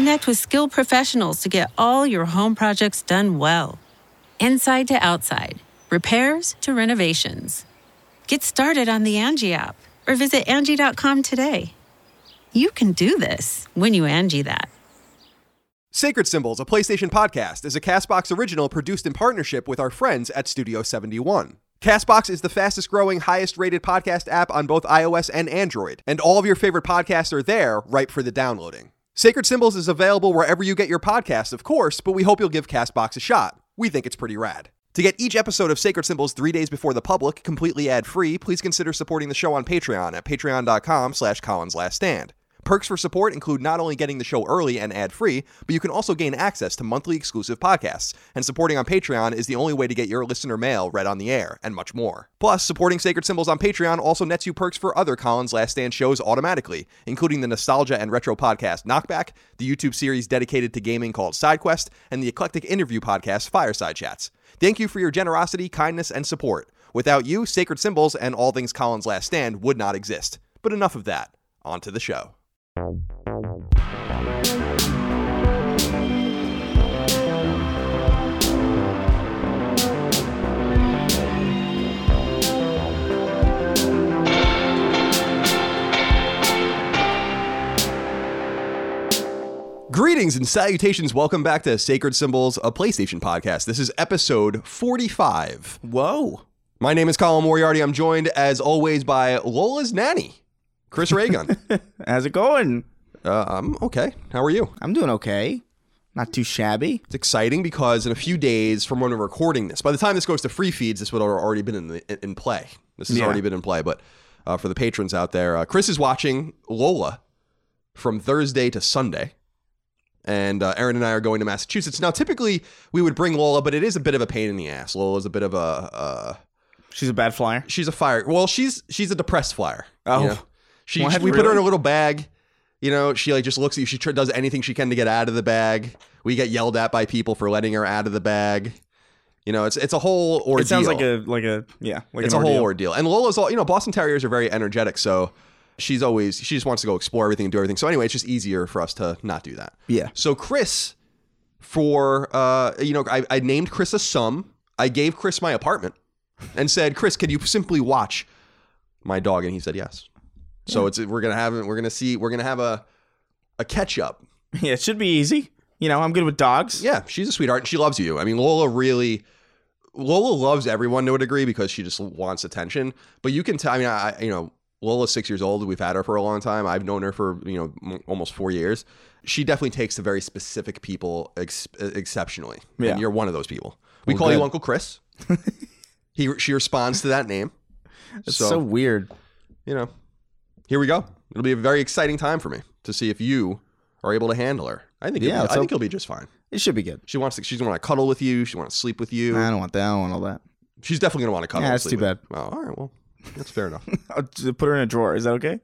Connect with skilled professionals to get all your home projects done well. Inside to outside, repairs to renovations. Get started on the Angie app or visit Angie.com today. You can do this when you Angie that. Sacred Symbols, a PlayStation podcast, is a Castbox original produced in partnership with our friends at Studio 71. Castbox is the fastest growing, highest rated podcast app on both iOS and Android, and all of your favorite podcasts are there, ripe for the downloading. Sacred Symbols is available wherever you get your podcasts, of course, but we hope you'll give Castbox a shot. We think it's pretty rad. To get each episode of Sacred Symbols three days before the public, completely ad-free, please consider supporting the show on Patreon at patreon.com slash Colin's Last Stand. Perks for support include not only getting the show early and ad-free, but you can also gain access to monthly exclusive podcasts. And supporting on Patreon is the only way to get your listener mail read on the air, and much more. Plus, supporting Sacred Symbols on Patreon also nets you perks for other Colin's Last Stand shows automatically, including the nostalgia and retro podcast Knockback, the YouTube series dedicated to gaming called SideQuest, and the eclectic interview podcast Fireside Chats. Thank you for your generosity, kindness, and support. Without you, Sacred Symbols and all things Colin's Last Stand would not exist. But enough of that. On to the show. Greetings and salutations. Welcome back to Sacred Symbols, a PlayStation podcast. This is episode 45. Whoa. My name is Colin Moriarty. I'm joined, as always, by Lola's nanny, Chris Ray Gun. How's it going? uh, I'm okay. How are you? I'm doing okay. Not too shabby. It's exciting because in a few days from when we're recording this, by the time this goes to free feeds, this would have already been in, the, in play. This has Yeah. already been in play. But uh, for the patrons out there, uh, Chris is watching Lola from Thursday to Sunday. And uh, Aaron and I are going to Massachusetts. Now, typically we would bring Lola, but it is a bit of a pain in the ass. Lola's a bit of a. Uh, She's a bad flyer. she's a fire. Well, she's she's a depressed flyer. Oh. you know? She, What, she- we put her in a little bag. You know, she like just looks at you. She does anything she can to get out of the bag. We get yelled at by people for letting her out of the bag. You know, it's it's a whole ordeal. It sounds like a like a yeah, like it's a whole ordeal. ordeal. And Lola's all you know. Boston Terriers are very energetic, so she's always she just wants to go explore everything and do everything. So anyway, it's just easier for us to not do that. Yeah. So Chris, for uh, you know, I, I named Chris a sum. I gave Chris my apartment and said, Chris, can you simply watch my dog? And he said yes. So it's we're gonna have we're gonna see we're gonna have a a catch up. Yeah, it should be easy. You know, I'm good with dogs. Yeah, she's a sweetheart and she loves you. I mean, Lola really. Lola loves everyone to a degree because she just wants attention. But you can tell. I mean, I you know Lola's six years old. We've had her for a long time. I've known her for you know m- almost four years. She definitely takes to very specific people ex- exceptionally. Yeah. And you're one of those people. We Well, call you. Uncle Chris. he she responds to that name. It's so, weird. you know, here we go. It'll be a very exciting time for me to see if you are able to handle her. I think Yeah, be, let's I think you'll be just fine. It should be good. She wants to. She's gonna want to cuddle with you. She wants to sleep with you. I don't want that. I don't want all that. She's definitely gonna want to cuddle. Yeah, that's too bad. Oh, all right. Well, that's fair enough. I'll put her in a drawer. Is that okay?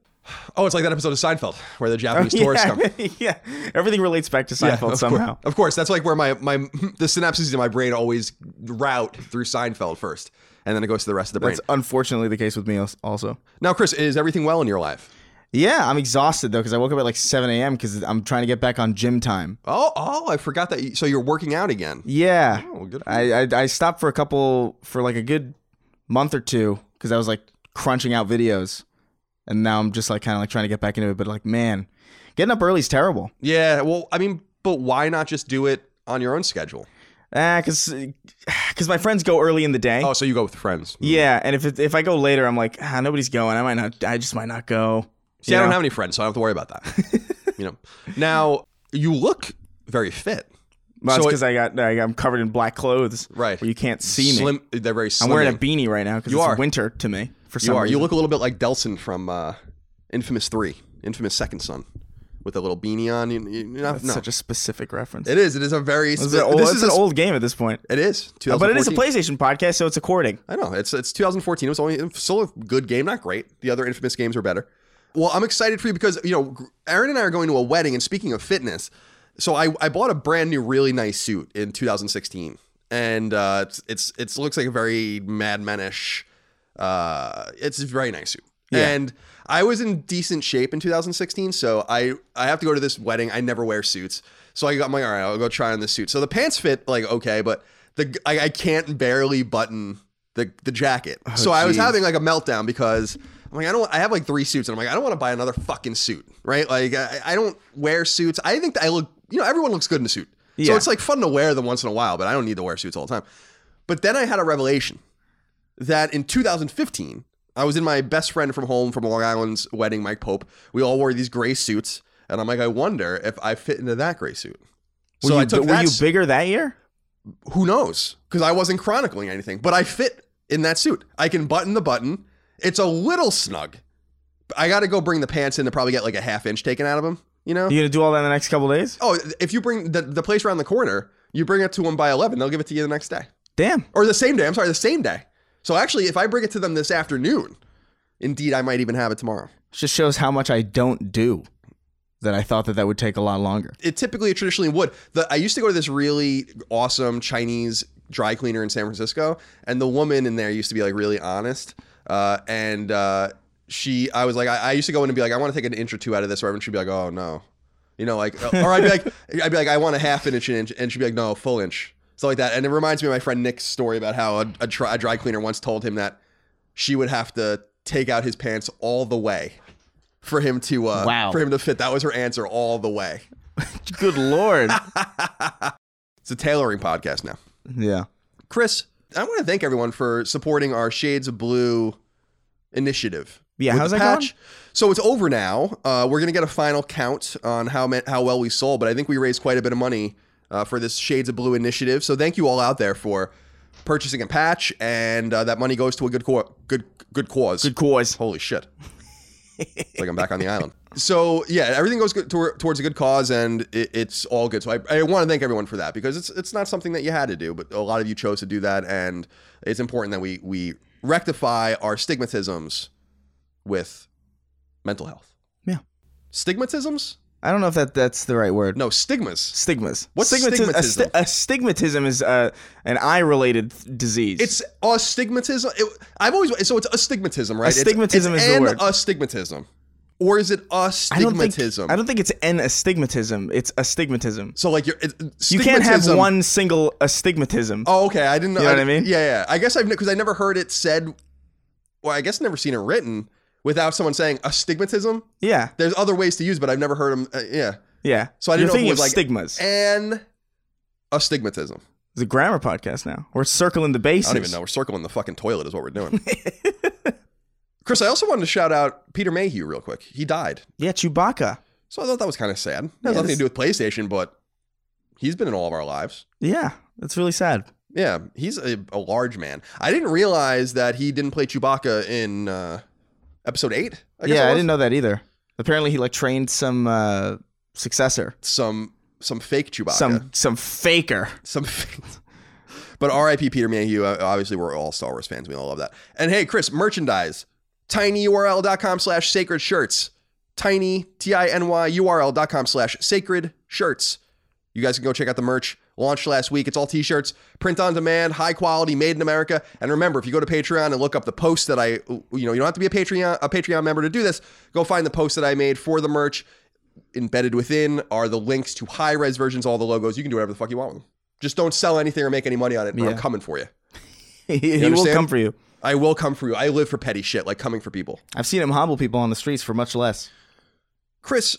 Oh, it's like that episode of Seinfeld where the Japanese yeah, tourists come. yeah. Everything relates back to Yeah, Seinfeld of course. somehow. Of course, that's like where my my the synapses in my brain always route through Seinfeld first, and then it goes to the rest of the brain. That's unfortunately the case with me also. Now, Chris, is everything well in your life? Yeah, I'm exhausted though because I woke up at like 7 a.m. because I'm trying to get back on gym time. Oh, oh, I forgot that. You, so you're working out again. Yeah, Oh, good I, I I stopped for a couple for like a good month or two because I was like crunching out videos, and now I'm just like kind of like trying to get back into it. But like, man, getting up early is terrible. Yeah. Well, I mean, but why not just do it on your own schedule? Ah, because because my friends go early in the day. Oh, so you go with friends? Yeah, and if it, if I go later, I'm like, ah, nobody's going. I might not. I just might not go. See, You I don't have any friends, so I don't have to worry about that. you know. Now you look very fit. Well, So because I got I, I'm covered in black clothes, Right. Where you can't see me. They're very I'm wearing a beanie right now because You it's are. winter to me. For You some are. You look a little bit like Delsin from uh, Infamous Three, Infamous Second Son, with a little beanie on. You, you, you're not- That's no. such a specific reference. It is. It is a very. This is, spe- an old, this is an old game at this point. It is. Uh, but it is a PlayStation podcast, so it's according. I know it's it's 2014. It was only still a good game, not great. The other Infamous games were better. Well, I'm excited for you because you know Aaron and I are going to a wedding, and speaking of fitness, so I, I bought a brand new, really nice suit in 2016, and uh, it's it's it's looks like a very Mad Menish. Uh, it's a very nice suit, and I was in decent shape in 2016, so I I have to go to this wedding. I never wear suits, so I got my all right. I'll go try on this suit. So the pants fit like okay, but the I, I can't barely button the the jacket. Oh, so I was having like a meltdown because I'm like I don't I have like three suits and I'm like I don't want to buy another fucking suit, right? Like I, I don't wear suits. I think that I look you know everyone looks good in a suit. So it's like fun to wear them once in a while, but I don't need to wear suits all the time. But then I had a revelation that in 2015 I was in my best friend from home from Long Island's wedding, Mike Pope. We all wore these gray suits, and I'm like, I wonder if I fit into that gray suit. Were, so you, I took were you bigger that year? who knows? Because I wasn't chronicling anything, but I fit in that suit. I can button the button. It's a little snug. I got to go bring the pants in to probably get like a half inch taken out of them. You know? You gonna do all that in the next couple days? Oh, if you bring the, the place around the corner, you bring it to them by 11, they'll give it to you the next day. Damn. Or the same day. I'm sorry, the same day. So actually, if I bring it to them this afternoon, indeed, I might even have it tomorrow. It just shows how much I don't do. That I thought that that would take a lot longer. it typically traditionally would. The I used to go to this really awesome Chinese dry cleaner in San Francisco, and the woman in there used to be like really honest. Uh, and uh, she, I was like, I, I used to go in and be like, I want to take an inch or two out of this, or everyone should be like, oh no, you know, like, or I'd be like, I'd be like, I want a half inch, an inch, and she'd be like, no, full inch, stuff like that. And it reminds me of my friend Nick's story about how a, a, dry, a dry cleaner once told him that she would have to take out his pants all the way for him to uh, Wow. for him to fit. That was her answer all the way. Good lord. It's a tailoring podcast now. yeah. Chris, I want to thank everyone for supporting our Shades of Blue initiative. Yeah, how's that going? So it's over now. Uh, we're gonna get a final count on how ma- how well we sold, but I think we raised quite a bit of money uh, for this Shades of Blue initiative. So thank you all out there for purchasing a patch, and uh, that money goes to a good co- good good cause. Good cause. Holy shit. it's like I'm back on the island. So yeah, everything goes good tor- towards a good cause, and it, it's all good. So I, I want to thank everyone for that because it's it's not something that you had to do, but a lot of you chose to do that, and it's important that we we rectify our stigmatisms with mental health. Yeah. Stigmatisms? I don't know if that that's the right word. No, stigmas. Stigmas. What's Stigmatism? A, stigmatism? astigmatism is uh, an eye-related disease. It's astigmatism. It, I've always so it's astigmatism, right? It's- Astigmatism it's is the an word. astigmatism, or is it I don't think astigmatism? I don't think it's an astigmatism. It's astigmatism. So like you're, it, You can't have one single astigmatism. Oh, okay. I didn't know. You know what I mean? Yeah, yeah. I guess I've because I never heard it said. Well, I guess never seen it written without someone saying astigmatism. Yeah, There's other ways to use, but I've never heard them. Uh, yeah. yeah. So I didn't You're know if it was like stigmas. and astigmatism. It's a grammar podcast now. We're circling the base. I don't even know. We're circling the fucking toilet is what we're doing. Chris, I also wanted to shout out Peter Mayhew real quick. He died. Yeah, Chewbacca. So I thought that was kind of sad. It has Yeah, nothing to do with PlayStation, but he's been in all of our lives. Yeah, that's really sad. Yeah, he's a, a large man. I didn't realize that he didn't play Chewbacca in uh, episode eight. I guess yeah, I didn't know that either. Apparently, he like trained some uh, successor, some some fake Chewbacca. some some faker. some. fake- but R.I.P. Peter Mayhew. uh, Obviously, we're all Star Wars fans. We all love that. And hey, Chris, merchandise. tinyurl.com slash sacred shirts. Tiny T I N Y URL.com slash sacred shirts. You guys can go check out the merch. Launched last week. It's all t-shirts, print on demand, high quality, made in America. And remember, if you go to Patreon and look up the post that I, you know, you don't have to be a Patreon a Patreon member to do this. Go find the post that I made for the merch. Embedded within are the links to high res versions, all the logos. You can do whatever the fuck you want with them. Just don't sell anything or make any money on it. Or I'm coming for you. he he will come for you. I will come for you. I live for petty shit, like coming for people. I've seen him hobble people on the streets for much less. Chris,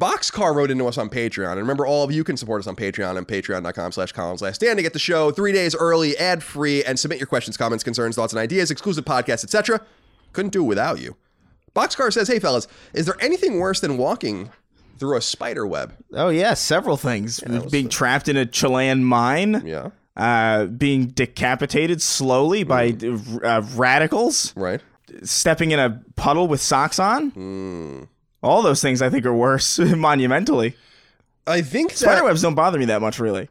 Boxcar wrote into us on Patreon. And remember, all of you can support us on Patreon and patreon.com slash Colin's Last Stand to get the show three days early, ad free, and submit your questions, comments, concerns, thoughts, and ideas, exclusive podcasts, etc. Couldn't do it without you. Boxcar says, Hey, fellas, is there anything worse than walking through a spider web? Oh yeah, several things. being trapped in a Chilean mine. Yeah. Uh, being decapitated slowly by uh, radicals. Right. Stepping in a puddle with socks on. Hmm. All those things I think are worse monumentally. I think spider webs don't bother me that much, really.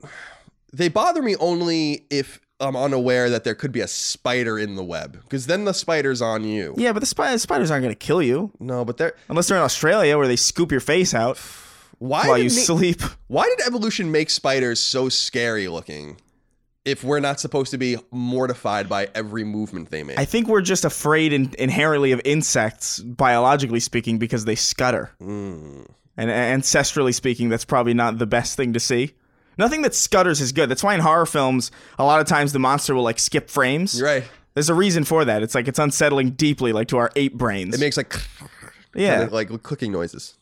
they bother me only if I'm unaware that there could be a spider in the web, because then the spider's on you. Yeah, but the spi- spiders aren't going to kill you No, but they're unless they're in Australia where they scoop your face out why while you na- sleep. Why did evolution make spiders so scary looking if we're not supposed to be mortified by every movement they make? I think we're just afraid in- inherently of insects, biologically speaking, because they scutter. Hmm. And ancestrally speaking, that's probably not the best thing to see. Nothing that scutters is good. That's why in horror films, a lot of times the monster will like skip frames. You're right. There's a reason for that. It's like it's unsettling deeply, like to our ape brains. It makes like yeah. kinda like clicking noises.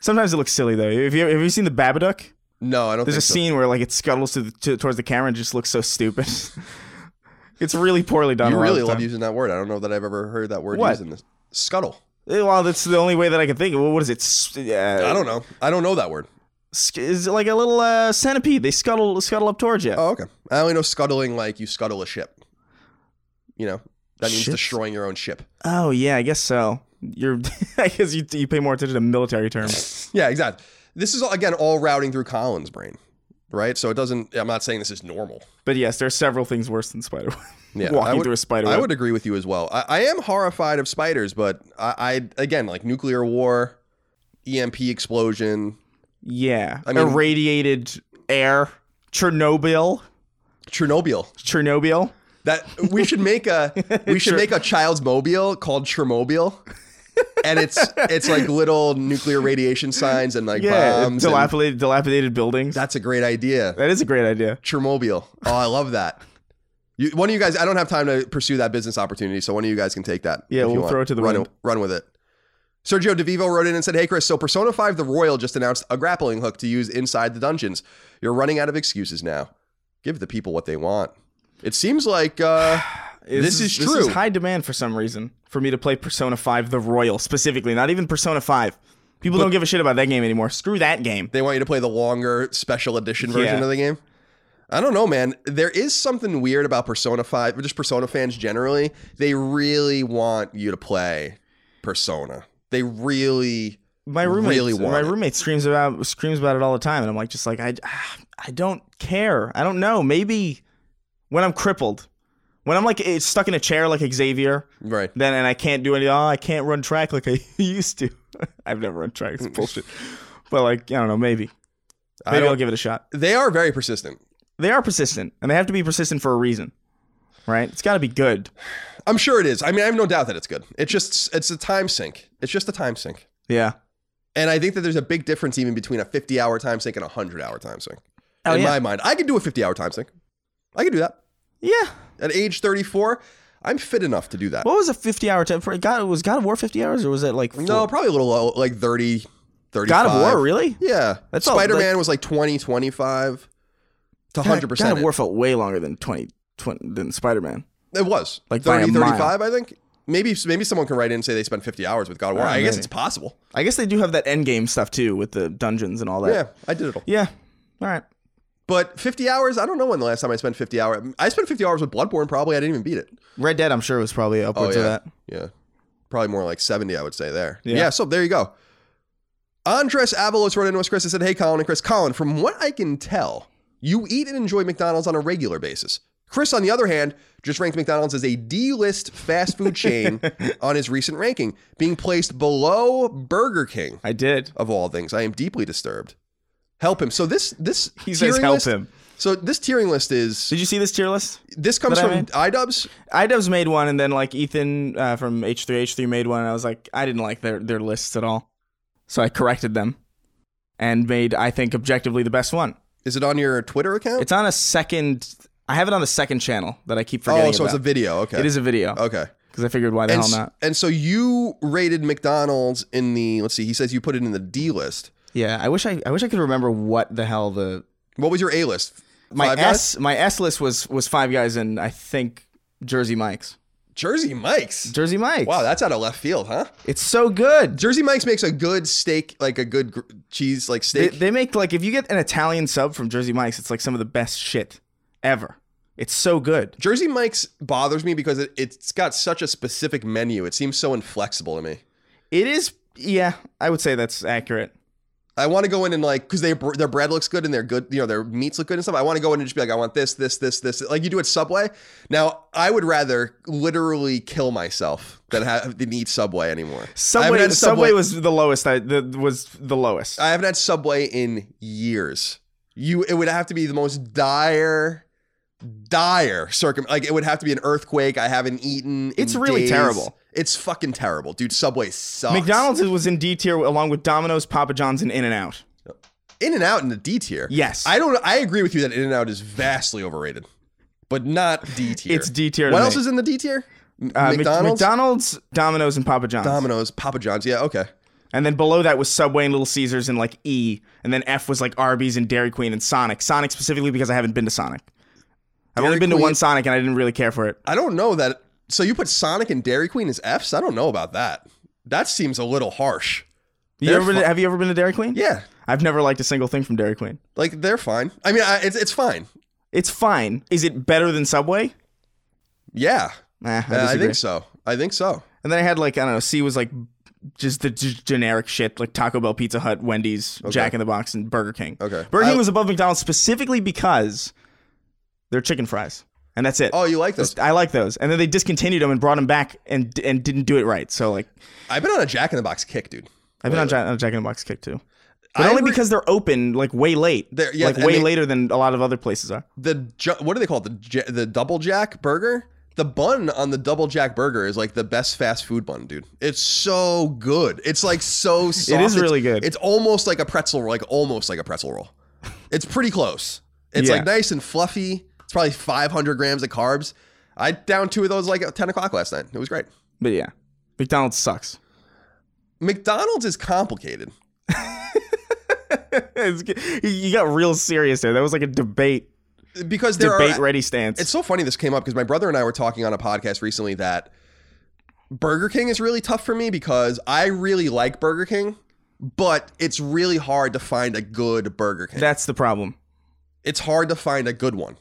Sometimes it looks silly though. Have you have you seen the Babadook? No, I don't There's a so. scene where like it scuttles to the, to, towards the camera and just looks so stupid. it's really poorly done. You a lot of really love using that word. I don't know that I've ever heard that word What? used in this. Scuttle. Eh, Well, that's the only way that I can think of. What is it? Uh, I don't know. I don't know that word. Is it like a little uh, centipede? They scuttle scuttle up towards you. Oh, okay. I only know scuttling like you scuttle a ship. You know, that means Ships? destroying your own ship. Oh yeah, I guess so. You're, I guess you, you pay more attention to military terms. Yeah, exactly. This is again all routing through Colin's brain, right? So it doesn't. I'm not saying this is normal. But yes, there are several things worse than spider. Yeah, walking would, through a spider. I would agree with you as well. I, I am horrified of spiders, but I, I again like nuclear war, EMP explosion, Yeah, I mean- irradiated air, Chernobyl, Chernobyl. Chernobyl. That we should make a we should make a child's mobile called Chernobyl. And it's it's like little nuclear radiation signs and like Yeah, bombs. and- dilapidated, dilapidated buildings. that's a great idea. that is a great idea. Chernobyl. Oh, I love that. You, one of you guys, I don't have time to pursue that business opportunity, so one of you guys can take that. Yeah, we'll throw it to the run, wind. Run with it. Sergio DeVivo wrote in and said, Hey, Chris, so Persona 5 The Royal just announced a grappling hook to use inside the dungeons. You're running out of excuses now. Give the people what they want. It seems like uh, this is This true. is high demand for some reason for me to play Persona 5 The Royal specifically, not even Persona 5. People don't give a shit about that game anymore. Screw that game. they want you to play the longer special edition version Yeah. of the game. I don't know, man. There is something weird about Persona 5, just Persona fans generally. They really want you to play Persona. They really My roommate, really want my roommate screams about screams about it all the time, and I'm like, just like I, I don't care. I don't know. Maybe when I'm crippled, when I'm like stuck in a chair like Xavier, right. then and I can't do any. Oh, I can't run track like I used to. I've never run track. It's bullshit. But like, I don't know. Maybe, I maybe I'll give it a shot. They are very persistent. They are persistent, and they have to be persistent for a reason, right? It's got to be good. I'm sure it is. I mean, I have no doubt that it's good. It's just it's a time sink. It's just a time sink. Yeah. And I think that there's a big difference even between a 50 hour time sink and a 100 hour time sink. Oh, in yeah. my mind, I could do a 50 hour time sink. I could do that. Yeah. At age 34, I'm fit enough to do that. What was a 50 hour time? For, God, was God of War 50 hours, or was it like no, probably a little low, like 30, 35. God of War? Really? Yeah. That's Spider Man like- was like 20, 25 to God- 100%. God of. War felt way longer than 20, 20 than Spider Man. It was. Like by 30, a mile. 35, I think. Maybe maybe someone can write in and say they spent 50 hours with God of War. Oh, I guess maybe. it's possible. I guess they do have that end game stuff too with the dungeons and all that. Yeah, I did it all. Yeah. All right. But 50 hours, I don't know when the last time I spent 50 hours. I spent 50 hours with Bloodborne. Probably I didn't even beat it. Red Dead, I'm sure was probably Oh upwards yeah, of that. yeah, probably more like 70. I would say there. Yeah. Yeah. so there you go. Andres Avalos wrote into us, Chris, and said, "Hey, Colin and Chris, Colin, from what I can tell, you eat and enjoy McDonald's on a regular basis. Chris, on the other hand, just ranked McDonald's as a D-list fast food chain on his recent ranking, being placed below Burger King I did. of all things. I am deeply disturbed. Help him. So this this He says help list- him. So this tiering list is Did you see this tier list? this comes I from made? iDubbbz. iDubbbz made one, and then like Ethan uh, from H3H3 made one. And I was like, I didn't like their their lists at all, so I corrected them and made I think objectively the best one. Is it on your Twitter account? It's on a second. I have it on the second channel that I keep forgetting. oh, so it's a video. Okay. It is a video Okay. because I figured why the And, hell s- not? and so you rated McDonald's in the let's see, he says you put it in the D list. Yeah, I wish I I wish I could remember what the hell the What was your A list? my Five Guys? S my S list was was Five Guys and I think Jersey Mike's. Jersey Mike's. Jersey Mike's. Wow, that's out of left field, huh? it's so good. Jersey Mike's makes a good steak, like a good gr- cheese, like They, steak. they make like if you get an Italian sub from Jersey Mike's, it's like some of the best shit ever. It's so good. Jersey Mike's bothers me because it, it's got such a specific menu. It seems so inflexible to me. It is. Yeah, I would say that's accurate. I want to go in and like because they their bread looks good and they're good, you know, their meats look good and stuff. I want to go in and just be like, I want this, this, this, this, like you do at Subway. Now, I would rather literally kill myself than have than eat Subway anymore. Haven't Subway, Subway, was the lowest. I the, was the lowest. I haven't had Subway in years. You, it would have to be the most dire, dire circum. Like it would have to be an earthquake. I haven't eaten. It's really days. terrible. It's fucking terrible, dude. Subway sucks. McDonald's was in D tier along with Domino's, Papa John's, and In and Out. In and Out in the D tier. Yes. I don't. I agree with you that In and Out is vastly overrated, but not D tier. It's D tier What me. else is in the D tier? Uh, McDonald's, McDonald's, Domino's, and Papa John's. Domino's, Papa John's. Yeah, okay. And then below that was Subway and Little Caesars and like E. And then F was like Arby's and Dairy Queen and Sonic. Sonic specifically because I haven't been to Sonic. I've only been to one Sonic and I didn't really care for it. I don't know that. So you put Sonic and Dairy Queen as Fs? I don't know about that. That seems a little harsh. You ever been, have you ever been to Dairy Queen? Yeah, I've never liked a single thing from Dairy Queen. like they're fine. I mean, I, it's it's fine. It's fine. Is it better than Subway? Yeah, Nah, I, Uh, I think so. I think so. And then I had like I don't know. C was like just the g- generic shit like Taco Bell, Pizza Hut, Wendy's, Jack in the Box, and Burger King. Okay. Burger King I- was above McDonald's specifically because they're chicken fries, and that's it. Oh, you like those? I like those. And then they discontinued them and brought them back and and didn't do it right. So like I've been on a Jack in the Box kick, dude. I've been on Jack, on a Jack in the Box kick too. But I only re- because they're open like way late. They're- yeah, like and way they- later than a lot of other places are. the ju- what do they call it? The the double jack burger. The bun on the double jack burger is like the best fast food bun, dude. It's so good. It's like so soft. It's- really good. It's almost like a pretzel, like almost like a pretzel roll. It's pretty close. It's Yeah. like nice and fluffy. It's probably 500 grams of carbs. I downed two of those like at 10 o'clock last night. It was great. But yeah, McDonald's sucks. McDonald's is complicated. You got real serious there. That was like a debate, because there debate are ready stance. It's so funny this came up because my brother and I were talking on a podcast recently that Burger King is really tough for me because I really like Burger King, but it's really hard to find a good Burger King. That's the problem. it's hard to find a good one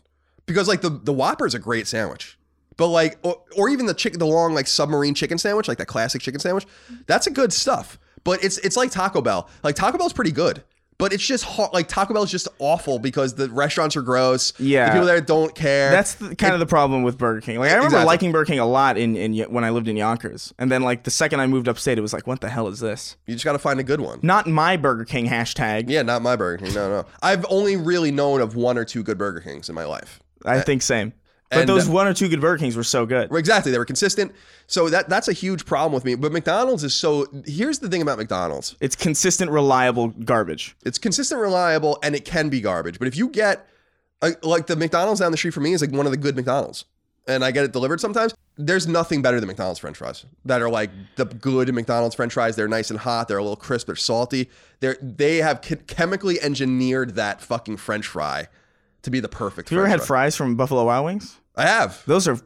because like the the Whopper is a great sandwich, but like or, or even the chicken the long like submarine chicken sandwich like that classic chicken sandwich, that's a good stuff. But it's it's like Taco Bell. Like Taco Bell's pretty good. But it's just hard. Like Taco Bell's just awful because the restaurants are gross. Yeah. the people there don't care. That's the, kind of the problem with Burger King. Like I remember Exactly. liking Burger King a lot in, in when I lived in Yonkers, and then like the second I moved upstate, it was like, what the hell is this? You just got to find a good one. Not my Burger King hashtag. Yeah, not my Burger King. No, no. I've only really known of one or two good Burger Kings in my life. I think same. But those uh, one or two good Burger Kings were so good. Exactly, they were consistent. So that that's a huge problem with me. But McDonald's is so. Here's the thing about McDonald's: It's consistent, reliable garbage. it's consistent, reliable, and it can be garbage. But if you get uh, like the McDonald's down the street from me is like one of the good McDonald's, and I get it delivered sometimes. There's nothing better than McDonald's French fries that are like the good McDonald's French fries. They're nice and hot. They're a little crisp. They're salty. They're they have ch- chemically engineered that fucking French fry to be the perfect. Have you ever had fries from Buffalo Wild Wings? I have. Those are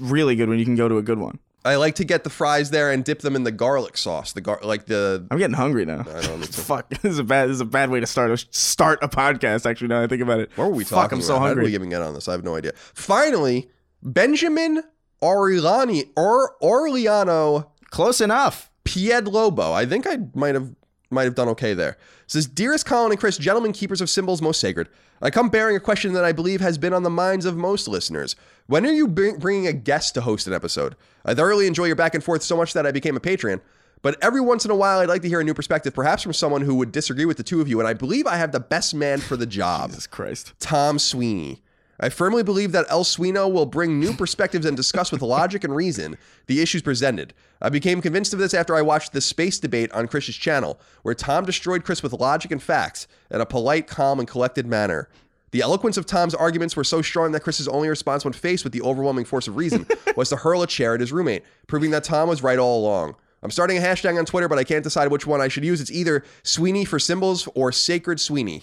really good when you can go to a good one. I like to get the fries there and dip them in the garlic sauce. The gar like the I'm getting hungry now. I too. Fuck, this is a bad. This is a bad way to start a start a podcast. Actually, now that I think about it. what were we Fuck, talking I'm so about? How did we even get on this? I have no idea. Finally, Benjamin Orlani or Orliano Close enough. Pied Lobo. I think I might have might have done okay there. Says, dearest Colin and Chris, gentlemen, keepers of symbols most sacred. I come bearing a question that I believe has been on the minds of most listeners. When are you bringing a guest to host an episode? I thoroughly enjoy your back and forth so much that I became a Patreon. But every once in a while, I'd like to hear a new perspective, perhaps from someone who would disagree with the two of you. And I believe I have the best man for the job. Jesus Christ. Tom Sweeney. I firmly believe that El Suino will bring new perspectives and discuss with logic and reason the issues presented. I became convinced of this after I watched the space debate on Chris's channel, where Tom destroyed Chris with logic and facts in a polite, calm, and collected manner. The eloquence of Tom's arguments were so strong that Chris's only response when faced with the overwhelming force of reason was to hurl a chair at his roommate, proving that Tom was right all along. I'm starting a hashtag on Twitter, but I can't decide which one I should use. It's either Sweeney for symbols or Sacred Sweeney.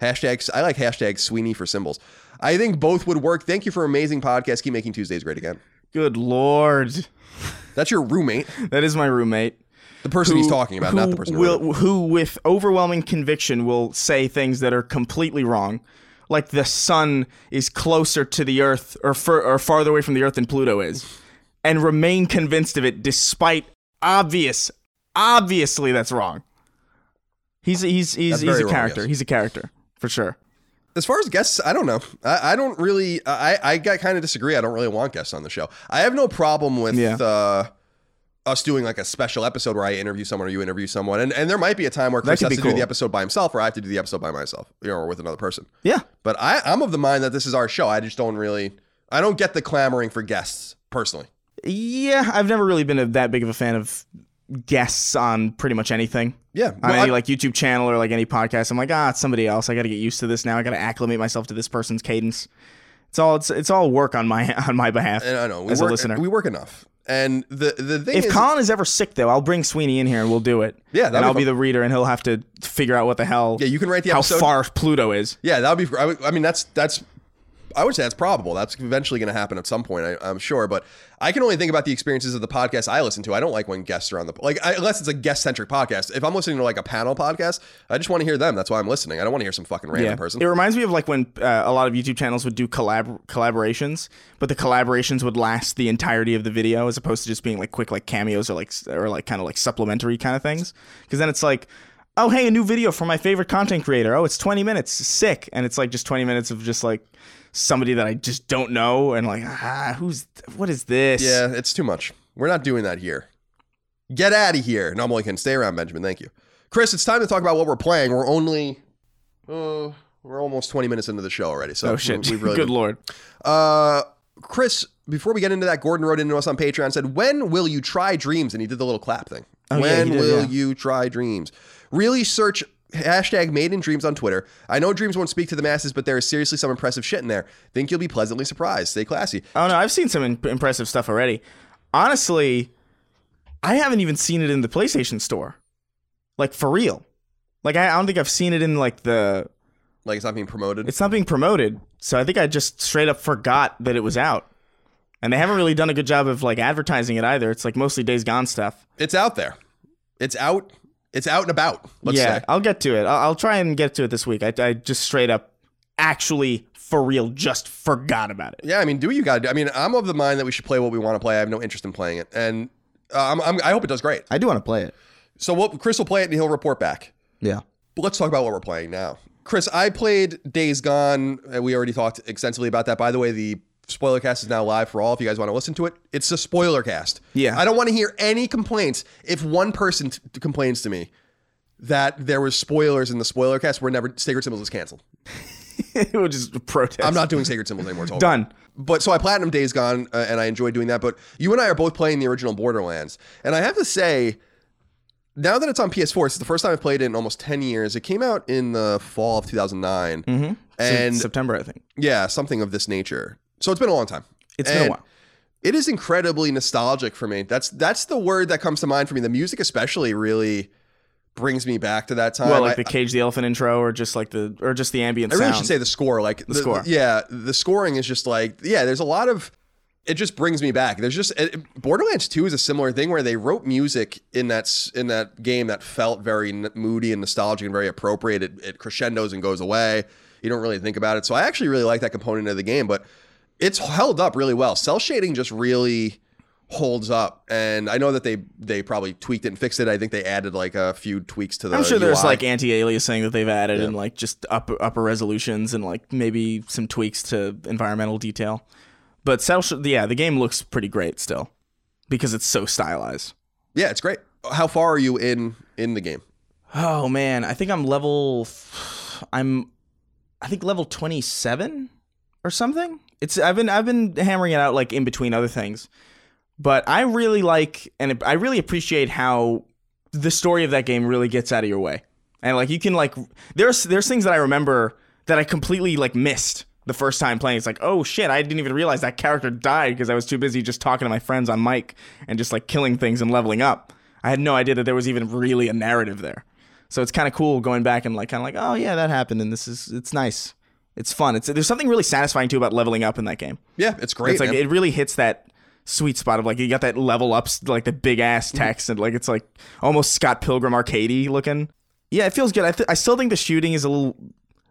Hashtags. I like hashtag Sweeney for symbols. I think both would work. Thank you for amazing podcast. Keep making Tuesdays great again. Good lord. That's your roommate, That is my roommate. the person he's talking about, not the person. who will, who, with overwhelming conviction, will say things that are completely wrong, like the sun is closer to the Earth or fur, or farther away from the Earth than Pluto is, and remain convinced of it despite obvious, obviously that's wrong. He's he's he's he's a wrong, character. yes. He's a character for sure. As far as guests, I don't know. I, I don't really. I I got kind of disagree. I don't really want guests on the show. I have no problem with Yeah. uh, us doing like a special episode where I interview someone or you interview someone, and and there might be a time where Chris has to do the episode by himself, or I have to do the episode by myself, you know, or with another person. Yeah, But I, I'm of the mind that this is our show. I just don't really. I don't get the clamoring for guests personally. yeah. I've never really been a, that big of a fan of guests on pretty much anything. Yeah, on any I- like YouTube channel or like any podcast. I'm like, ah, it's somebody else. I got to get used to this now. I got to acclimate myself to this person's cadence. It's all it's it's all work on my on my behalf And I know we as work, a listener. We work enough. And the the thing if is, Colin is ever sick though, I'll bring Sweeney in here and we'll do it. Yeah, and be I'll be the reader and he'll have to figure out what the hell. Yeah, you can write the how episode. far Pluto is. yeah, that would be. I, would- I mean, that's that's. I would say that's probable. That's eventually going to happen at some point. I, I'm sure, but I can only think about the experiences of the podcast I listen to. I don't like when guests are on the like, I, unless it's a guest centric podcast. If I'm listening to like a panel podcast, I just want to hear them. That's why I'm listening. I don't want to hear some fucking random Yeah, person. it reminds me of like when uh, a lot of YouTube channels would do collab collaborations, but the collaborations would last the entirety of the video as opposed to just being like quick like cameos or like or like kind of like supplementary kind of things. Because then it's like, oh hey, a new video from my favorite content creator. Oh, it's 20 minutes, sick, and it's like just 20 minutes of just like somebody that I just don't know and like ah, who's what is this? Yeah, it's too much. We're not doing that here. Get out of here. No, I'm only kidding. Stay around, Benjamin. Thank you. Chris, it's time to talk about what we're playing. We're only, uh, we're almost 20 minutes into the show already. So Oh shit! we've really Good lord. Uh, Chris, before we get into that, Gordon wrote into us on Patreon and said, "When will you try dreams?" And he did the little clap thing. Oh, when he did, will yeah. you try dreams? Really search hashtag Made in Dreams on Twitter. I know dreams won't speak to the masses, but there is seriously some impressive shit in there. Think you'll be pleasantly surprised. Stay classy. Oh no, I've seen some im- impressive stuff already. Honestly, I haven't even seen it in the PlayStation Store, like for real. Like I, I don't think I've seen it in like the. Like it's not being promoted. It's not being promoted, so I think I just straight up forgot that it was out. And they haven't really done a good job of like advertising it either. It's like mostly Days Gone stuff. It's out there. It's out. It's out and about. Let's yeah, say. I'll get to it. I'll, I'll try and get to it this week. I, I just straight up, actually for real, just forgot about it. Yeah, I mean, do what you got to do. I mean, I'm of the mind that we should play what we want to play. I have no interest in playing it, and uh, I'm, I'm, I hope it does great. I do want to play it. So we'll, Chris will play it and he'll report back. Yeah. But let's talk about what we're playing now. Chris, I played Days Gone. and We already talked extensively about that. By the way, the spoiler cast is now live for all if you guys want to listen to it. It's a spoiler cast. Yeah. I don't want to hear any complaints. If one person t- complains to me that there was spoilers in the spoiler cast, we're never Sacred Symbols is canceled. it would just protest. I'm not doing Sacred Symbols anymore. It's over. done. But so I platinum Days Gone, uh, and I enjoy doing that. But you and I are both playing the original Borderlands, and I have to say, now that it's on PS4, it's the first time I've played it in almost 10 years. It came out in the fall of 2009, Mm-hmm. and September, I think. yeah, something of this nature. So it's been a long time. It's been a while. It is incredibly nostalgic for me. That's that's the word that comes to mind for me. The music, especially, really brings me back to that time. Well, like I- the Cage the Elephant intro, or just like the, or just the ambient I really sound. should say the score. Like the, score. Yeah, the scoring is just like yeah. There's a lot of it just brings me back. There's just it, Borderlands 2 is a similar thing where they wrote music in that in that game that felt very n- moody and nostalgic and very appropriate. It, it crescendos and goes away. You don't really think about it. So I actually really like that component of the game, but it's held up really well. Cel shading just really holds up, and I know that they they probably tweaked it and fixed it. I think they added like a few tweaks to the. I'm sure there's UI. like anti-aliasing that they've added and like just upper upper resolutions and like maybe some tweaks to environmental detail. But cell sh- yeah, the game looks pretty great still because it's so stylized. yeah, it's great. How far are you in in the game? Oh man, I think I'm level I'm I think level 27 or something. It's I've been I've been hammering it out like in between other things. But I really like and I really appreciate how the story of that game really gets out of your way. And like you can like there's there's things that I remember that I completely like missed the first time playing. It's like, "Oh shit, I didn't even realize that character died because I was too busy just talking to my friends on mic and just like killing things and leveling up." I had no idea that there was even really a narrative there. So it's kind of cool going back and like kind of like, "Oh yeah, that happened and this is it's nice." It's fun. It's there's something really satisfying too about leveling up in that game. Yeah, it's great. It's like man. it really hits that sweet spot of like you got that level ups like the big ass Mm-hmm. text and like it's like almost Scott Pilgrim arcadey looking. Yeah, it feels good. I th- I still think the shooting is a little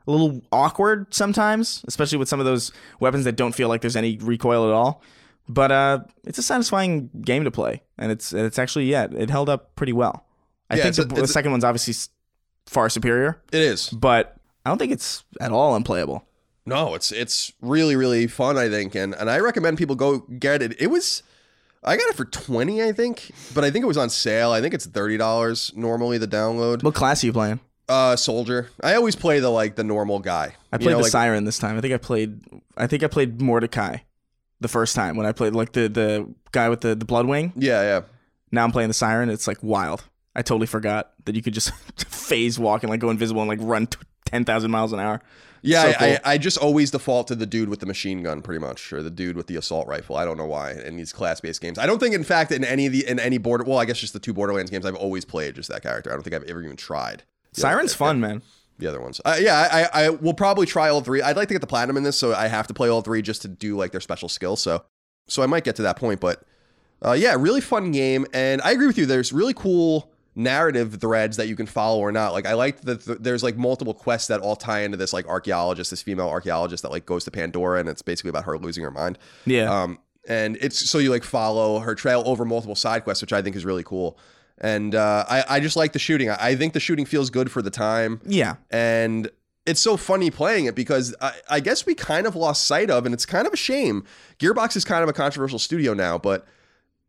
a little awkward sometimes, especially with some of those weapons that don't feel like there's any recoil at all. But uh, it's a satisfying game to play, and it's it's actually yeah, it held up pretty well. I Yeah, think the, a- the second one's obviously far superior, it is. but I don't think it's at all unplayable. No, it's it's really really fun. I think, and and I recommend people go get it. It was, I got it for twenty, I think, but I think it was on sale. I think it's thirty dollars normally the download. What class are you playing? Uh, soldier. I always play the like the normal guy. I You played know, the like, siren this time. I think I played. I think I played Mordecai, the first time when I played like the the guy with the the Bloodwing. Yeah, yeah. Now I'm playing the siren. It's like wild. I totally forgot that you could just phase walk and like go invisible and like run t- ten thousand miles an hour. Yeah, So I. I, I just always default to the dude with the machine gun, pretty much, or the dude with the assault rifle. I don't know why in these class-based games. I don't think, in fact, in any of the in any border, well, I guess just the two Borderlands games, I've always played just that character. I don't think I've ever even tried. Siren's other- fun, man. The other ones, uh, yeah, I, I, I will probably try all three. I'd like to get the platinum in this, so I have to play all three just to do like their special skill. So, so I might get to that point, but uh, yeah, really fun game, and I agree with you. There's really cool narrative threads that you can follow or not. Like I liked that th- there's like multiple quests that all tie into this like archaeologist, this female archaeologist that like goes to Pandora, and it's basically about her losing her mind. Yeah. Um, and it's so you like follow her trail over multiple side quests, which I think is really cool. And uh, I I just like the shooting. I, I think the shooting feels good for the time yeah. and it's so funny playing it because I, I guess we kind of lost sight of, and it's kind of a shame. Gearbox is kind of a controversial studio now, but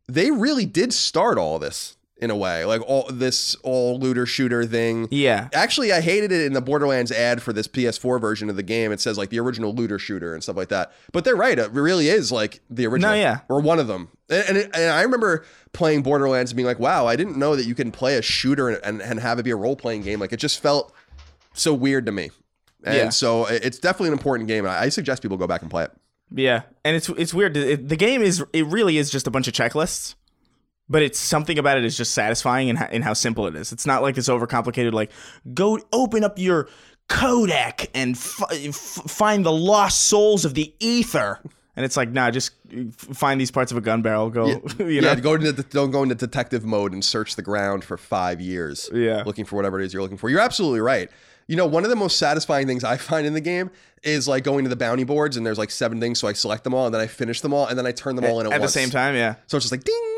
they really did start all this in a way, like all this all looter shooter thing. Yeah. Actually, I hated it in the Borderlands ad for this PS4 version of the game. It says like the original looter shooter and stuff like that. But they're right; it really is like the original, no, yeah. or one of them. And and, it, and I remember playing Borderlands and being like, "Wow, I didn't know that you can play a shooter and, and, and have it be a role playing game." Like it just felt so weird to me. And Yeah. so it's definitely an important game. and I I suggest people go back and play it. Yeah, and it's it's weird. It, the game is it really is just a bunch of checklists, but it's something about it is just satisfying in how, in how simple it is. It's not like this overcomplicated. Like go open up your Kodak and f- f- find the lost souls of the ether. And it's like, nah, just uh, find these parts of a gun barrel. Go, you know. yeah, go into the, don't go into detective mode and search the ground for five years. Yeah. looking for whatever it is you're looking for. You're absolutely right. You know, one of the most satisfying things I find in the game is like going to the bounty boards and there's like seven things, so I select them all and then I finish them all and then I turn them all in at, at the same time. Yeah, So it's just like ding.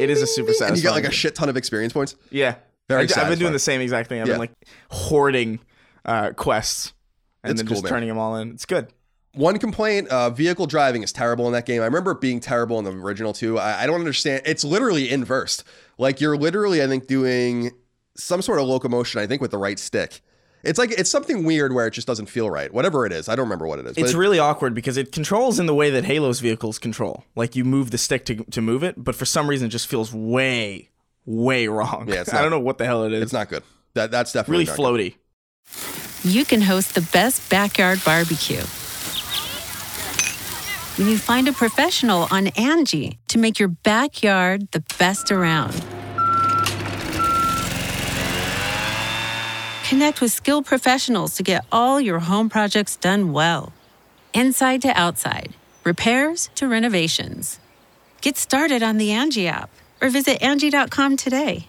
It is a super ding, And you got like a shit ton of experience points. yeah. Very I, have been doing the same exact thing. I've Yeah. been like hoarding uh, quests and It's then cool, just man. turning them all in. It's good. One complaint: uh, vehicle driving is terrible in that game. I remember it being terrible in the original too. I, I don't understand. It's literally inversed. Like you're literally, I think, doing some sort of locomotion. I think with the right stick. It's like it's something weird where it just doesn't feel right. Whatever it is, I don't remember what it is. but It's it- really awkward because it controls in the way that Halo's vehicles control. Like you move the stick to to move it, but for some reason it just feels way, way wrong. Yeah, it's I don't know what the hell it is. it's not good. That that's definitely really not good. floaty. you can host the best backyard barbecue. When you find a professional on Angie to make your backyard the best around. Connect with skilled professionals to get all your home projects done well. Inside to outside, repairs to renovations. Get started on the Angie app or visit Angie.com today.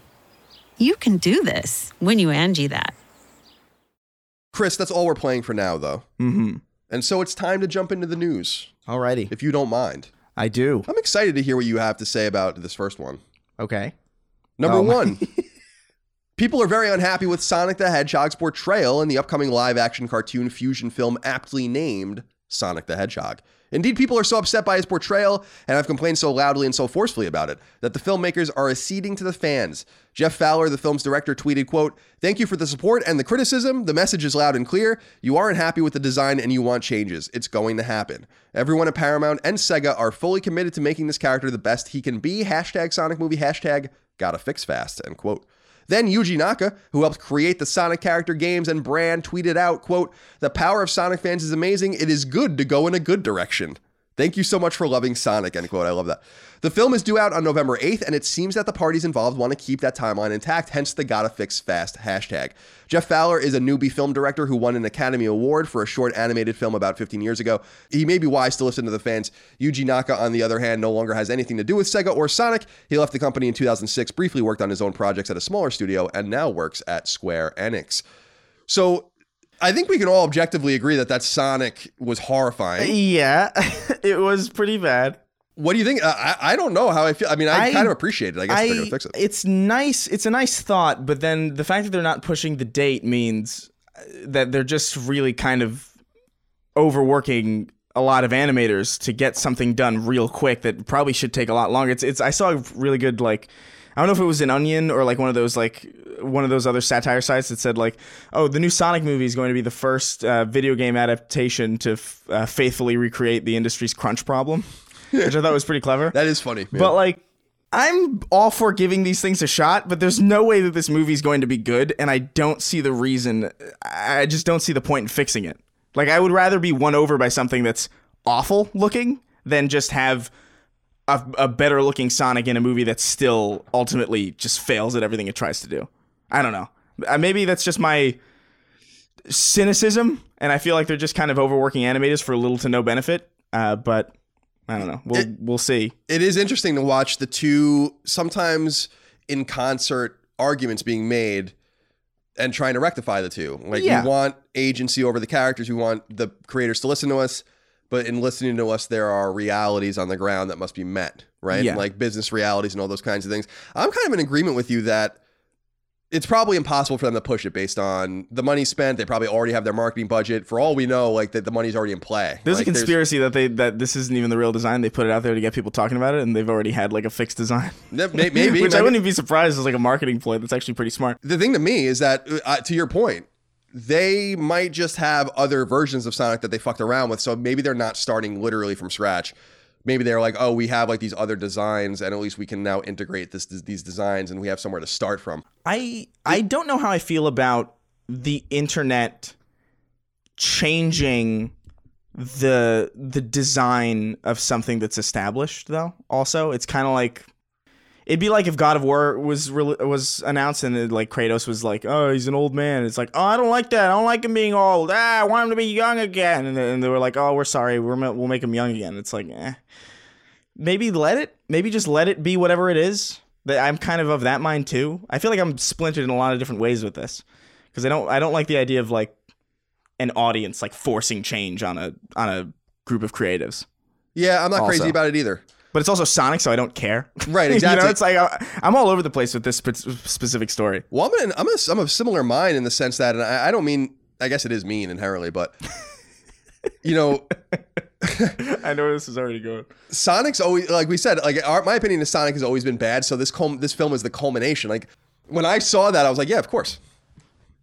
You can do this when you Angie that. Chris, that's all we're playing for now, though. Mm-hmm. And so it's time to jump into the news, Alrighty. if you don't mind. I do. I'm excited to hear what you have to say about this first one. Okay. Number Oh. one. People are very unhappy with Sonic the Hedgehog's portrayal in the upcoming live action cartoon fusion film aptly named Sonic the Hedgehog. Indeed, people are so upset by his portrayal and have complained so loudly and so forcefully about it that the filmmakers are acceding to the fans. Jeff Fowler, the film's director, tweeted, quote, Thank you for the support and the criticism. The message is loud and clear. You aren't happy with the design and you want changes. It's going to happen. Everyone at Paramount and Sega are fully committed to making this character the best he can be. Hashtag Sonic movie, hashtag gotta fix fast, end quote. Then Yuji Naka, who helped create the Sonic character games and brand, tweeted out, quote, The power of Sonic fans is amazing. It is good to go in a good direction. Thank you so much for loving Sonic, end quote. I love that. The film is due out on November 8th, and it seems that the parties involved want to keep that timeline intact, hence the gotta fix fast hashtag. Jeff Fowler is a newbie film director who won an Academy Award for a short animated film about 15 years ago. He may be wise to listen to the fans. Yuji Naka, on the other hand, no longer has anything to do with Sega or Sonic. He left the company in 2006, briefly worked on his own projects at a smaller studio, and now works at Square Enix. So I think we can all objectively agree that that Sonic was horrifying. Yeah, it was pretty bad. What do you think? Uh, I, I don't know how I feel. I mean, I, I- kind of appreciate it. I guess if they're going to fix it. It's nice. It's a nice thought, but then the fact that they're not pushing the date means uh, that they're just really kind of overworking a lot of animators to get something done real quick that probably should take a lot longer. It's it's I saw a really good like I don't know if it was an Onion or like one of those like one of those other satire sites that said like, oh, the new Sonic movie is going to be the first uh, video game adaptation to f- uh, faithfully recreate the industry's crunch problem, which I thought was pretty clever. That is funny. yeah. But like, I'm all for giving these things a shot, but there's no way that this movie's going to be good, and I don't see the reason. I just don't see the point in fixing it. Like, I would rather be won over by something that's awful looking than just have a, a better looking Sonic in a movie that still ultimately just fails at everything it tries to do. I don't know. Uh, Maybe that's just my cynicism, and I feel like they're just kind of overworking animators for little to no benefit. Uh, but I don't know. We'll It- we'll see. it is interesting to watch the two sometimes in concert arguments being made and trying to rectify the two. Like Yeah. we want agency over the characters, we want the creators to listen to us, but in listening to us there are realities on the ground that must be met, right? Yeah. Like business realities and all those kinds of things. I'm kind of in agreement with you that it's probably impossible for them to push it based on the money spent. They probably already have their marketing budget. For all we know, like that the money's already in play. There's Like, a conspiracy that they that this isn't even the real design. They put it out there to get people talking about it, and they've already had like a fixed design. Maybe, Which I wouldn't even be surprised is like a marketing ploy. That's actually pretty smart. the thing to me is that uh, to your point they might just have other versions of sonic that they fucked around with. So maybe they're not starting literally from scratch. Maybe they're like oh we have like these other designs and at least we can now integrate this these designs and we have somewhere to start from. I I don't know how I feel about the internet changing the the design of something that's established though. Also, it's kind of like it'd be like if God of War was re- was announced and it, like Kratos was like, "Oh, he's an old man." It's like, "Oh, I don't like that. I don't like him being old. Ah, I want him to be young again." And, then- and they were like, "Oh, we're sorry. We're ma- we'll make him young again." It's like, eh. Maybe let it. Maybe just let it be whatever it is. That I'm kind of of that mind too. I feel like I'm splintered in a lot of different ways with this because I don't I don't like the idea of like an audience like forcing change on a on a group of creatives. yeah i'm not crazy about it either But it's also Sonic, so I don't care. Right, you exactly. know, it's like I, I'm all over the place with this specific story. well i'm in, I'm, a, I'm of similar mind in the sense that and I, I don't mean i guess it is mean inherently but you know I know this is already going. Sonic's always like we said. Like our, my opinion is Sonic has always been bad. So this cul- this film is the culmination. Like when I saw that, I was like, yeah, of course.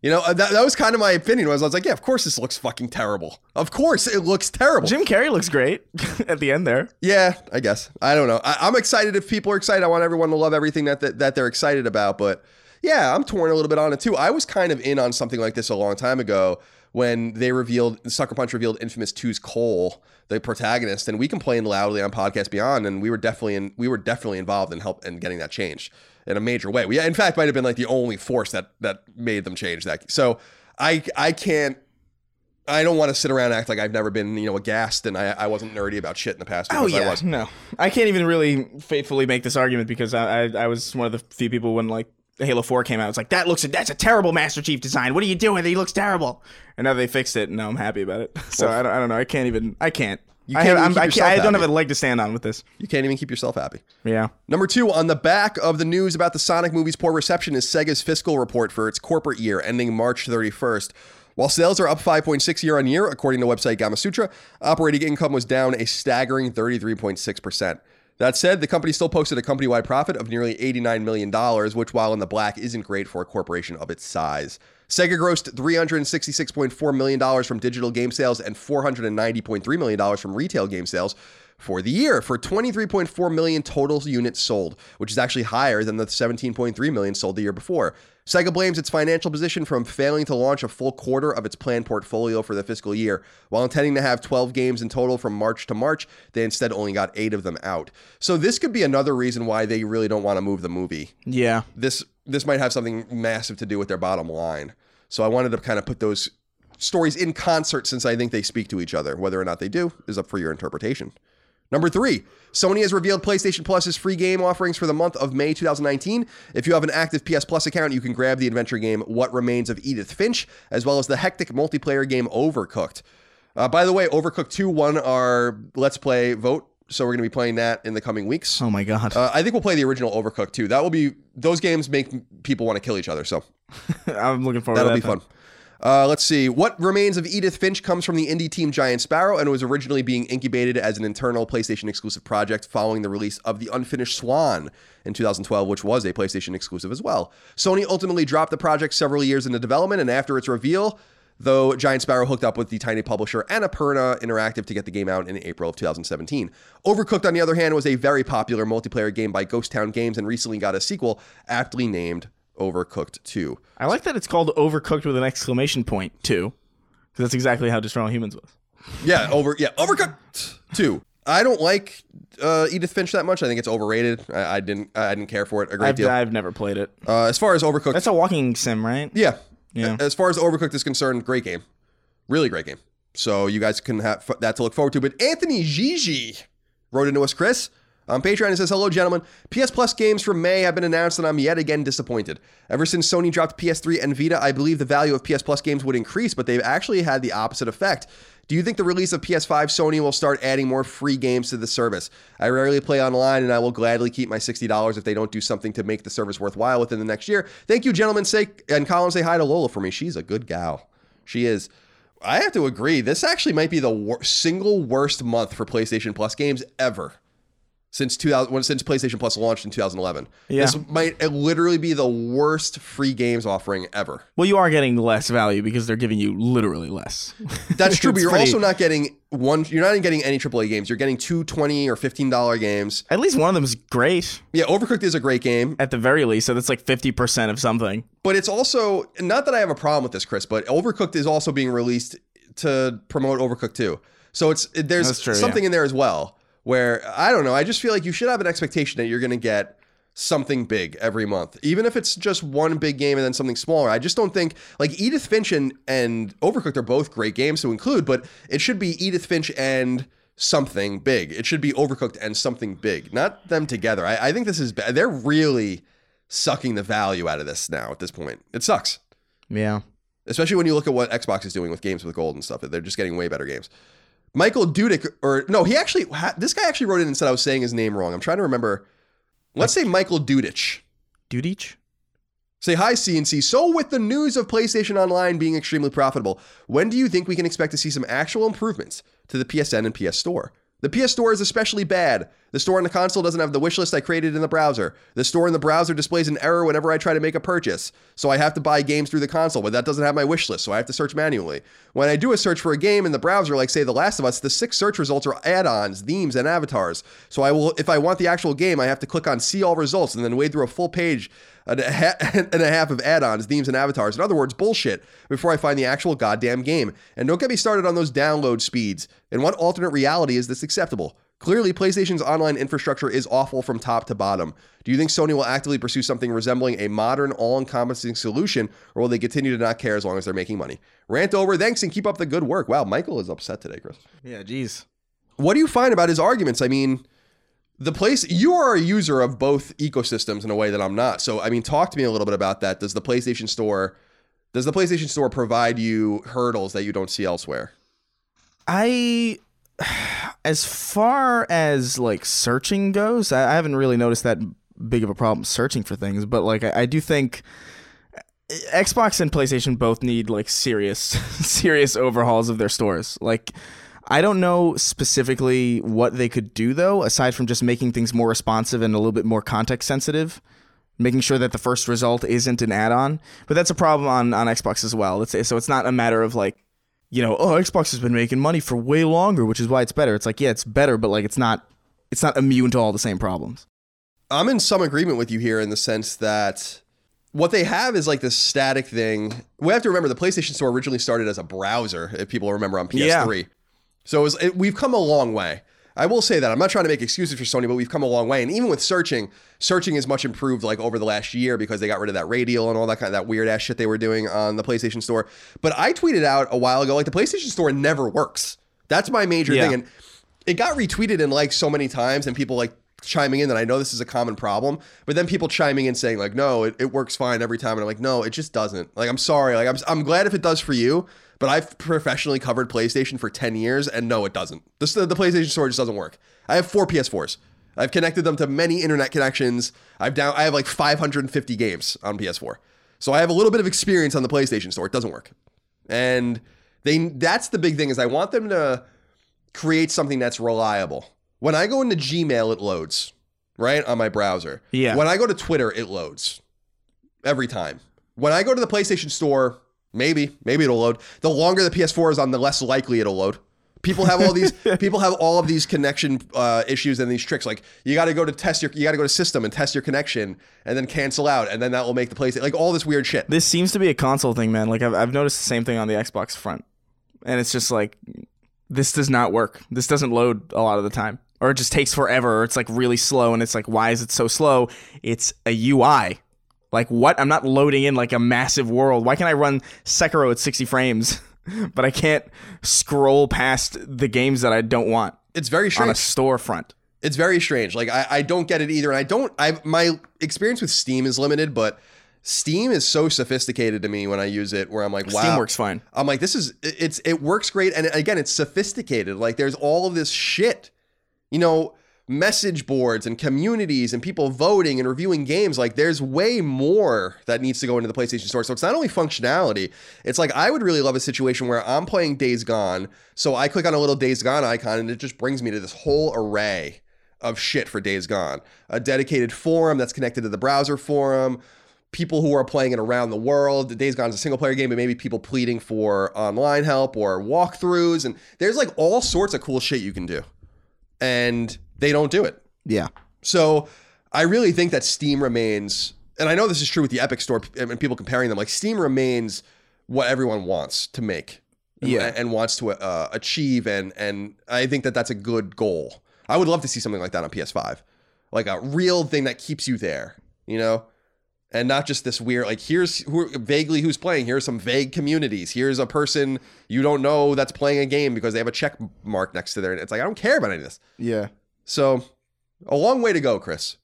You know, uh, that, that was kind of my opinion. Was I was like, yeah, of course this looks fucking terrible. Of course it looks terrible. Jim Carrey looks great at the end there. Yeah, I guess. I don't know. I, I'm excited if people are excited. I want everyone to love everything that, that that they're excited about. But yeah, I'm torn a little bit on it too. I was kind of in on something like this a long time ago when they revealed Sucker Punch revealed Infamous 2's Cole, the protagonist, and we complained loudly on Podcast Beyond, and we were definitely in, we were definitely involved in help in getting that changed in a major way. We in fact might have been like the only force that that made them change that. So I I can't I don't want to sit around and act like I've never been, you know, aghast and I, I wasn't nerdy about shit in the past. Oh I yeah, was. no, I can't even really faithfully make this argument because I, I I was one of the few people when like Halo Four came out. It's like that looks that's a terrible Master Chief design. What are you doing? He looks terrible. And now they fixed it, and now I'm happy about it. So I don't I don't know. I can't even. I can't. You I, can't have, I'm, keep I, can't, I don't have a leg to stand on with this. You can't even keep yourself happy. Yeah. Number two, on the back of the news about the Sonic movie's poor reception is Sega's fiscal report for its corporate year ending March 31st. While sales are up 5.6 year on year, according to website Gamasutra, operating income was down a staggering 33.6%. That said, the company still posted a company wide profit of nearly $89 million, which, while in the black, isn't great for a corporation of its size. Sega grossed $366.4 million from digital game sales and $490.3 million from retail game sales for the year for 23.4 million total units sold, which is actually higher than the 17.3 million sold the year before. Sega blames its financial position from failing to launch a full quarter of its planned portfolio for the fiscal year. While intending to have 12 games in total from March to March, they instead only got 8 of them out. So this could be another reason why they really don't want to move the movie. Yeah. This this might have something massive to do with their bottom line. So I wanted to kind of put those stories in concert since I think they speak to each other. Whether or not they do is up for your interpretation. Number three, Sony has revealed PlayStation Plus's free game offerings for the month of May 2019. If you have an active PS Plus account, you can grab the adventure game What Remains of Edith Finch, as well as the hectic multiplayer game Overcooked. Uh, by the way, Overcooked 2 won our Let's Play vote, so we're going to be playing that in the coming weeks. Oh my god. Uh, I think we'll play the original Overcooked too. That will be those games make people want to kill each other, so I'm looking forward that'll to be that. fun. Uh, let's see. What remains of Edith Finch comes from the indie team Giant Sparrow and was originally being incubated as an internal PlayStation exclusive project following the release of The Unfinished Swan in 2012, which was a PlayStation exclusive as well. Sony ultimately dropped the project several years into development, and after its reveal, though Giant Sparrow hooked up with the tiny publisher Annapurna Interactive to get the game out in April of 2017. Overcooked, on the other hand, was a very popular multiplayer game by Ghost Town Games and recently got a sequel aptly named Overcooked 2. I like that it's called Overcooked with an exclamation point too, because that's exactly how Destroy All Humans was. Yeah, over yeah, overcooked two. I don't like uh, Edith Finch that much. I think it's overrated. I, I didn't I didn't care for it a great I've, deal. I've never played it. Uh, as far as Overcooked, That's a walking sim, right? yeah, Yeah. As far as Overcooked is concerned, great game, really great game. So you guys can have f- that to look forward to. But Anthony Gigi wrote into us, Chris. On Patreon, it says, Hello, gentlemen. PS Plus games from May have been announced, and I'm yet again disappointed. Ever since Sony dropped PS3 and Vita, I believe the value of PS Plus games would increase, but they've actually had the opposite effect. Do you think the release of PS5 Sony will start adding more free games to the service? I rarely play online, and I will gladly keep my $60 if they don't do something to make the service worthwhile within the next year. Thank you, gentlemen. Say, and Colin, say hi to Lola for me. She's a good gal. She is. I have to agree. This actually might be the wor- single worst month for PlayStation Plus games ever since 2000 since PlayStation Plus launched in 2011. Yeah. This might literally be the worst free games offering ever. Well, you are getting less value because they're giving you literally less. That's true, but you're pretty- also not getting one you're not even getting any AAA games. You're getting two 20 or 15 dollar games. At least one of them is great Yeah, Overcooked is a great game, at the very least. So that's like fifty percent of something. but it's also not that I have a problem with this, Chris, but Overcooked is also being released to promote Overcooked 2. So it's there's true, something in there as well where I don't know, I just feel like you should have an expectation that you're going to get something big every month. Even if it's just one big game and then something smaller. I just don't think like Edith Finch and, and Overcooked are both great games to include, but it should be Edith Finch and something big. It should be Overcooked and something big, not them together. I, I think this is bad. They're really sucking the value out of this now at this point. It sucks. Yeah. Especially when you look at what Xbox is doing with games with gold and stuff. They're just getting way better games. Michael Dudek, or no, he actually, this guy actually wrote in and said I was saying his name wrong. I'm trying to remember. Let's say Michael Dudich. Dudich? Say hi, CNC. So, with the news of PlayStation Online being extremely profitable, when do you think we can expect to see some actual improvements to the PSN and PS Store? The PS Store is especially bad. The store on the console doesn't have the wish list I created in the browser. The store in the browser displays an error whenever I try to make a purchase. So I have to buy games through the console, but that doesn't have my wish list, so I have to search manually. When I do a search for a game in the browser, like say The Last of Us, the six search results are add-ons, themes, and avatars. So I will, if I want the actual game, I have to click on See All Results and then wade through a full page and a, ha- and a half of add-ons, themes, and avatars. In other words, bullshit before I find the actual goddamn game. And don't get me started on those download speeds. In what alternate reality is this acceptable? Clearly, PlayStation's online infrastructure is awful from top to bottom. Do you think Sony will actively pursue something resembling a modern, all encompassing solution, or will they continue to not care as long as they're making money? Rant over. Thanks and keep up the good work. Wow, Michael is upset today, Chris. Yeah, geez. What do you find about his arguments? I mean, the place you are a user of both ecosystems in a way that I'm not. So, I mean, talk to me a little bit about that. Does the PlayStation Store does the PlayStation Store provide you hurdles that you don't see elsewhere? I, as far as like searching goes, I, haven't really noticed that big of a problem searching for things. But like, I, I do think eh, Xbox and PlayStation both need like serious, serious overhauls of their stores. Like, I don't know specifically what they could do though, aside from just making things more responsive and a little bit more context sensitive making sure that the first result isn't an add-on. But that's a problem on on Xbox as well. Let's say so it's not a matter of like, you know, oh Xbox has been making money for way longer, which is why it's better. It's like yeah, it's better, but like it's not it's not immune to all the same problems. I'm in some agreement with you here in the sense that what they have is like this static thing. We have to remember the PlayStation Store originally started as a browser, if people remember on PS3. So it was, it, we've come a long way. I will say that I'm not trying to make excuses for Sony, but we've come a long way. And even with searching, searching is much improved like over the last year because they got rid of that radial and all that kind of that weird ass shit they were doing on the PlayStation Store. But I tweeted out a while ago like the PlayStation Store never works. That's my major Yeah. thing, and it got retweeted and liked so many times, and people like chiming in that I know this is a common problem, but then people chiming in saying like, no, it, it works fine every time, and I'm like, no, it just doesn't. Like, I'm sorry, like I'm I'm glad if it does for you, but I've professionally covered PlayStation for 10 years, and no, it doesn't. The, the PlayStation Store just doesn't work. I have four PS4s. I've connected them to many internet connections. I've down I have like 550 games on PS4. So I have a little bit of experience on the PlayStation Store. It doesn't work. And they that's the big thing is I want them to create something that's reliable. When I go into Gmail it loads, right? On my browser. Yeah. When I go to Twitter it loads every time. When I go to the PlayStation Store, maybe, maybe it'll load. The longer the PS4 is on, the less likely it'll load. People have all these. people have all of these connection uh, issues and these tricks. Like you got to go to test your. You got to go to system and test your connection, and then cancel out, and then that will make the PlayStation like all this weird shit. This seems to be a console thing, man. Like I've I've noticed the same thing on the Xbox front, and it's just like this does not work. This doesn't load a lot of the time, or it just takes forever, or it's like really slow, and it's like why is it so slow? It's a UI. Like what? I'm not loading in like a massive world. Why can I run Sekiro at 60 frames, but I can't scroll past the games that I don't want It's very strange. on a storefront? It's very strange. Like I, I don't get it either, and I don't. I my experience with Steam is limited, but Steam is so sophisticated to me when I use it. Where I'm like, wow, Steam works fine. I'm like, this is it's it works great, and again, it's sophisticated. Like there's all of this shit, you know, message boards and communities and people voting and reviewing games. Like there's way more that needs to go into the PlayStation Store. So it's not only functionality. It's like I would really love a situation where I'm playing Days Gone, so I click on a little Days Gone icon, and it just brings me to this whole array of shit for Days Gone. A dedicated forum that's connected to the browser forum people who are playing it around the world. Days Gone is a single player game, but maybe people pleading for online help or walkthroughs. And there's like all sorts of cool shit you can do. And they don't do it. Yeah. So I really think that Steam remains, and I know this is true with the Epic Store and people comparing them, like Steam remains what everyone wants to make. and- Yeah. And wants to uh, achieve. And, and I think that that's a good goal. I would love to see something like that on PS5. Like a real thing that keeps you there, you know? and not just this weird like here's who vaguely who's playing here's some vague communities here's a person you don't know that's playing a game because they have a check mark next to their it's like i don't care about any of this Yeah. So a long way to go chris.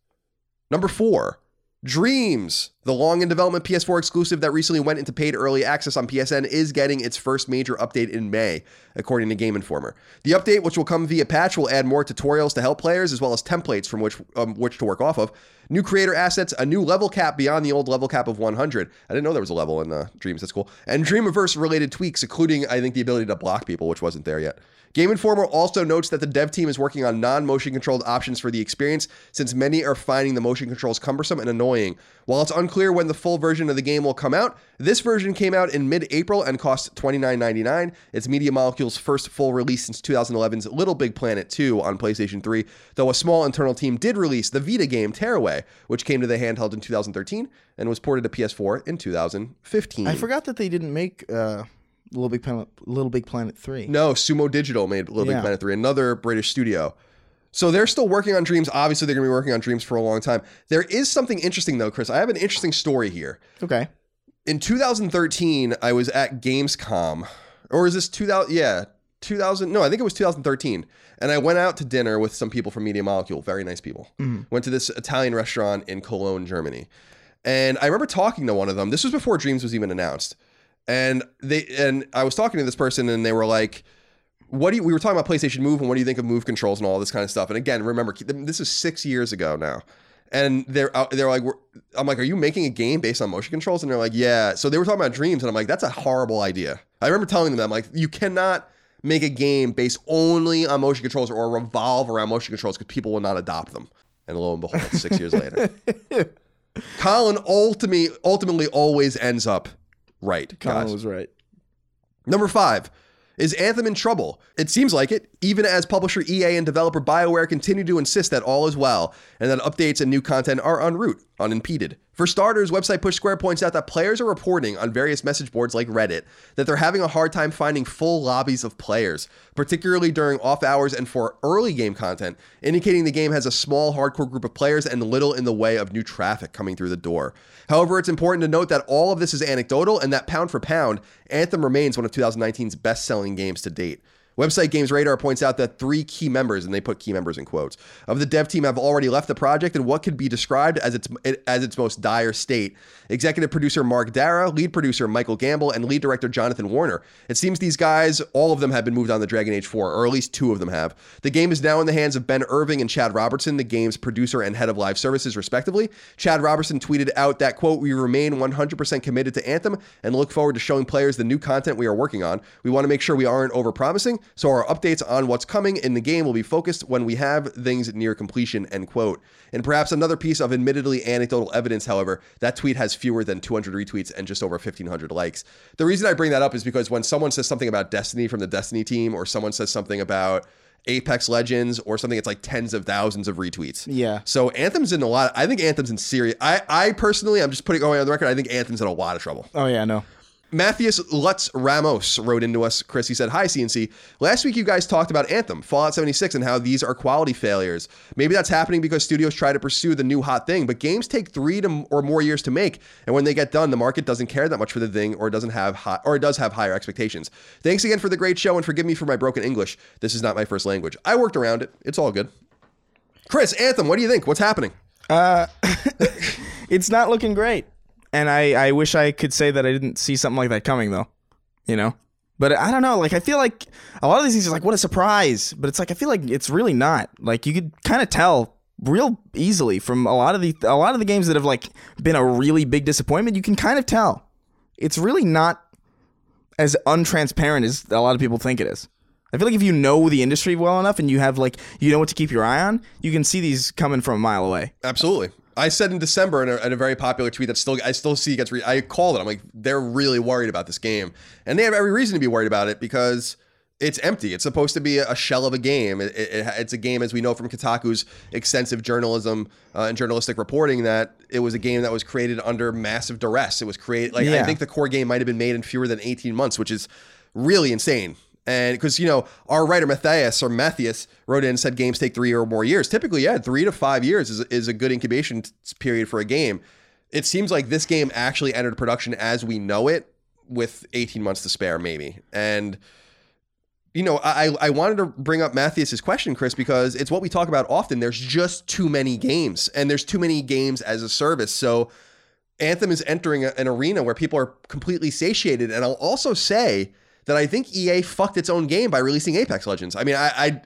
Number four dreams the long in development ps4 exclusive that recently went into paid early access on psn is getting its first major update in may according to game informer. The update which will come via patch will add more tutorials to help players as well as templates from which um, which to work off of. New creator assets a new level cap beyond the old level cap of 100 i didn't know there was a level in uh, dreams. That's cool. And dreamiverse related tweaks including i think the ability to block people which wasn't there yet. Game Informer also notes that the dev team is working on non motion controlled options for the experience since many are finding the motion controls cumbersome and annoying. While it's unclear when the full version of the game will come out, this version came out in mid April and cost $29.99. It's Media Molecule's first full release since 2011's Little Big Planet 2 on PlayStation 3, though a small internal team did release the Vita game Tearaway, which came to the handheld in 2013 and was ported to PS4 in 2015. I forgot that they didn't make uh, Little Big Planet, Little Big Planet Three. No, Sumo Digital made Little Big Planet 3, another British studio. So they're still working on Dreams. Obviously, they're going to be working on Dreams for a long time. There is something interesting though, Chris. I have an interesting story here. Okay. In 2013, I was at Gamescom, or is this 2000? Yeah, 2000. No, I think it was 2013. And I went out to dinner with some people from Media Molecule, very nice people. Mm-hmm. Went to this Italian restaurant in Cologne, Germany. And I remember talking to one of them. This was before Dreams was even announced. And they and I was talking to this person and they were like, what do you, we were talking about PlayStation Move and what do you think of move controls and all this kind of stuff. And again, remember this is 6 years ago now. And they're out- they're like we're, I'm like, "Are you making a game based on motion controls?" And they're like, "Yeah." So they were talking about Dreams and I'm like, "That's a horrible idea." I remember telling them that I'm like, "You cannot make a game based only on motion controls or revolve around motion controls because people will not adopt them." And lo and behold, 6 years later. Colin ultimately ultimately always ends up right. Colin guys. was right. Number five. Is Anthem in trouble? It seems like it, even as publisher EA and developer BioWare continue to insist that all is well and that updates and new content are en route, unimpeded. For starters, website Push Square points out that players are reporting on various message boards like Reddit that they're having a hard time finding full lobbies of players, particularly during off hours and for early game content, indicating the game has a small hardcore group of players and little in the way of new traffic coming through the door. However, it's important to note that all of this is anecdotal and that pound for pound, Anthem remains one of 2019's best selling games to date. Website Games Radar points out that three key members, and they put key members in quotes, of the dev team have already left the project in what could be described as its as its most dire state. Executive producer Mark Darrah, lead producer Michael Gamble, and lead director Jonathan Warner. It seems these guys, all of them have been moved on to Dragon Age 4, or at least two of them have. The game is now in the hands of Ben Irving and Chad Robertson, the game's producer and head of live services, respectively. Chad Robertson tweeted out that, quote, we remain 100% committed to Anthem and look forward to showing players the new content we are working on. We want to make sure we aren't overpromising, so our updates on what's coming in the game will be focused when we have things near completion, end quote. And perhaps another piece of admittedly anecdotal evidence, however, that tweet has fewer than 200 retweets and just over 1,500 likes. The reason I bring that up is because when someone says something about Destiny from the Destiny team, or someone says something about Apex Legends or something, it's like tens of thousands of retweets. Yeah. So Anthem's in a lot. I think Anthem's in serious. I, I personally, I'm just putting going on the record. I think Anthem's in a lot of trouble. Oh yeah, no. Matthias Lutz Ramos wrote into us, Chris. He said, Hi, CNC. Last week you guys talked about Anthem, Fallout 76, and how these are quality failures. Maybe that's happening because studios try to pursue the new hot thing, but games take three to, or more years to make. And when they get done, the market doesn't care that much for the thing or doesn't have high, or it does have higher expectations. Thanks again for the great show and forgive me for my broken English. This is not my first language. I worked around it. It's all good. Chris, Anthem, what do you think? What's happening? Uh, It's not looking great. And I, I wish I could say that I didn't see something like that coming though. You know? But I don't know. Like I feel like a lot of these things are like, what a surprise. But it's like I feel like it's really not. Like you could kind of tell real easily from a lot of the a lot of the games that have like been a really big disappointment. You can kind of tell it's really not as untransparent as a lot of people think it is. I feel like if you know the industry well enough and you have like you know what to keep your eye on, you can see these coming from a mile away. Absolutely. I said in December in a, in a very popular tweet that still I still see gets. Re- I called it. I'm like, they're really worried about this game, and they have every reason to be worried about it because it's empty. It's supposed to be a shell of a game. It, it, it's a game, as we know from Kotaku's extensive journalism uh, and journalistic reporting, that it was a game that was created under massive duress. It was created like I think the core game might have been made in fewer than 18 months, which is really insane. And because you know our writer Matthias or Matthias wrote in and said games take three or more years. Typically, yeah, three to five years is, is a good incubation period for a game. It seems like this game actually entered production as we know it with 18 months to spare, maybe. And you know, I I wanted to bring up Matthias's question, Chris, because it's what we talk about often. There's just too many games, and there's too many games as a service. So Anthem is entering a- an arena where people are completely satiated. And I'll also say that I think EA fucked its own game by releasing Apex Legends. I mean, I, I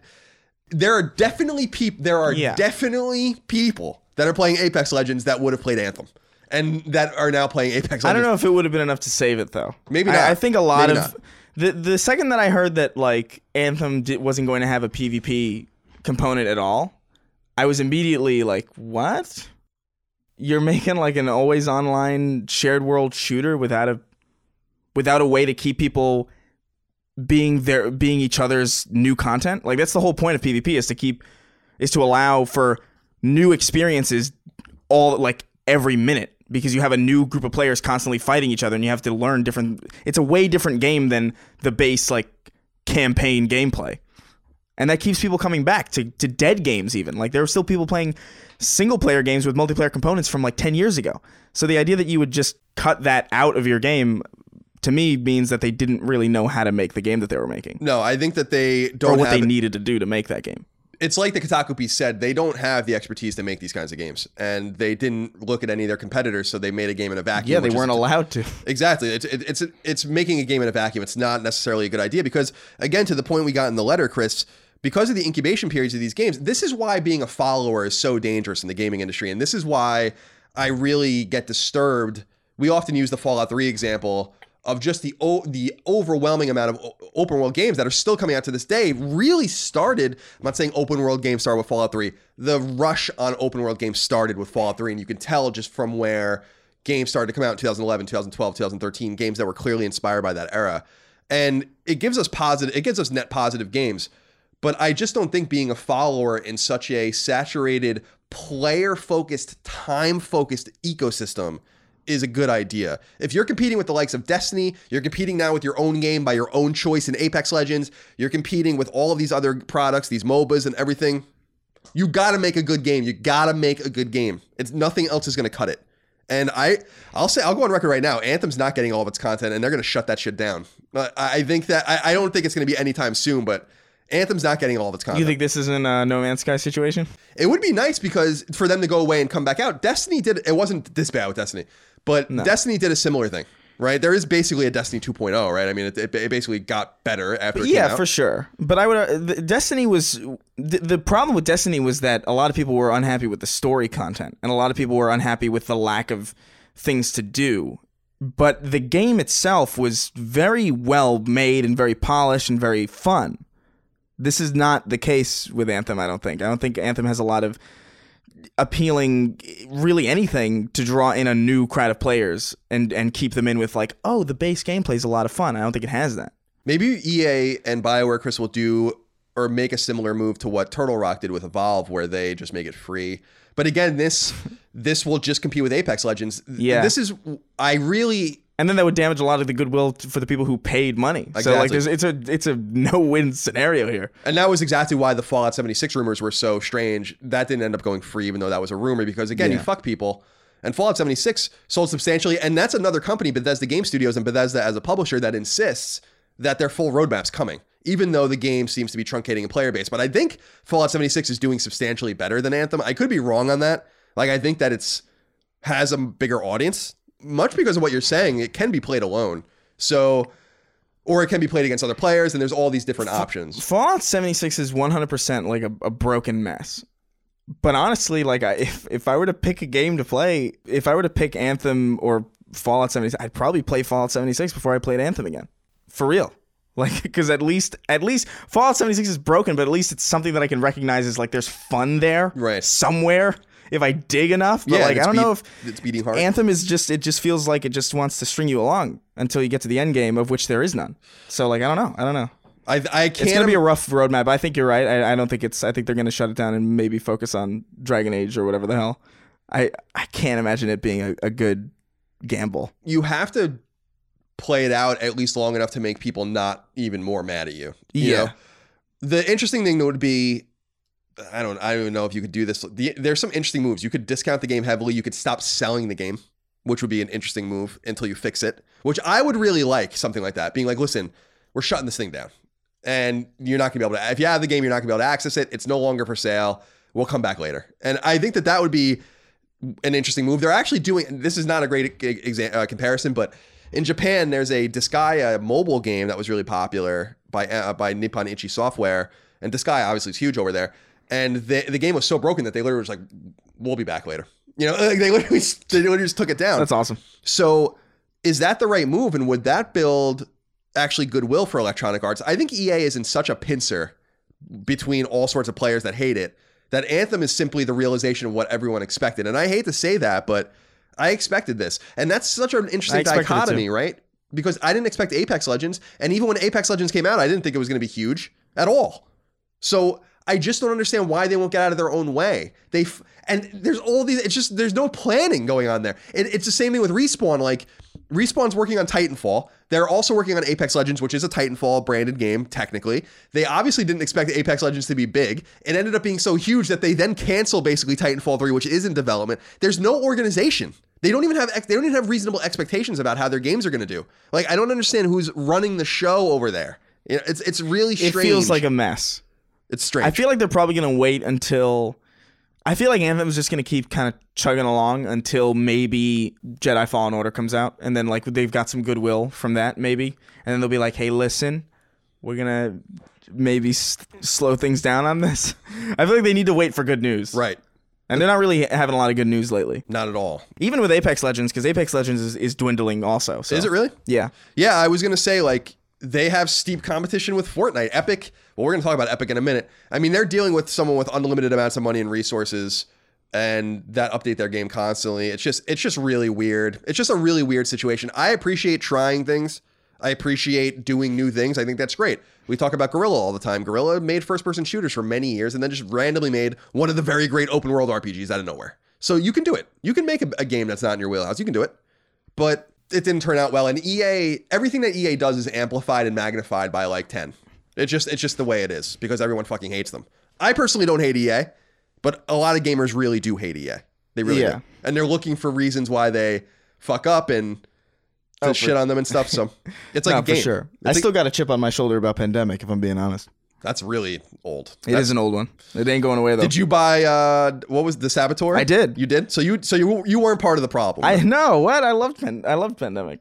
there are definitely people there are Yeah. definitely people that are playing Apex Legends that would have played Anthem and that are now playing Apex Legends. I don't know if it would have been enough to save it though. Maybe I- not. I, think a lot Maybe of not. the the second that I heard that like Anthem di- wasn't going to have a PvP component at all, I was immediately like, "What? You're making like an always online shared world shooter without a without a way to keep people being their being each other's new content? Like that's the whole point of PvP is to keep is to allow for new experiences all like every minute because you have a new group of players constantly fighting each other and you have to learn different it's a way different game than the base like campaign gameplay and that keeps people coming back to to dead games. Even like there are still people playing single player games with multiplayer components from like ten years ago. So the idea that you would just cut that out of your game. To me, means that they didn't really know how to make the game that they were making, No, I think that they don't what have they needed to do to make that game. it's like the Kotaku piece said, they don't have the expertise to make these kinds of games, and they didn't look at any of their competitors, so they made a game in a vacuum. Yeah, they weren't allowed to. Exactly. It's it, it's it's making a game in a vacuum. It's not necessarily a good idea because again, to the point we got in the letter, Chris, because of the incubation periods of these games, this is why being a follower is so dangerous in the gaming industry, and this is why I really get disturbed. We often use the Fallout 3 example of just the the overwhelming amount of open world games that are still coming out to this day really started I'm not saying open world games started with Fallout 3 the rush on open world games started with Fallout 3 and you can tell just from where games started to come out in 2011 2012 2013 games that were clearly inspired by that era. And it gives us positive it gives us net positive games but I just don't think being a follower in such a saturated player focused time focused ecosystem is a good idea. If you're competing with the likes of Destiny, you're competing now with your own game by your own choice in Apex Legends, you're competing with all of these other products, these MOBAs and everything. You got to make a good game. You got to make a good game. It's nothing else is going to cut it. And I, I'll say, I'll go on record right now. Anthem's not getting all of its content, and they're going to shut that shit down. Uh, I, I think that I, I don't think it's going to be anytime soon, but Anthem's not getting all of its content. You think this is in a No Man's Sky situation? It would be nice because for them to go away and come back out. Destiny did it wasn't this bad with Destiny, but Destiny did a similar thing, right? There is basically a Destiny 2.0, right? I mean, it, it, it basically got better after. Yeah, for sure. But I would. Uh, the, Destiny was the, the problem with Destiny was that a lot of people were unhappy with the story content, and a lot of people were unhappy with the lack of things to do. But the game itself was very well made and very polished and very fun. This is not the case with Anthem. I don't think. I don't think Anthem has a lot of appealing really anything to draw in a new crowd of players and and keep them in with like oh the base gameplay is a lot of fun i don't think it has that Maybe EA and BioWare, Chris, will do or make a similar move to what Turtle Rock did with Evolve, where they just make it free. But again, this this will just compete with Apex Legends. Yeah. This is I really and then that would damage a lot of the goodwill t- for the people who paid money. So like, Exactly. there's it's a it's a no win scenario here. And that was exactly why the Fallout 76 rumors were so strange. That didn't end up going free, even though that was a rumor, because again, you fuck people. And Fallout 76 sold substantially. And that's another company, Bethesda Game Studios and Bethesda as a publisher, that insists that their full roadmap's coming, even though the game seems to be truncating a player base. But I think Fallout 76 is doing substantially better than Anthem. I could be wrong on that. Like, I think that it's has a bigger audience, much because of what you're saying. It can be played alone. So, or it can be played against other players, and there's all these different options. Fallout 76 is 100% like a, a broken mess. But honestly, like I, if if I were to pick a game to play, if I were to pick Anthem or Fallout 76, I'd probably play Fallout 76 before I played Anthem again. For real. Like because at least at least Fallout 76 is broken, but at least it's something that I can recognize as like there's fun there Right. somewhere if I dig enough. But Yeah, like I don't know if it's beating heart. Anthem is just it just feels like it just wants to string you along until you get to the end game of which there is none. So like I don't know. I don't know. I I can't. It's gonna be a rough roadmap. I think you're right. I, I don't think it's. I think they're gonna shut it down and maybe focus on Dragon Age or whatever the hell. I I can't imagine it being a, a good gamble. you have to play it out at least long enough to make people not even more mad at you. you Yeah. know? The interesting thing would be I don't I don't even know if you could do this. The, there's some interesting moves. You could discount the game heavily. You could stop selling the game, which would be an interesting move until you fix it. Which I would really like something like that. Being like, listen, we're shutting this thing down. And you're not gonna be able to if you have the game, you're not gonna be able to access it. It's no longer for sale. We'll come back later. And I think that that would be an interesting move. They're actually doing this is not a great exa- uh, comparison, but in Japan, there's a Disgaea mobile game that was really popular by uh, by Nippon Ichi Software, and Disgaea obviously is huge over there. And the the game was so broken that they literally was like, "We'll be back later." You know, like they literally they literally just took it down. That's awesome. So, is that the right move? And would that build actually goodwill for Electronic Arts? I think EA is in such a pincer between all sorts of players that hate it that Anthem is simply the realization of what everyone expected. And I hate to say that, but I expected this. And that's such an interesting expected it too. dichotomy, right? Because I didn't expect Apex Legends. And even when Apex Legends came out, I didn't think it was going to be huge at all. So I just don't understand why they won't get out of their own way. They f- and there's all these. It's just there's no planning going on there. It, it's the same thing with respawn. Like Respawn's working on Titanfall. They're also working on Apex Legends, which is a Titanfall branded game, technically. They obviously didn't expect Apex Legends to be big. It ended up being so huge that they then cancel basically Titanfall 3, which is in development. There's no organization. They don't even have ex- they don't even have reasonable expectations about how their games are going to do. Like I don't understand who's running the show over there. It's it's really strange. It feels like a mess. It's strange. I feel like they're probably gonna wait until. I feel like Anthem's just gonna keep kind of chugging along until maybe Jedi Fallen Order comes out, and then like they've got some goodwill from that, maybe, and then they'll be like, "Hey, listen, we're gonna maybe s- slow things down on this." I feel like they need to wait for good news, right. And they're not really having a lot of good news lately, Not at all. even with Apex Legends, because Apex Legends is, is dwindling also. So. Is it really? Yeah. Yeah, I was gonna say like they have steep competition with Fortnite. Epic. Well, we're gonna talk about Epic in a minute. I mean, they're dealing with someone with unlimited amounts of money and resources, and that update their game constantly. It's just it's just really weird. It's just a really weird situation. I appreciate trying things. I appreciate doing new things. I think that's great. We talk about Guerrilla all the time. Guerrilla made first person shooters for many years and then just randomly made one of the very great open world RPGs out of nowhere. So you can do it. You can make a, a game that's not in your wheelhouse. You can do it but it didn't turn out well. And EA, everything that EA does is amplified and magnified by like 10. It just it's just the way it is because everyone fucking hates them. I personally don't hate EA, but a lot of gamers really do hate EA. They really Yeah. do. And they're looking for reasons why they fuck up and oh, to Oh, shit on them and stuff. So it's like no, a game. for sure. I It's a- still got a chip on my shoulder about pandemic, if I'm being honest. That's really old. It is an old one. It ain't going away though. Did you buy uh what was the Saboteur? I did. You did? So you so you you weren't part of the problem. I know what I loved. Pan- I loved pandemic.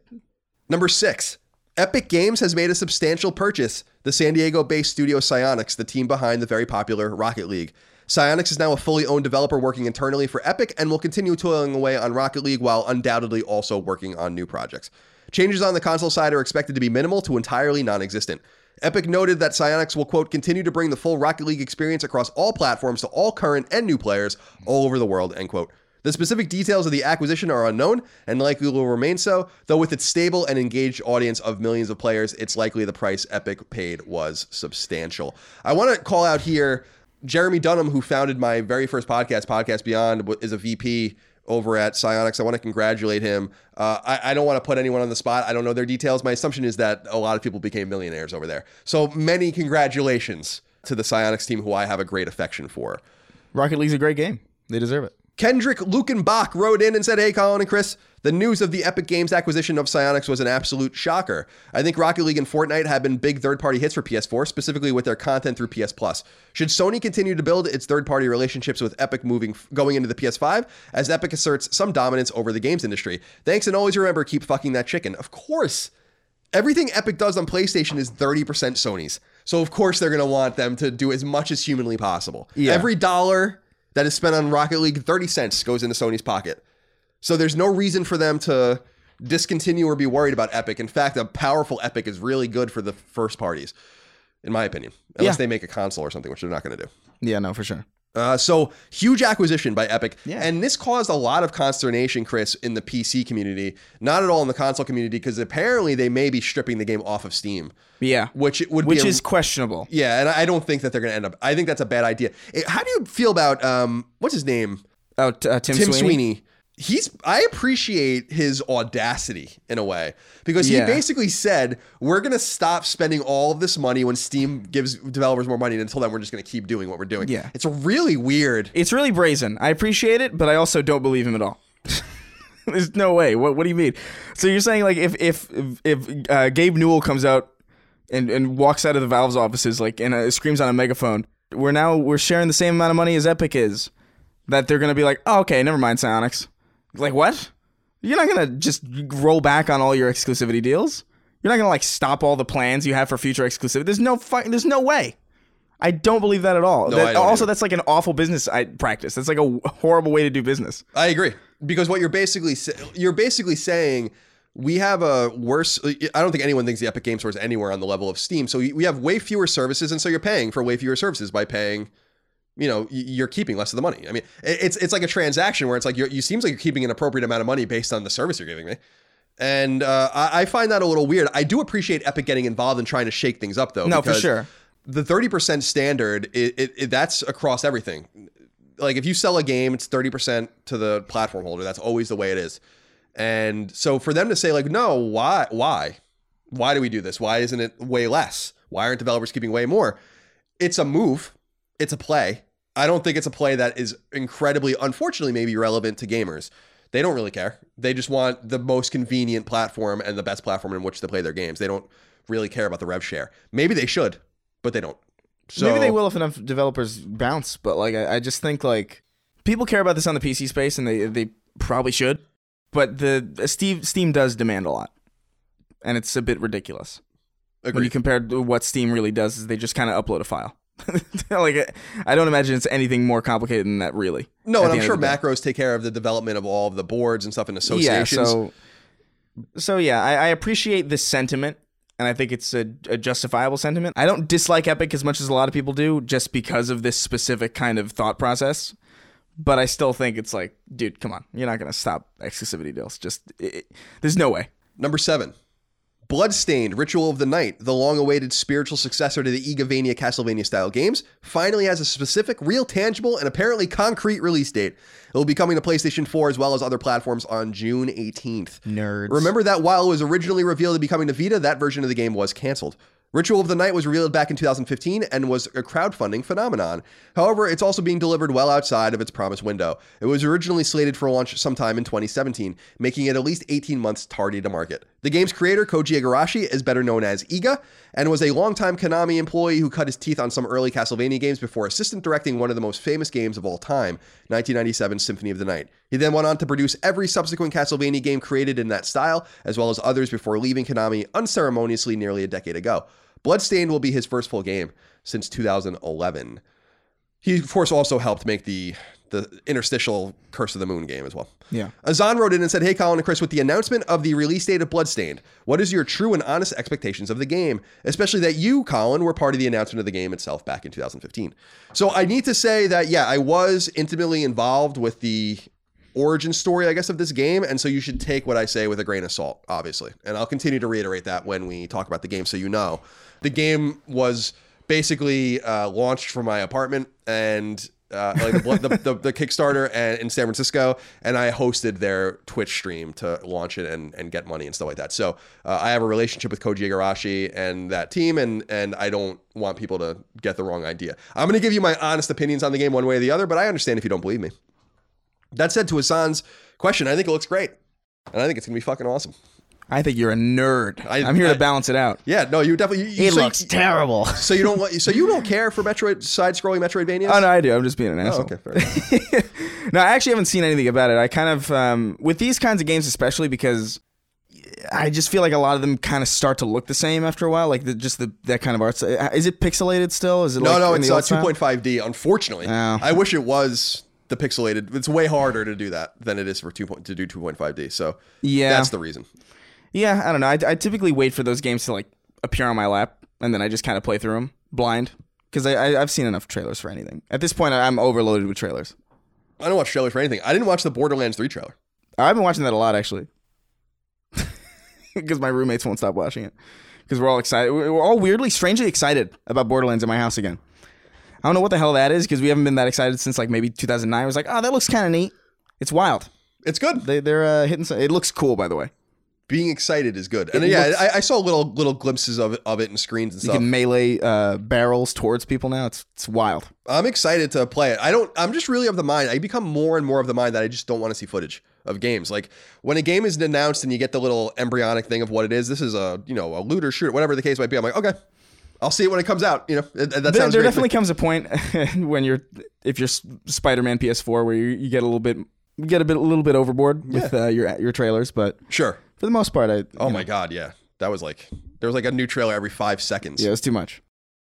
Number six, Epic Games has made a substantial purchase. The San Diego based studio Psyonix, the team behind the very popular Rocket League. Psyonix is now a fully owned developer working internally for Epic and will continue toiling away on Rocket League while undoubtedly also working on new projects. Changes on the console side are expected to be minimal to entirely non existent. Epic noted that Psyonix will, quote, continue to bring the full Rocket League experience across all platforms to all current and new players all over the world, end quote. The specific details of the acquisition are unknown and likely will remain so, though with its stable and engaged audience of millions of players, it's likely the price Epic paid was substantial. I want to call out here Jeremy Dunham, who founded my very first podcast, Podcast Beyond, is a VP over at Psyonix. I want to congratulate him. Uh, I, I don't want to put anyone on the spot. I don't know their details. My assumption is that a lot of people became millionaires over there. So many congratulations to the Psyonix team, who I have a great affection for. Rocket League's a great game. They deserve it. Kendrick Lukenbach wrote in and said, Hey, Colin and Chris, the news of the Epic Games acquisition of Psyonix was an absolute shocker. I think Rocket League and Fortnite have been big third party hits for PS4, specifically with their content through PS Plus. Should Sony continue to build its third party relationships with Epic moving going into the PS5, as Epic asserts some dominance over the games industry? Thanks, and always remember keep fucking that chicken. Of course. Everything Epic does on PlayStation is 30% Sony's. So of course they're going to want them to do as much as humanly possible. Yeah. Every dollar that is spent on Rocket League, 30 cents goes into Sony's pocket. So there's no reason for them to discontinue or be worried about Epic. In fact, a powerful Epic is really good for the first parties, in my opinion. Unless Yeah. they make a console or something, which they're not going to do. Yeah, no, for sure. Uh, so huge acquisition by Epic, Yeah. and this caused a lot of consternation, Chris, in the PC community. Not at all in the console community, because apparently they may be stripping the game off of Steam, Yeah, which it would which be a- is questionable. yeah, and I don't think that they're going to end up. I think that's a bad idea. Eh, How do you feel about um, what's his name? Oh, t- uh, Tim, Tim Sweeney. Sweeney. He's I appreciate his audacity in a way because Yeah. he basically said we're going to stop spending all of this money when Steam gives developers more money and until then we're just going to keep doing what we're doing. Yeah. It's really weird. It's really brazen. I appreciate it, but I also don't believe him at all. There's no way. What What do you mean? So you're saying like if if if, if uh, Gabe Newell comes out and and walks out of the Valve's offices like and uh, screams on a megaphone, we're now we're sharing the same amount of money as Epic is. That they're gonna be like, oh, okay, never mind, Psyonix. Like what? You're not gonna just roll back on all your exclusivity deals. You're not gonna like stop all the plans you have for future exclusivity. There's no fu- There's no way. I don't believe that at all. No, That- also, either. that's like an awful business I, practice. That's like a horrible way to do business. I agree because what you're basically you're basically saying we have a worse. I don't think anyone thinks the Epic Game Store is anywhere on the level of Steam. So we have way fewer services, and so you're paying for way fewer services by paying. You know, you're keeping less of the money. I mean, it's it's like a transaction where it's like you're, you seems like you're keeping an appropriate amount of money based on the service you're giving me. And uh, I, I find that a little weird. I do appreciate Epic getting involved and trying to shake things up, though. No, for sure. The thirty percent standard, it, it, it, that's across everything like if you sell a game, it's 30% to the platform holder. That's always the way it is. And so for them to say like, no, why, why, why do we do this? Why isn't it way less? Why aren't developers keeping way more? It's a move. It's a play. I don't think it's a play that is incredibly, unfortunately, maybe relevant to gamers. They don't really care. They just want the most convenient platform and the best platform in which to play their games. They don't really care about the rev share. Maybe they should, but they don't. So, Maybe they will if enough developers bounce, but like I, I just think like people care about this on the PC space, and they they probably should. But the uh, Steam Steam does demand a lot, and it's a bit ridiculous when you compare what Steam really does. Is they just kind of upload a file. like I don't imagine it's anything more complicated than that, really. No, and I'm sure of the day. macros take care of the development of all of the boards and stuff in Yeah, so so yeah, I, I appreciate this sentiment, and I think it's a, a justifiable sentiment. I don't dislike Epic as much as a lot of people do, just because of this specific kind of thought process. But I still think it's like, dude, come on, you're not gonna stop exclusivity deals. Just it, it- there's no way. Number seven, Bloodstained Ritual of the Night, the long awaited spiritual successor to the Igavania Castlevania style games, finally has a specific, real, tangible, and apparently concrete release date. It will be coming to PlayStation 4 as well as other platforms on June 18th. Nerds. Remember that while it was originally revealed to be coming to Vita, that version of the game was canceled. Ritual of the Night was revealed back in 2015 and was a crowdfunding phenomenon. However, it's also being delivered well outside of its promised window. It was originally slated for launch sometime in 2017, making it at least 18 months tardy to market. The game's creator, Koji Igarashi, is better known as Iga, and was a longtime Konami employee who cut his teeth on some early Castlevania games before assistant directing one of the most famous games of all time, 1997 Symphony of the Night. He then went on to produce every subsequent Castlevania game created in that style, as well as others before leaving Konami unceremoniously nearly a decade ago. Bloodstained will be his first full game since 2011. He, of course, also helped make the the interstitial Curse of the Moon game as well. Yeah. Azan wrote in and said, Hey, Colin and Chris, with the announcement of the release date of Bloodstained, what is your true and honest expectations of the game? Especially that you, Colin, were part of the announcement of the game itself back in 2015. So I need to say that, yeah, I was intimately involved with the origin story, I guess, of this game. And so you should take what I say with a grain of salt, obviously. And I'll continue to reiterate that when we talk about the game so you know. The game was basically uh, launched from my apartment and uh, like the, the, the, the Kickstarter and, in San Francisco, and I hosted their Twitch stream to launch it and, and get money and stuff like that. So uh, I have a relationship with Koji Igarashi and that team, and and I don't want people to get the wrong idea. I'm going to give you my honest opinions on the game one way or the other, but I understand if you don't believe me. That said, to Hassan's question, I think it looks great, and I think it's going to be fucking awesome. I think you're a nerd. I- I, am here I- to balance it out. Yeah, no, you definitely. You, you- It so looks you, terrible. So you don't want. So you don't care for Metroid side-scrolling Metroidvanias? Oh no, I do. I'm just being an Oh, asshole. okay, fair no, I actually haven't seen anything about it. I kind of um, with these kinds of games, especially because I just feel like a lot of them kind of start to look the same after a while. Like the, just the that kind of art. Is it pixelated still? Is it No, like no, it's the uh, 2.5D. Unfortunately, Oh. I wish it was the pixelated. It's way harder to do that than it is for two point to do 2.5D. So Yeah. that's the reason. Yeah, I don't know. I, I typically wait for those games to like appear on my lap, and then I just kind of play through them blind because I, I I've seen enough trailers for anything. At this point, I'm overloaded with trailers. I don't watch trailers for anything. I didn't watch the Borderlands 3 trailer. I've been watching that a lot actually, because my roommates won't stop watching it. Because we're all excited. We're all weirdly, strangely excited about Borderlands in my house again. I don't know what the hell that is because we haven't been that excited since like maybe 2009. I was like, oh, that looks kind of neat. It's wild. It's good. They they're uh, hitting. Some, it looks cool, by the way. Being excited is good. And It yeah, looks- I, I saw little little glimpses of it, of it in screens and You stuff. can melee uh, barrels towards people now. It's it's wild. I'm excited to play it. I don't. I'm just really of the mind. I become more and more of the mind that I just don't want to see footage of games. Like when a game is announced and you get the little embryonic thing of what it is. This is a you know a looter shooter, whatever the case might be. I'm like, okay, I'll see it when it comes out. You know, that, there there definitely comes a point when you're if you're Spider-Man PS4 where you, you get a little bit you get a bit a little bit overboard with uh, your your trailers, but sure. For the most part, I Oh my know, god, yeah, that was like there was like a new trailer every five seconds. yeah, it was too much.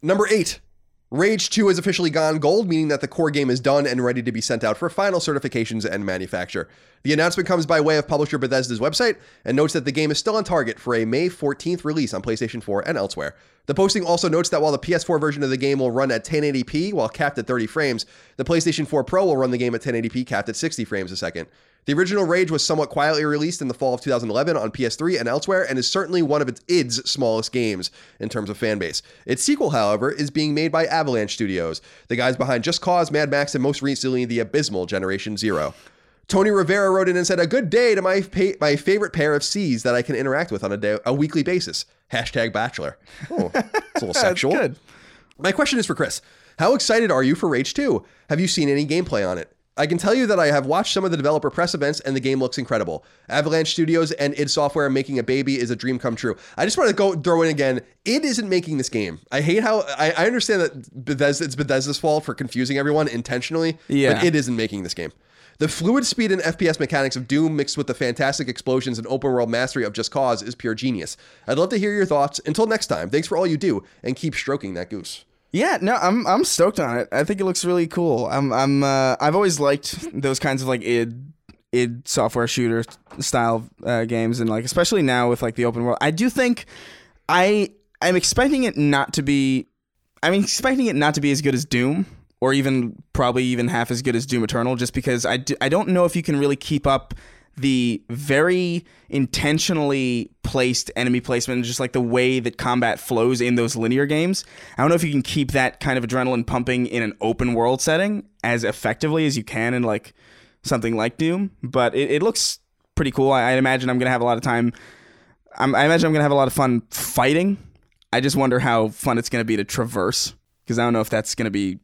Number eight, Rage 2 has officially gone gold, meaning that the core game is done and ready to be sent out for final certifications and manufacture. The announcement comes by way of publisher Bethesda's website and notes that the game is still on target for a May 14th release on PlayStation 4 and elsewhere. The posting also notes that while the PS4 version of the game will run at 1080p while capped at 30 frames, the PlayStation 4 Pro will run the game at 1080p capped at 60 frames a second. The original Rage was somewhat quietly released in the fall of 2011 on PS3 and elsewhere, and is certainly one of its id's smallest games in terms of fan base. Its sequel, however, is being made by Avalanche Studios, the guys behind Just Cause, Mad Max, and most recently the abysmal Generation Zero. Tony Rivera wrote in and said, "A good day to my pa- my favorite pair of C's that I can interact with on a day, a weekly basis." Hashtag Bachelor. Oh, it's a little sexual. good. My question is for Chris. How excited are you for Rage 2? Have you seen any gameplay on it? I can tell you that I have watched some of the developer press events and the game looks incredible. Avalanche Studios and id Software making a baby is a dream come true. I just want to go throw in again. Id isn't making this game. I hate how I, I understand that Bethesda it's Bethesda's fault for confusing everyone intentionally. Yeah. But it isn't making this game. The fluid speed and FPS mechanics of Doom mixed with the fantastic explosions and open world mastery of Just Cause is pure genius. I'd love to hear your thoughts. Until next time, thanks for all you do and keep stroking that goose. Yeah, no, I'm I'm stoked on it. I think it looks really cool. I'm I'm uh, I've always liked those kinds of like id id software shooter style uh, games, and like especially now with like the open world. I do think I I'm expecting it not to be. I'm expecting it not to be as good as Doom, or even probably even half as good as Doom Eternal, just because I do, I don't know if you can really keep up the very intentionally placed enemy placement, and just like the way that combat flows in those linear games. I don't know if you can keep that kind of adrenaline pumping in an open world setting as effectively as you can in like something like Doom, but it, it looks pretty cool. I, I imagine I'm gonna have a lot of time. I'm, I imagine I'm gonna have a lot of fun fighting. I just wonder how fun it's gonna be to traverse because I don't know if that's gonna be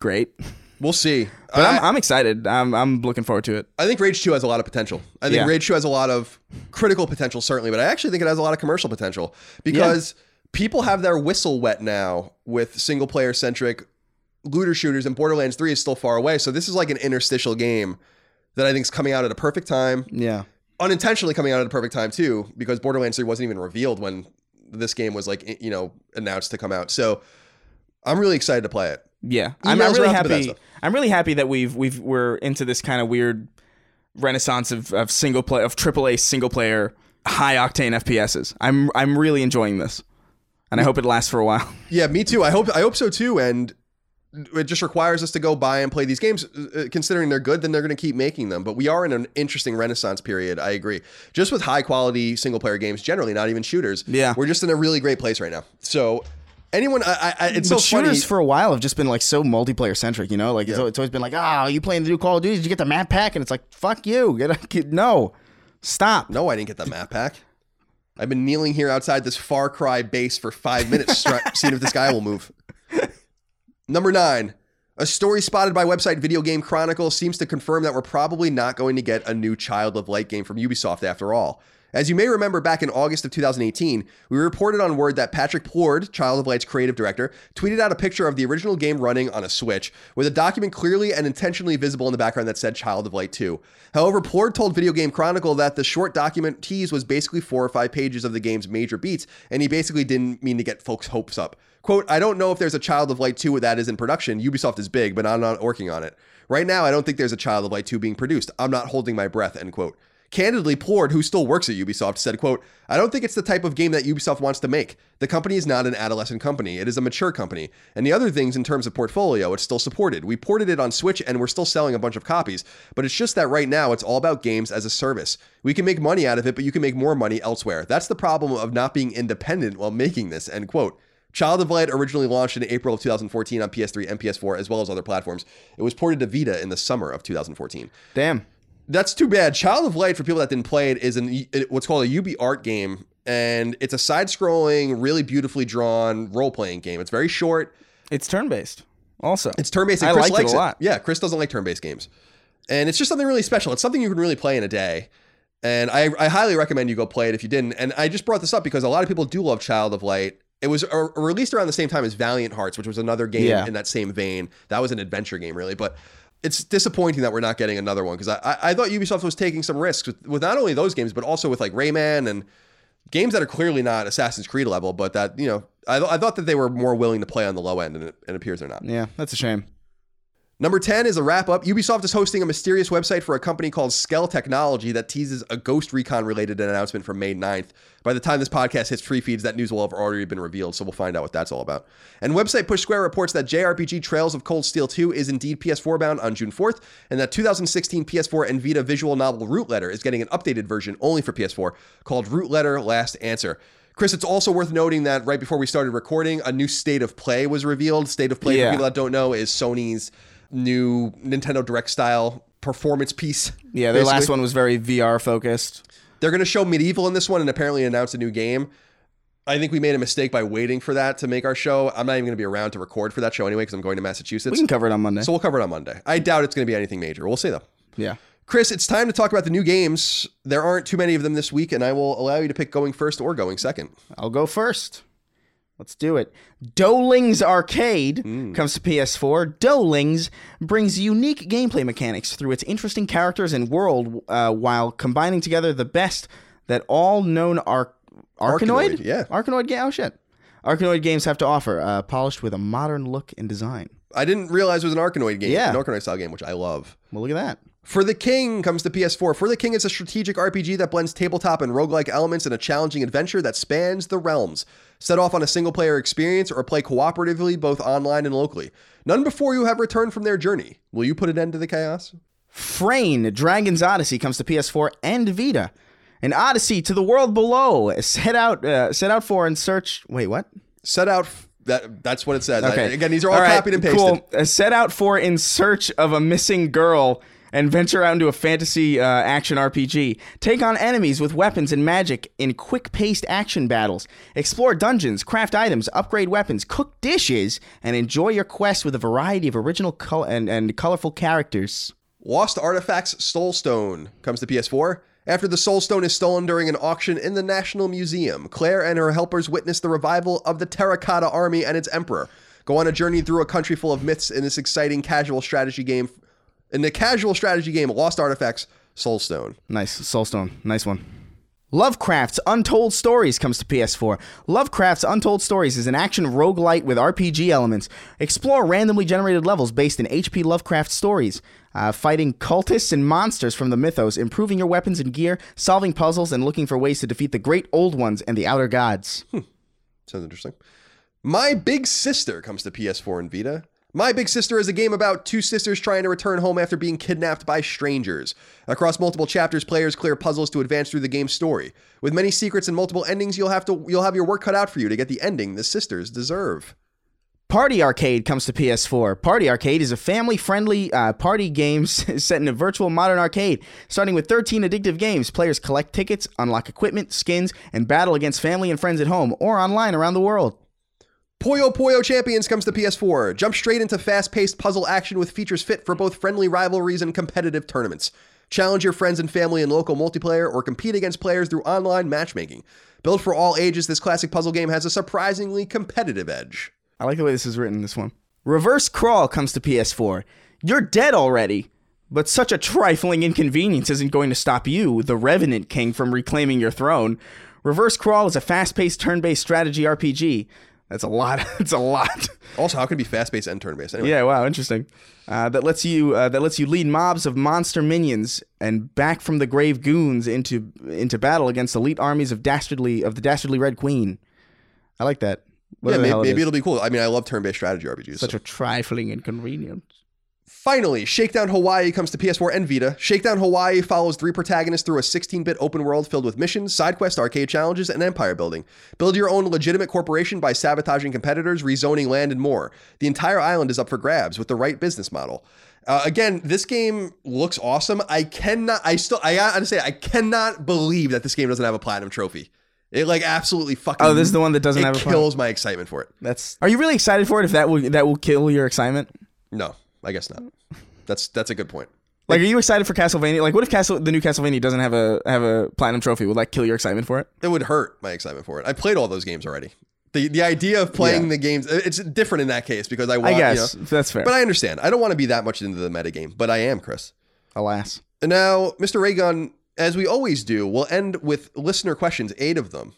great. We'll see. But I- I'm, I'm excited. I'm, I'm looking forward to it. I think Rage 2 has a lot of potential. I think Yeah. Rage 2 has a lot of critical potential, certainly, but I actually think it has a lot of commercial potential because people have their whistle wet now with single player centric looter shooters, and Borderlands 3 is still far away. So this is like an interstitial game that I think is coming out at a perfect time, Yeah. unintentionally coming out at a perfect time, too, because Borderlands 3 wasn't even revealed when this game was like, you know, announced to come out. So I'm really excited to play it. Yeah, I'm, I'm really happy. I'm really happy that we've we've we're into this kind of weird renaissance of, of single play of AAA single player high octane FPSs. I'm I'm really enjoying this, and I hope it lasts for a while. Yeah, me too. I hope I hope so too. And it just requires us to go buy and play these games. Uh, Considering they're good, then they're going to keep making them. But we are in an interesting renaissance period. I agree. Just with high quality single player games, generally, not even shooters. Yeah. we're just in a really great place right now. So anyone, I, I, it's but so funny. shooters for a while have just been like so multiplayer centric, you know. Like it's, it's always been like, oh, you playing the new Call of Duty? Did you get the map pack? And it's like, fuck you, get, a, get no, stop. no, I didn't get the map pack. I've been kneeling here outside this Far Cry base for five minutes, seeing if this guy will move. Number nine. A story spotted by website Video Game Chronicle seems to confirm that we're probably not going to get a new Child of Light game from Ubisoft after all. As you may remember, back in August of 2018, we reported on word that Patrick Plourde, Child of Light's creative director, tweeted out a picture of the original game running on a Switch, with a document clearly and intentionally visible in the background that said Child of Light 2. However, Plourde told Video Game Chronicle that the short document tease was basically four or five pages of the game's major beats, and he basically didn't mean to get folks' hopes up. Quote, I don't know if there's a Child of Light 2 that is in production. Ubisoft is big, but I'm not working on it. Right now, I don't think there's a Child of Light 2 being produced. I'm not holding my breath, end quote. Candidly, Plourde, who still works at Ubisoft, said, quote, I don't think it's the type of game that Ubisoft wants to make. The company is not an adolescent company. It is a mature company. And the other things in terms of portfolio, it's still supported. We ported it on Switch and we're still selling a bunch of copies. But it's just that right now it's all about games as a service. We can make money out of it, but you can make more money elsewhere. That's the problem of not being independent while making this, end quote. Child of Light originally launched in April of 2014 on PS3 and PS4, as well as other platforms. It was ported to Vita in the summer of 2014 Damn. That's too bad. Child of Light, for people that didn't play it, is an what's called a UB art game, and it's a side-scrolling, really beautifully drawn role-playing game. It's very short. It's turn based. Also, It's turn-based. And I Chris liked it a lot. Yeah, Chris doesn't like turn-based games, and it's just something really special. It's something you can really play in a day. And I, I highly recommend you go play it if you didn't. And I just brought this up because a lot of people do love Child of Light. It was uh, released around the same time as Valiant Hearts, which was another game Yeah. in that same vein. That was an adventure game, really. But it's disappointing that we're not getting another one because I, I, thought Ubisoft was taking some risks with, with not only those games, but also with like Rayman and games that are clearly not Assassin's Creed level, but that you know, I, I thought that they were more willing to play on the low end, and it, it appears they're not. Yeah, that's a shame. Number 10 is a wrap up. Ubisoft is hosting a mysterious website for a company called Skell Technology that teases a Ghost Recon related announcement from May 9th. By the time this podcast hits free feeds, that news will have already been revealed, so we'll find out what that's all about. And website Push Square reports that JRPG Trails of Cold Steel 2 is indeed PS4 bound on June 4th, and that 2016 PS4 and Vita visual novel Root Letter is getting an updated version only for PS4 called Root Letter Last Answer. Chris, it's also worth noting that right before we started recording, a new State of Play was revealed. State of Play, Yeah. for people that don't know, is Sony's new Nintendo Direct style performance piece. Yeah, their last one was very VR focused. They're going to show MediEvil in this one and apparently announce a new game. I think we made a mistake by waiting for that to make our show. I'm not even going to be around to record for that show anyway because I'm going to Massachusetts. We can cover it on Monday. so we'll cover it on Monday. I doubt it's going to be anything major. We'll see though. yeah. Chris, it's time to talk about the new games. There aren't too many of them this week, and I will allow you to pick going first or going second. I'll go first. Let's do it. Doughlings Arcade Hmm. comes to PS4. Doughlings brings unique gameplay mechanics through its interesting characters and world uh, while combining together the best that all known Ar- Arkanoid? Arkanoid, yeah. Arkanoid game? Oh, shit. Arkanoid games have to offer, uh, polished with a modern look and design. I didn't realize it was an Arkanoid game, Yeah. an Arkanoid style game, which I love. Well, look at that. For the King comes to PS4. For the King is a strategic RPG that blends tabletop and roguelike elements in a challenging adventure that spans the realms. Set off on a single player experience or play cooperatively both online and locally. None before you have returned from their journey. Will you put an end to the chaos? Frane, Dragon's Odyssey comes to PS4 and Vita. An odyssey to the world below. Set out, uh, set out for and search. Wait, what? Set out f- that that's what it says. I- Okay. again, these are all, right, copied and pasted. Cool. Uh, set out for in search of a missing girl and venture out into a fantasy uh, action RPG. Take on enemies with weapons and magic in quick-paced action battles. Explore dungeons, craft items, upgrade weapons, cook dishes, and enjoy your quest with a variety of original col- and, and colorful characters. Lost Artifacts Soulstone comes to PS4. After the Soulstone is stolen during an auction in the National Museum, Claire and her helpers witness the revival of the Terracotta Army and its emperor. Go on a journey through a country full of myths in this exciting casual strategy game. In the casual strategy game, Lost Artifacts Soulstone. Nice. Soulstone. Nice one. Lovecraft's Untold Stories comes to PS4. Lovecraft's Untold Stories is an action roguelite with RPG elements. Explore randomly generated levels based in H.P. Lovecraft stories, uh, fighting cultists and monsters from the mythos, improving your weapons and gear, solving puzzles, and looking for ways to defeat the great old ones and the outer gods. Sounds interesting. My Big Sister comes to PS4 and Vita. My Big Sister is a game about two sisters trying to return home after being kidnapped by strangers. Across multiple chapters, players clear puzzles to advance through the game's story. With many secrets and multiple endings, you'll have to you'll have your work cut out for you to get the ending the sisters deserve. Party Arcade comes to PS4. Party Arcade is a family friendly uh, party game set in a virtual modern arcade. Starting with 13 addictive games, players collect tickets, unlock equipment, skins, and battle against family and friends at home or online around the world. Puyo Puyo Champions comes to PS4. Jump straight into fast paced puzzle action with features fit for both friendly rivalries and competitive tournaments. Challenge your friends and family in local multiplayer or compete against players through online matchmaking. Built for all ages, this classic puzzle game has a surprisingly competitive edge. I like the way this is written, this one. Reverse Crawl comes to PS4. You're dead already, but such a trifling inconvenience isn't going to stop you, the Revenant King, from reclaiming your throne. Reverse Crawl is a fast paced turn based strategy RPG. That's a lot. It's a lot. Also, how can it be fast paced and turn based? Anyway, Yeah, wow, interesting. Uh, that lets you uh, that lets you lead mobs of monster minions and back from the grave goons into into battle against elite armies of dastardly of the dastardly Red Queen. I like that. yeah maybe, it maybe it'll be cool. I mean, I love turn based strategy RPGs. such so. a trifling inconvenience. Finally, Shakedown Hawaii comes to PS4 and Vita. Shakedown Hawaii follows three protagonists through a 16 bit open world filled with missions, side quest arcade challenges, and empire building. Build your own legitimate corporation by sabotaging competitors, rezoning land, and more. The entire island is up for grabs with the right business model. Uh, again, this game looks awesome. I cannot, I still, I gotta say, I cannot believe that this game doesn't have a platinum trophy. It like absolutely fucking. Oh, this is the one that doesn't it have a platinum- kills my excitement for it. That's. Are you really excited for it? If that will that will kill your excitement? No, I guess not. Mm. That's that's a good point. Like, are you excited for Castlevania? Like, what if Castle the new Castlevania doesn't have a have a platinum trophy? Would like kill your excitement for it? it would hurt my excitement for it. I played all those games already. The the idea of playing Yeah. the games it's different in that case because I want, I guess you know- that's fair. but I understand. I don't want to be that much into the metagame, but I am, Chris. Alas, And now, Mr. Ray Gun, as we always do, we'll end with listener questions, eight of them,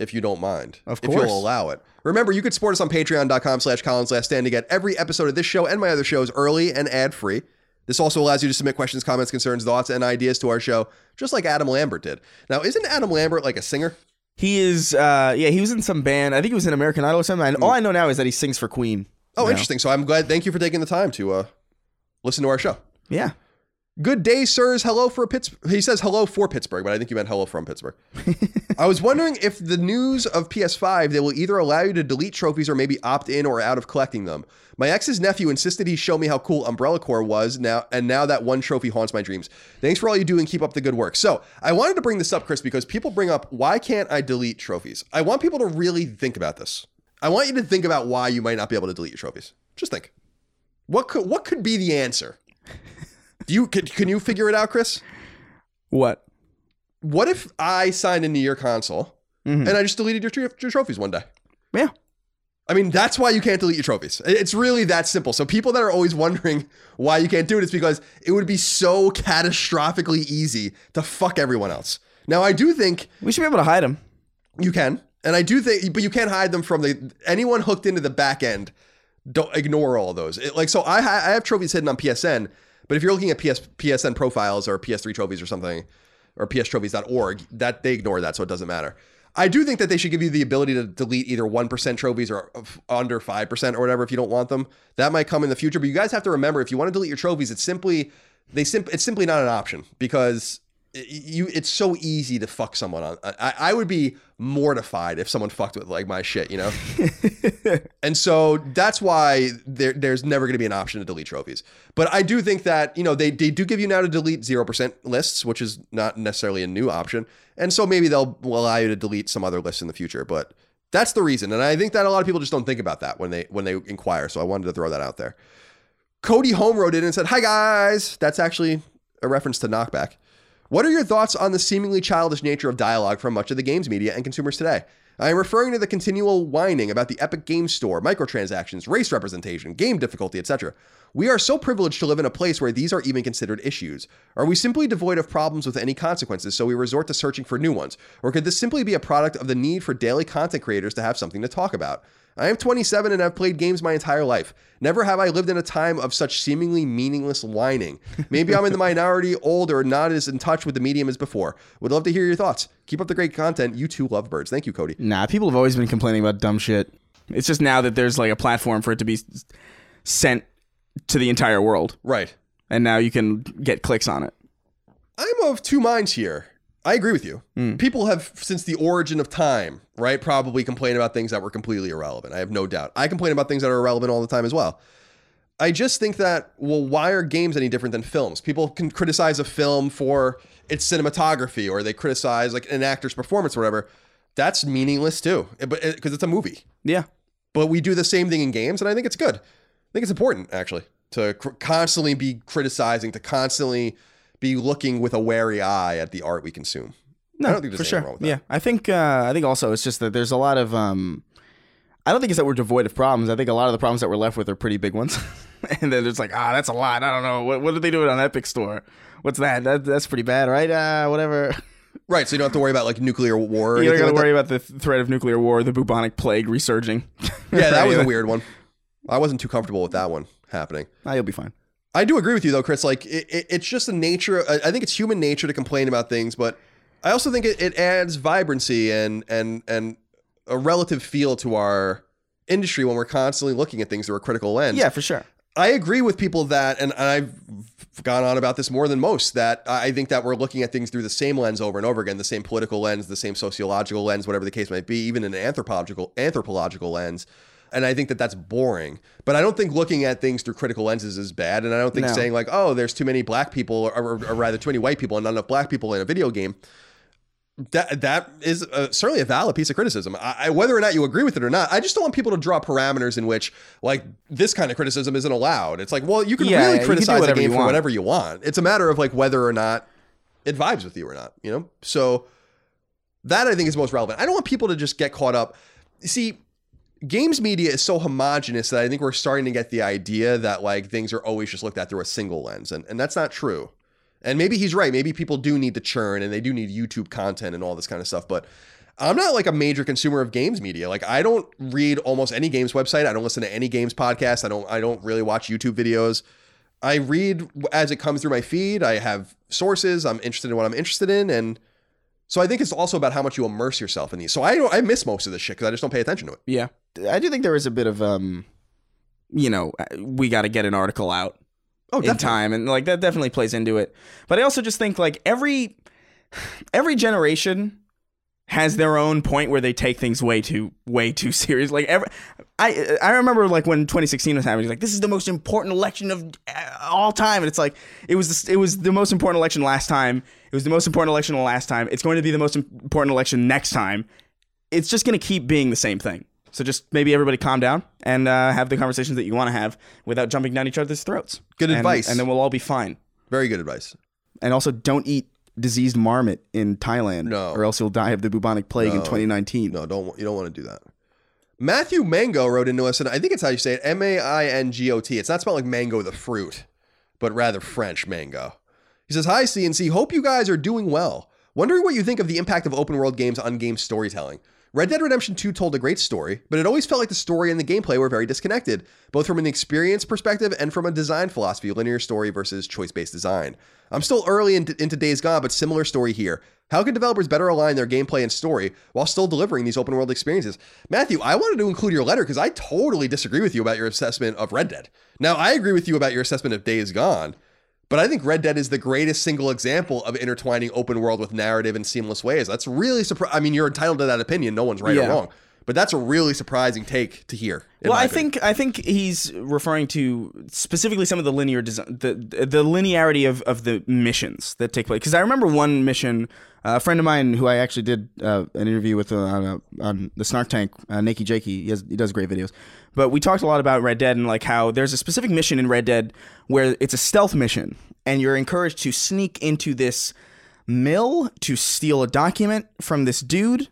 if you don't mind. Of course. If you'll allow it. Remember, you could support us on patreon.com slash Colin's Last Stand to get every episode of this show and my other shows early and ad-free. This also allows you to submit questions, comments, concerns, thoughts, and ideas to our show, just like Adam Lambert did. Now, isn't Adam Lambert like a singer? He is, uh, yeah, he was in some band. I think he was in American Idol or something. And all I know now is that he sings for Queen. Oh, now. interesting. So I'm glad. Thank you for taking the time to uh, listen to our show. Yeah. Good day, sirs. Hello for Pittsburgh. He says hello for Pittsburgh, but I think you meant hello from Pittsburgh. I was wondering if the news of PS5 they will either allow you to delete trophies or maybe opt in or out of collecting them. My ex's nephew insisted he show me how cool Umbrella Corps was now, and now that one trophy haunts my dreams. Thanks for all you do and keep up the good work. So I wanted to bring this up, Chris, because people bring up why can't I delete trophies? I want people to really think about this. I want you to think about why you might not be able to delete your trophies. Just think. What could what could be the answer? Do you can, can you figure it out, Chris? What? What if I signed into your console Mhm. and I just deleted your, tr- your trophies one day? Yeah. I mean, that's why you can't delete your trophies. It's really that simple. So people that are always wondering why you can't do it, it's because it would be so catastrophically easy to fuck everyone else. Now, I do think We should be able to hide them. you can, and I do think, but you can't hide them from the anyone hooked into the back end. Don't ignore all those. It- like so, I I have trophies hidden on PSN, but if you're looking at PS PSN profiles or PS3 trophies or something, or pstrophies.org, that they ignore that, so it doesn't matter. I do think that they should give you the ability to delete either one percent trophies or under five percent or whatever if you don't want them. That might come in the future, but you guys have to remember if you want to delete your trophies, it's simply they sim- it's simply not an option because you it's so easy to fuck someone on. I, I would be mortified if someone fucked with like my shit, you know. and so that's why there, there's never going to be an option to delete trophies. But I do think that you know they they do give you now to delete zero percent lists, which is not necessarily a new option. And so maybe they'll allow you to delete some other lists in the future, but. That's the reason, and I think that a lot of people just don't think about that when they when they inquire. So I wanted to throw that out there. Cody Home wrote in and said, Hi guys. That's actually a reference to Knockback. What are your thoughts on the seemingly childish nature of dialogue from much of the games media and consumers today? I am referring to the continual whining about the Epic Game Store, microtransactions, race representation, game difficulty, etc. We are so privileged to live in a place where these are even considered issues. Are we simply devoid of problems with any consequences, so we resort to searching for new ones? Or could this simply be a product of the need for daily content creators to have something to talk about? I am 27 and I've played games my entire life. Never have I lived in a time of such seemingly meaningless whining. Maybe I'm in the minority, old, or not as in touch with the medium as before. Would love to hear your thoughts. Keep up the great content. You two love birds. Thank you, Cody. Nah, people have always been complaining about dumb shit. It's just now that there's like a platform for it to be sent to the entire world, Right. and now you can get clicks on it. I'm of two minds here. I agree with you. Hmm. People have, since the origin of time, right, probably complained about things that were completely irrelevant. I have no doubt. I complain about things that are irrelevant all the time as well. I just think that, well, why are games any different than films? People can criticize a film for its cinematography or they criticize like an actor's performance or whatever. That's meaningless too, eh, because eh, it's a movie. Yeah. But we do the same thing in games, and I think it's good. I think it's important actually to cr- constantly be criticizing, to constantly be looking with a wary eye at the art we consume. No, I don't think there's for sure. wrong with that. Yeah, I think uh, I think also it's just that there's a lot of. Um, I don't think it's that we're devoid of problems. I think a lot of the problems that we're left with are pretty big ones, and then it's like, ah, that's a lot. I don't know what what did they do it on Epic Store? What's that? that that's pretty bad, right? Uh, whatever. Right, so you don't have to worry about like nuclear war. Or You don't got to like worry about the threat of nuclear war, the bubonic plague resurging. Yeah, that was a weird one. I wasn't too comfortable with that one happening. Ah, you'll be fine. I do agree with you though, Chris. Like it, it, it's just a nature. I I think it's human nature to complain about things, but I also think it, it adds vibrancy and and and a relative feel to our industry when we're constantly looking at things through a critical lens. Yeah, for sure. I agree with people that, and I've gone on about this more than most, that I think that we're looking at things through the same lens over and over again, the same political lens, the same sociological lens, whatever the case might be, even an anthropological anthropological lens. And I think that that's boring. But I don't think looking at things through critical lenses is bad. And I don't think No. saying like, oh, there's too many black people, or, or, or rather too many white people and not enough black people in a video game. That that is uh certainly a valid piece of criticism. I, I, whether or not you agree with it or not, I just don't want people to draw parameters in which like this kind of criticism isn't allowed. It's like, well, you can Yeah, really can criticize a game for whatever you want. It's a matter of like whether or not it vibes with you or not. You know, so that I think is most relevant. I don't want people to just get caught up. See, games media is so homogenous that I think we're starting to get the idea that like things are always just looked at through a single lens, and and that's not true. And maybe he's right. Maybe people do need to churn and they do need YouTube content and all this kind of stuff. But I'm not like a major consumer of games media. Like I don't read almost any games website. I don't listen to any games podcast. I don't I don't really watch YouTube videos. I read as it comes through my feed. I have sources. I'm interested in what I'm interested in and so I think it's also about how much you immerse yourself in these. So I don't I miss most of this shit cuz I just don't pay attention to it. Yeah, I do think there is a bit of um, you know, we got to get an article out Oh, in definitely. time, and like that definitely plays into it. But I also just think like every every generation has their own point where they take things way too way too serious. Like every, I I remember like when 2016 was happening, like this is the most important election of uh, all time, and it's like it was the, it was the most important election last time. It was the most important election the last time. It's going to be the most important election next time. It's just going to keep being the same thing. So just maybe everybody calm down and uh, have the conversations that you want to have without jumping down each other's throats. Good And- advice. and then we'll all be fine. Very good advice. And also, don't eat diseased marmot in Thailand, No. or else you'll die of the bubonic plague in No. 2019. No, don't you don't want to do that. Matthew Maingot wrote into us, and I think it's how you say it, M A I N G O T. It's not spelled like mango the fruit, but rather French mango. He says, "Hi CNC, hope you guys are doing well. Wondering what you think of the impact of open world games on game storytelling. Red Dead Redemption 2 told a great story, but it always felt like the story and the gameplay were very disconnected, both from an experience perspective and from a design philosophy, linear story versus choice-based design. I'm still early into, into Days Gone, but similar story here. How can developers better align their gameplay and story while still delivering these open world experiences? Matthew, I wanted to include your letter because I totally disagree with you about your assessment of Red Dead. Now, I agree with you about your assessment of Days Gone, but I think Red Dead is the greatest single example of intertwining open world with narrative in seamless ways. That's really surprising. I mean, you're entitled to that opinion. No one's right Yeah. or wrong. But that's a really surprising take to hear. Well, I opinion. think I think he's referring to specifically some of the linear design, the the linearity of, of the missions that take place. Because I remember one mission, uh, a friend of mine who I actually did uh, an interview with uh, on, uh, on the Snark Tank, uh, Nakey Jakey. He, has, he does great videos. But we talked a lot about Red Dead and like how there's a specific mission in Red Dead where it's a stealth mission, and you're encouraged to sneak into this mill to steal a document from this dude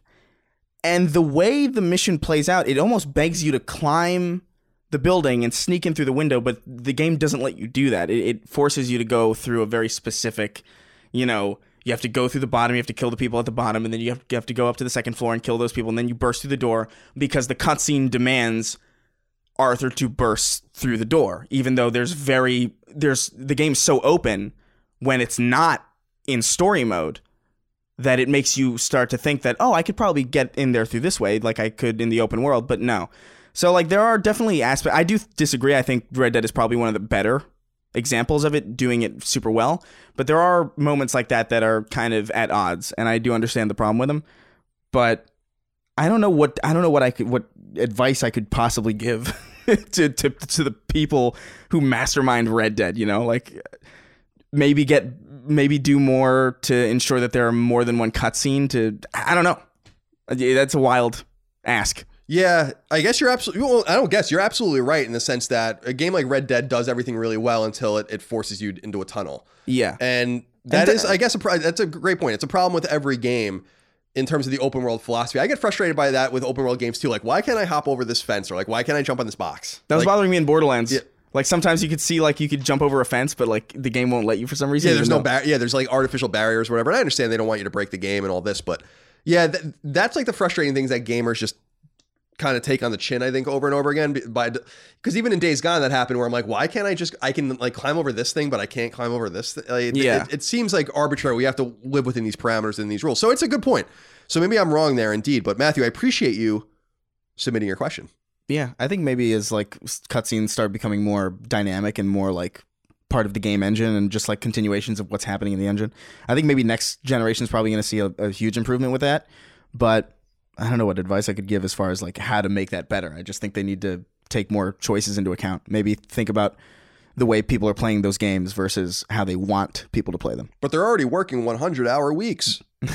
and the way the mission plays out, it almost begs you to climb the building and sneak in through the window, but the game doesn't let you do that. It, it forces you to go through a very specific, you know, you have to go through the bottom, you have to kill the people at the bottom, and then you have, you have to go up to the second floor and kill those people, and then you burst through the door because the cutscene demands Arthur to burst through the door, even though there's very there's the game's so open when it's not in story mode that it makes you start to think that oh I could probably get in there through this way like I could in the open world, but no. So like there are definitely aspects. I do disagree. I think Red Dead is probably one of the better examples of it doing it super well, but there are moments like that that are kind of at odds, and I do understand the problem with them. But I don't know what I don't know what I could what advice I could possibly give to, to to the people who mastermind Red Dead. You know, like maybe get maybe do more to ensure that there are more than one cutscene. To I don't know. That's a wild ask. Yeah, I guess you're absolutely. Well, I don't guess you're absolutely right in the sense that a game like Red Dead does everything really well until it, it forces you into a tunnel. Yeah. And that And is, I guess, a, pro- that's a great point. It's a problem with every game in terms of the open world philosophy. I get frustrated by that with open world games too. Like, why can't I hop over this fence or like, why can't I jump on this box? That was like, bothering me in Borderlands. Yeah. Like sometimes you could see like you could jump over a fence, but like the game won't let you for some reason. Yeah, there's no bar- yeah, there's like artificial barriers, or whatever. And I understand they don't want you to break the game and all this, but yeah, th- that's like the frustrating things that gamers just kind of take on the chin. I think over and over again. By because even in Days Gone, that happened where I'm like, why can't I just I can like climb over this thing, but I can't climb over this. Th-? Like, it- Yeah. it, it seems like arbitrary. We have to live within these parameters and these rules. So it's a good point. So maybe I'm wrong there, indeed. But Matthew, I appreciate you submitting your question. Yeah, I think maybe as like cutscenes start becoming more dynamic and more like part of the game engine and just like continuations of what's happening in the engine. I think maybe next generation is probably going to see a, a huge improvement with that. But I don't know what advice I could give as far as like how to make that better. I just think they need to take more choices into account. Maybe think about the way people are playing those games versus how they want people to play them. but they're already working 100 hour weeks.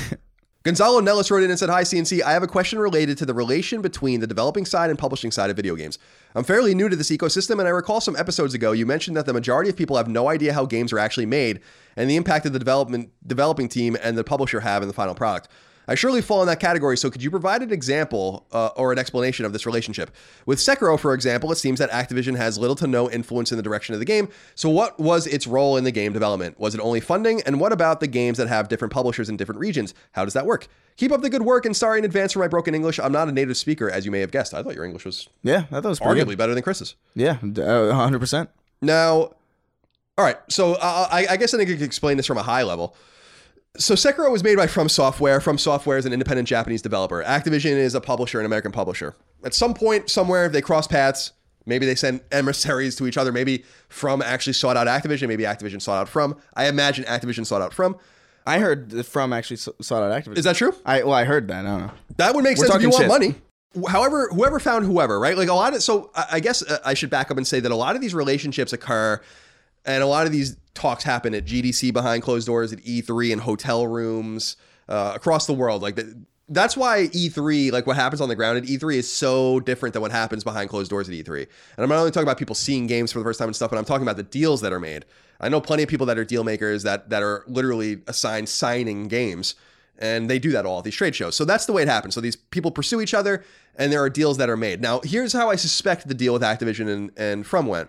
Gonzalo Nellis wrote in and said, Hi, CNC. I have a question related to the relation between the developing side and publishing side of video games. I'm fairly new to this ecosystem, and I recall some episodes ago you mentioned that the majority of people have no idea how games are actually made and the impact that the development developing team and the publisher have in the final product. I surely fall in that category, so could you provide an example uh, or an explanation of this relationship? With Sekiro, for example, it seems that Activision has little to no influence in the direction of the game. So, what was its role in the game development? Was it only funding? And what about the games that have different publishers in different regions? How does that work? Keep up the good work, and sorry in advance for my broken English. I'm not a native speaker, as you may have guessed. I thought your English was Yeah, I thought it was arguably good. better than Chris's. Yeah, uh, hundred percent. Now, all right. So uh, I, I guess I think I could explain this from a high level. So Sekiro was made by From Software. From Software is an independent Japanese developer. Activision is a publisher, an American publisher. At some point, somewhere, they cross paths. Maybe they send emissaries to each other. Maybe From actually sought out Activision. Maybe Activision sought out From. I imagine Activision sought out From. I heard that From actually sought out Activision. Is that true? I well, I heard that. I don't know. That would make We're sense if you want money. However, whoever found whoever, right? Like a lot of so I I guess uh, I should back up and say that a lot of these relationships occur and a lot of these talks happen at GDC behind closed doors at E3 and hotel rooms uh, across the world. Like the, that's why E3, like what happens on the ground at E3 is so different than what happens behind closed doors at E3. And I'm not only talking about people seeing games for the first time and stuff, but I'm talking about the deals that are made. I know plenty of people that are deal makers that that are literally assigned signing games and they do that all at these trade shows. So that's the way it happens. So these people pursue each other, and there are deals that are made. Now, here's how I suspect the deal with Activision and, and From went.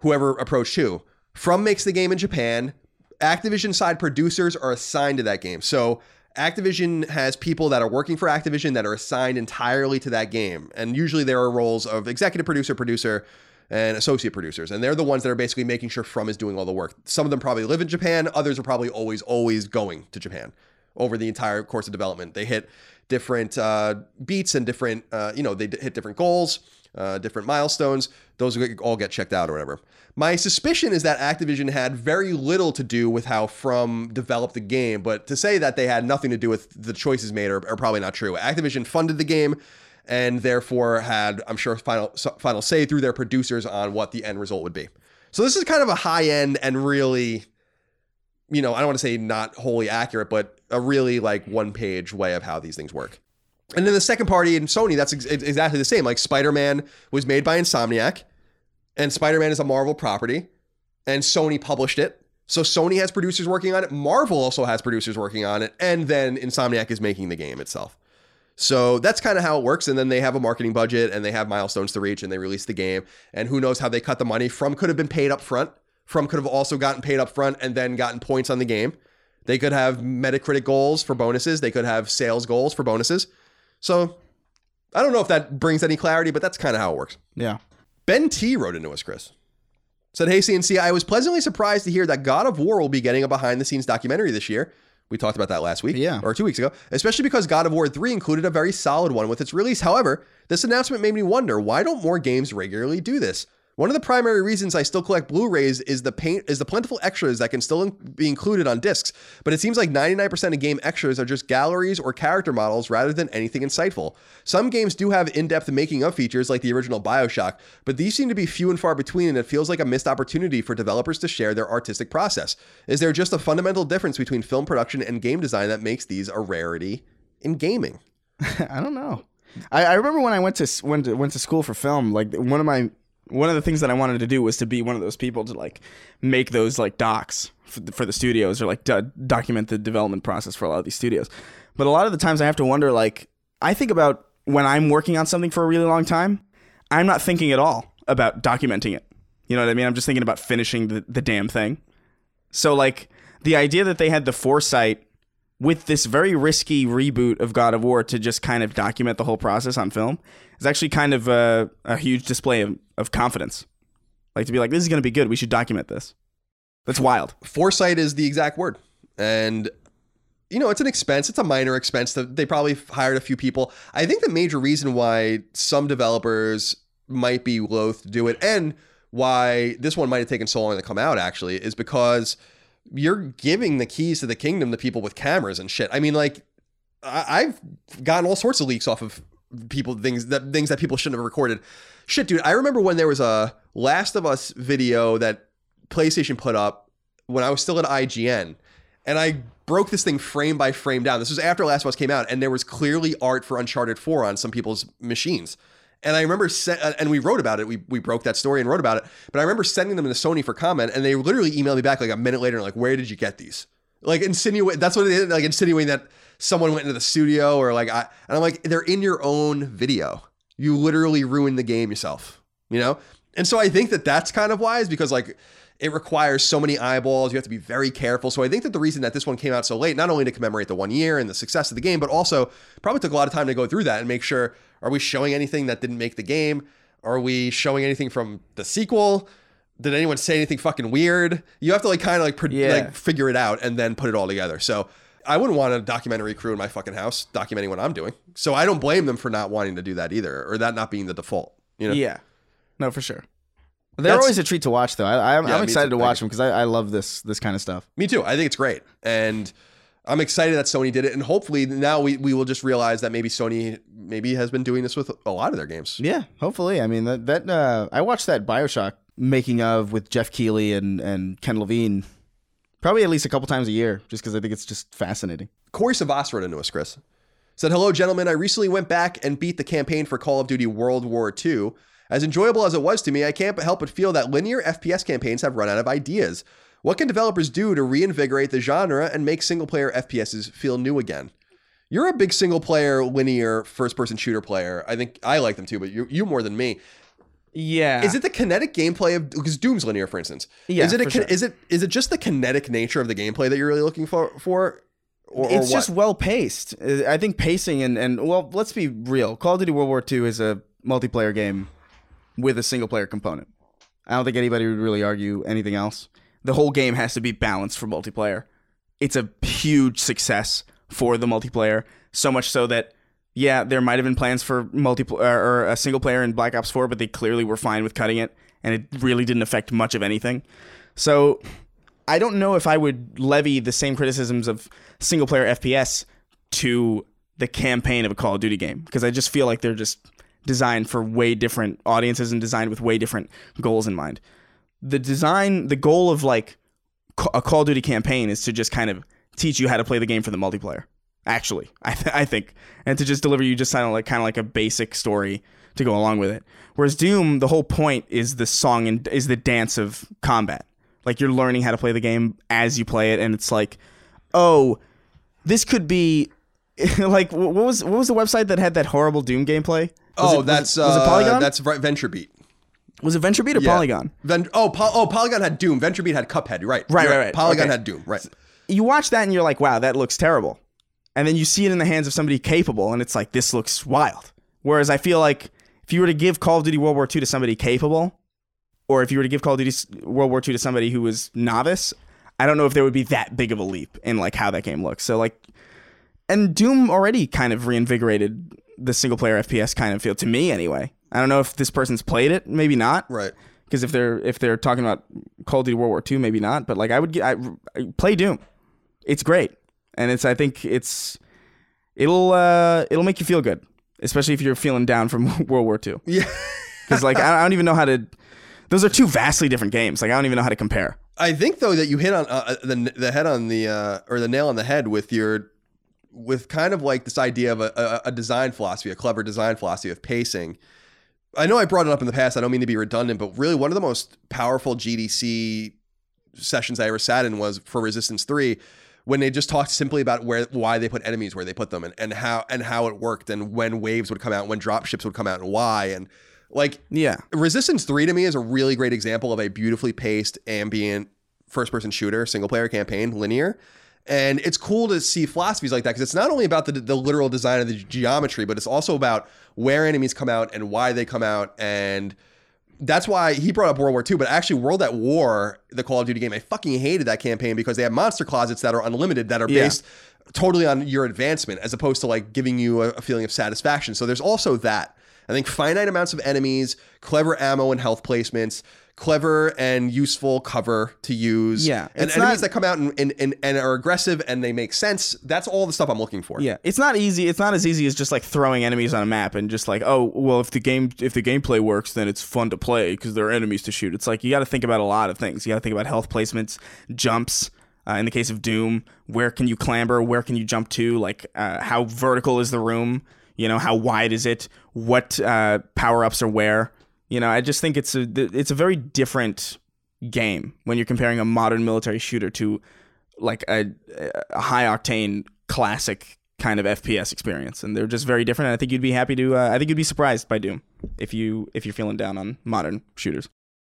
Whoever approached who. From makes the game in Japan. Activision side producers are assigned to that game. So Activision has people that are working for Activision that are assigned entirely to that game. And usually there are roles of executive producer, producer, and associate producers. And they're the ones that are basically making sure From is doing all the work. Some of them probably live in Japan, others are probably always, always going to Japan over the entire course of development. They hit different uh, beats and different, uh, you know, they d- hit different goals, uh, different milestones. Those all get checked out or whatever. My suspicion is that Activision had very little to do with how From developed the game, but to say that they had nothing to do with the choices made are, are probably not true. Activision funded the game and therefore had, I'm sure, final final say through their producers on what the end result would be. So this is kind of a high end and really you know, I don't want to say not wholly accurate, but a really like one page way of how these things work. And then the second party in Sony, that's ex- exactly the same. Like Spider Man was made by Insomniac, and Spider Man is a Marvel property, and Sony published it. So Sony has producers working on it. Marvel also has producers working on it, and then Insomniac is making the game itself. So that's kind of how it works. And then they have a marketing budget and they have milestones to reach and they release the game. And who knows how they cut the money. From could have been paid up front. From could have also gotten paid up front and then gotten points on the game. They could have Metacritic goals for bonuses. They could have sales goals for bonuses. So I don't know if that brings any clarity, but that's kind of how it works. Yeah. Ben T wrote into us, Chris. Said, Hey, CNC, I was pleasantly surprised to hear that God of War will be getting a behind the scenes documentary this year. We talked about that last week, Yeah. or two weeks ago, especially because God of War 3 included a very solid one with its release. However, this announcement made me wonder why don't more games regularly do this? One of the primary reasons I still collect Blu-rays is the paint is the plentiful extras that can still in- be included on discs. But it seems like 99% of game extras are just galleries or character models rather than anything insightful. Some games do have in-depth making of features like the original BioShock, but these seem to be few and far between and it feels like a missed opportunity for developers to share their artistic process. Is there just a fundamental difference between film production and game design that makes these a rarity in gaming? I don't know. I, I remember when I went to went to went to school for film. Like one of my one of the things that I wanted to do was to be one of those people to like make those like docs for the, for the studios or like do- document the development process for a lot of these studios. But a lot of the times I have to wonder like I think about when I'm working on something for a really long time, I'm not thinking at all about documenting it. You know what I mean? I'm just thinking about finishing the, the damn thing. So like the idea that they had the foresight with this very risky reboot of God of War to just kind of document the whole process on film is actually kind of a, a huge display of, of confidence. Like to be like, this is going to be good. We should document this. That's wild. foresight is the exact word and you know it's an expense it's a minor expense they probably hired a few people i think the major reason why some developers might be loath to do it and why this one might have taken so long to come out actually is because you're giving the keys to the kingdom to people with cameras and shit i mean like I- i've gotten all sorts of leaks off of people things that things that people shouldn't have recorded shit dude i remember when there was a last of us video that PlayStation put up when I was still at IGN, and I broke this thing frame by frame down. This was after Last of Us came out, and there was clearly art for Uncharted 4 on some people's machines. And I remember, se- uh, and we wrote about it. We, we broke that story and wrote about it. But I remember sending them to Sony for comment, and they literally emailed me back like a minute later, and like, "Where did you get these?" Like insinuate. That's what it is. Like insinuating that someone went into the studio or like I. And I'm like, they're in your own video. You literally ruined the game yourself. You know. And so I think that that's kind of wise because like it requires so many eyeballs. You have to be very careful. So I think that the reason that this one came out so late, not only to commemorate the one year and the success of the game, but also probably took a lot of time to go through that and make sure are we showing anything that didn't make the game? Are we showing anything from the sequel? Did anyone say anything fucking weird? You have to like kind of like, pre- Yeah. like figure it out and then put it all together. So I wouldn't want a documentary crew in my fucking house documenting what I'm doing. So I don't blame them for not wanting to do that either, or that not being the default. You know? Yeah. No, for sure. They're That's- always a treat to watch, though. I, I'm, Yeah, I'm excited to watch them because I, I love this this kind of stuff. Me too. I think it's great. And I'm excited that Sony did it. And hopefully now we, we will just realize that maybe Sony maybe has been doing this with a lot of their games. Yeah, hopefully. I mean that that uh, I watched that Bioshock making of with Geoff Keighley and and Ken Levine probably at least a couple times a year, just because I think it's just fascinating. Corey Savas wrote into us, Chris. Said, Hello, gentlemen. I recently went back and beat the campaign for Call of Duty World War II. As enjoyable as it was to me, I can't help but feel that linear FPS campaigns have run out of ideas. What can developers do to reinvigorate the genre and make single player FPSs feel new again? You're a big single player, linear, first person shooter player. I think I like them too, but you, you more than me. Yeah. Is it the kinetic gameplay of because Doom's linear, for instance? Yeah, Is it a, sure. is it is it just the kinetic nature of the gameplay that you're really looking for for? Or, or it's what? just well paced. I think pacing and and well, let's be real. Call of Duty World War II is a multiplayer game with a single player component. I don't think anybody would really argue anything else. the whole game has to be balanced for multiplayer. It's a huge success for the multiplayer, so much so that yeah, there might have been plans for multiplayer uh, or a single player in Black Ops 4, but they clearly were fine with cutting it and it really didn't affect much of anything. So I don't know if I would levy the same criticisms of single player FPS to the campaign of a Call of Duty game because I just feel like they're just designed for way different audiences and designed with way different goals in mind. The design, the goal of like a Call of Duty campaign is to just kind of teach you how to play the game for the multiplayer. Actually, I, th- I think, and to just deliver you just kind of like kind of like a basic story to go along with it. Whereas Doom, the whole point is the song and is the dance of combat. Like you're learning how to play the game as you play it, and it's like, oh, this could be like what was what was the website that had that horrible Doom gameplay? Was oh, it- was that's it, was it uh, Polygon? That's right, Venture Beat. was it Venture Beat or Yeah. Polygon? Ven- oh, Pol- oh, Polygon had Doom. Venture Beat had Cuphead. Right. Right, You're right, right. Polygon Okay. had Doom. Right. you watch that and you're like, wow, that looks terrible. And then you see it in the hands of somebody capable, and it's like, this looks wild. Whereas I feel like if you were to give Call of Duty World War II to somebody capable, or if you were to give Call of Duty World War II to somebody who was novice, I don't know if there would be that big of a leap in like how that game looks. So like, and Doom already kind of reinvigorated the single player FPS kind of feel to me anyway. I don't know if this person's played it, maybe not Right. because if they're if they're talking about Call of Duty World War II, maybe not. But like I would get, I, I play Doom. It's great, and it's I think it's it'll uh it'll make you feel good, especially if you're feeling down from World War II. Yeah. Because like I, I don't even know how to. Those are two vastly different games. Like I don't even know how to compare. I think though that you hit on uh, the the head on the uh, or the nail on the head with your with kind of like this idea of a, a, a design philosophy, a clever design philosophy of pacing. I know I brought it up in the past. I don't mean to be redundant, but really one of the most powerful GDC sessions I ever sat in was for Resistance Three, when they just talked simply about where why they put enemies where they put them and, and how and how it worked and when waves would come out, when drop ships would come out, and why and like Yeah, Resistance 3 to me is a really great example of a beautifully paced, ambient, first person shooter, single player campaign, linear. And it's cool to see philosophies like that because it's not only about the, the literal design of the geometry, but it's also about where enemies come out and why they come out. And that's why he brought up World War II, but actually, World at War, the Call of Duty game, I fucking hated that campaign because they have monster closets that are unlimited that are Yeah. based totally on your advancement as opposed to like giving you a, a feeling of satisfaction. So there's also that. I think finite amounts of enemies, clever ammo and health placements, clever and useful cover to use. Yeah, And enemies not- that come out and, and, and, and are aggressive and they make sense. That's all the stuff I'm looking for. yeah. It's not easy. It's not as easy as just like throwing enemies on a map and just like, oh, well, if the game if the gameplay works, then it's fun to play because there are enemies to shoot. It's like you got to think about a lot of things. You got to think about health placements, jumps. Uh, in the case of Doom, where can you clamber? Where can you jump to? Like, uh, how vertical is the room? You know, how wide is it? What uh, power ups are where? You know, I just think it's a it's a very different game when you're comparing a modern military shooter to like a, a high octane classic kind of FPS experience, and they're just very different. And I think you'd be happy to. Uh, I think you'd be surprised by Doom if you if you're feeling down on modern shooters.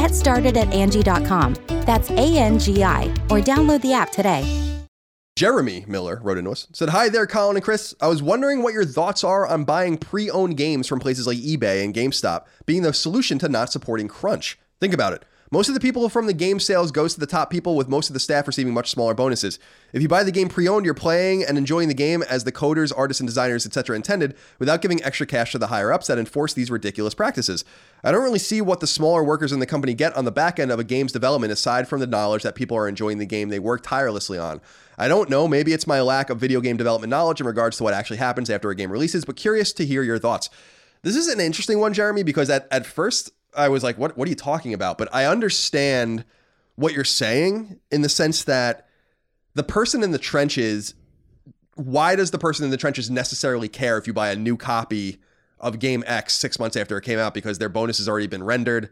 Get started at Angie.com. That's A N G I, or download the app today. Jeremy Miller wrote into us, said, Hi there, Colin and Chris. I was wondering what your thoughts are on buying pre owned games from places like eBay and GameStop being the solution to not supporting crunch. Think about it. Most of the people from the game sales goes to the top people with most of the staff receiving much smaller bonuses. If you buy the game pre-owned, you're playing and enjoying the game as the coders, artists, and designers, etc. intended without giving extra cash to the higher ups that enforce these ridiculous practices. I don't really see what the smaller workers in the company get on the back end of a game's development aside from the knowledge that people are enjoying the game they work tirelessly on. I don't know, maybe it's my lack of video game development knowledge in regards to what actually happens after a game releases, but curious to hear your thoughts. This is an interesting one, Jeremy, because at, at first I was like, what, what are you talking about? But I understand what you're saying in the sense that the person in the trenches, why does the person in the trenches necessarily care if you buy a new copy of game X six months after it came out because their bonus has already been rendered?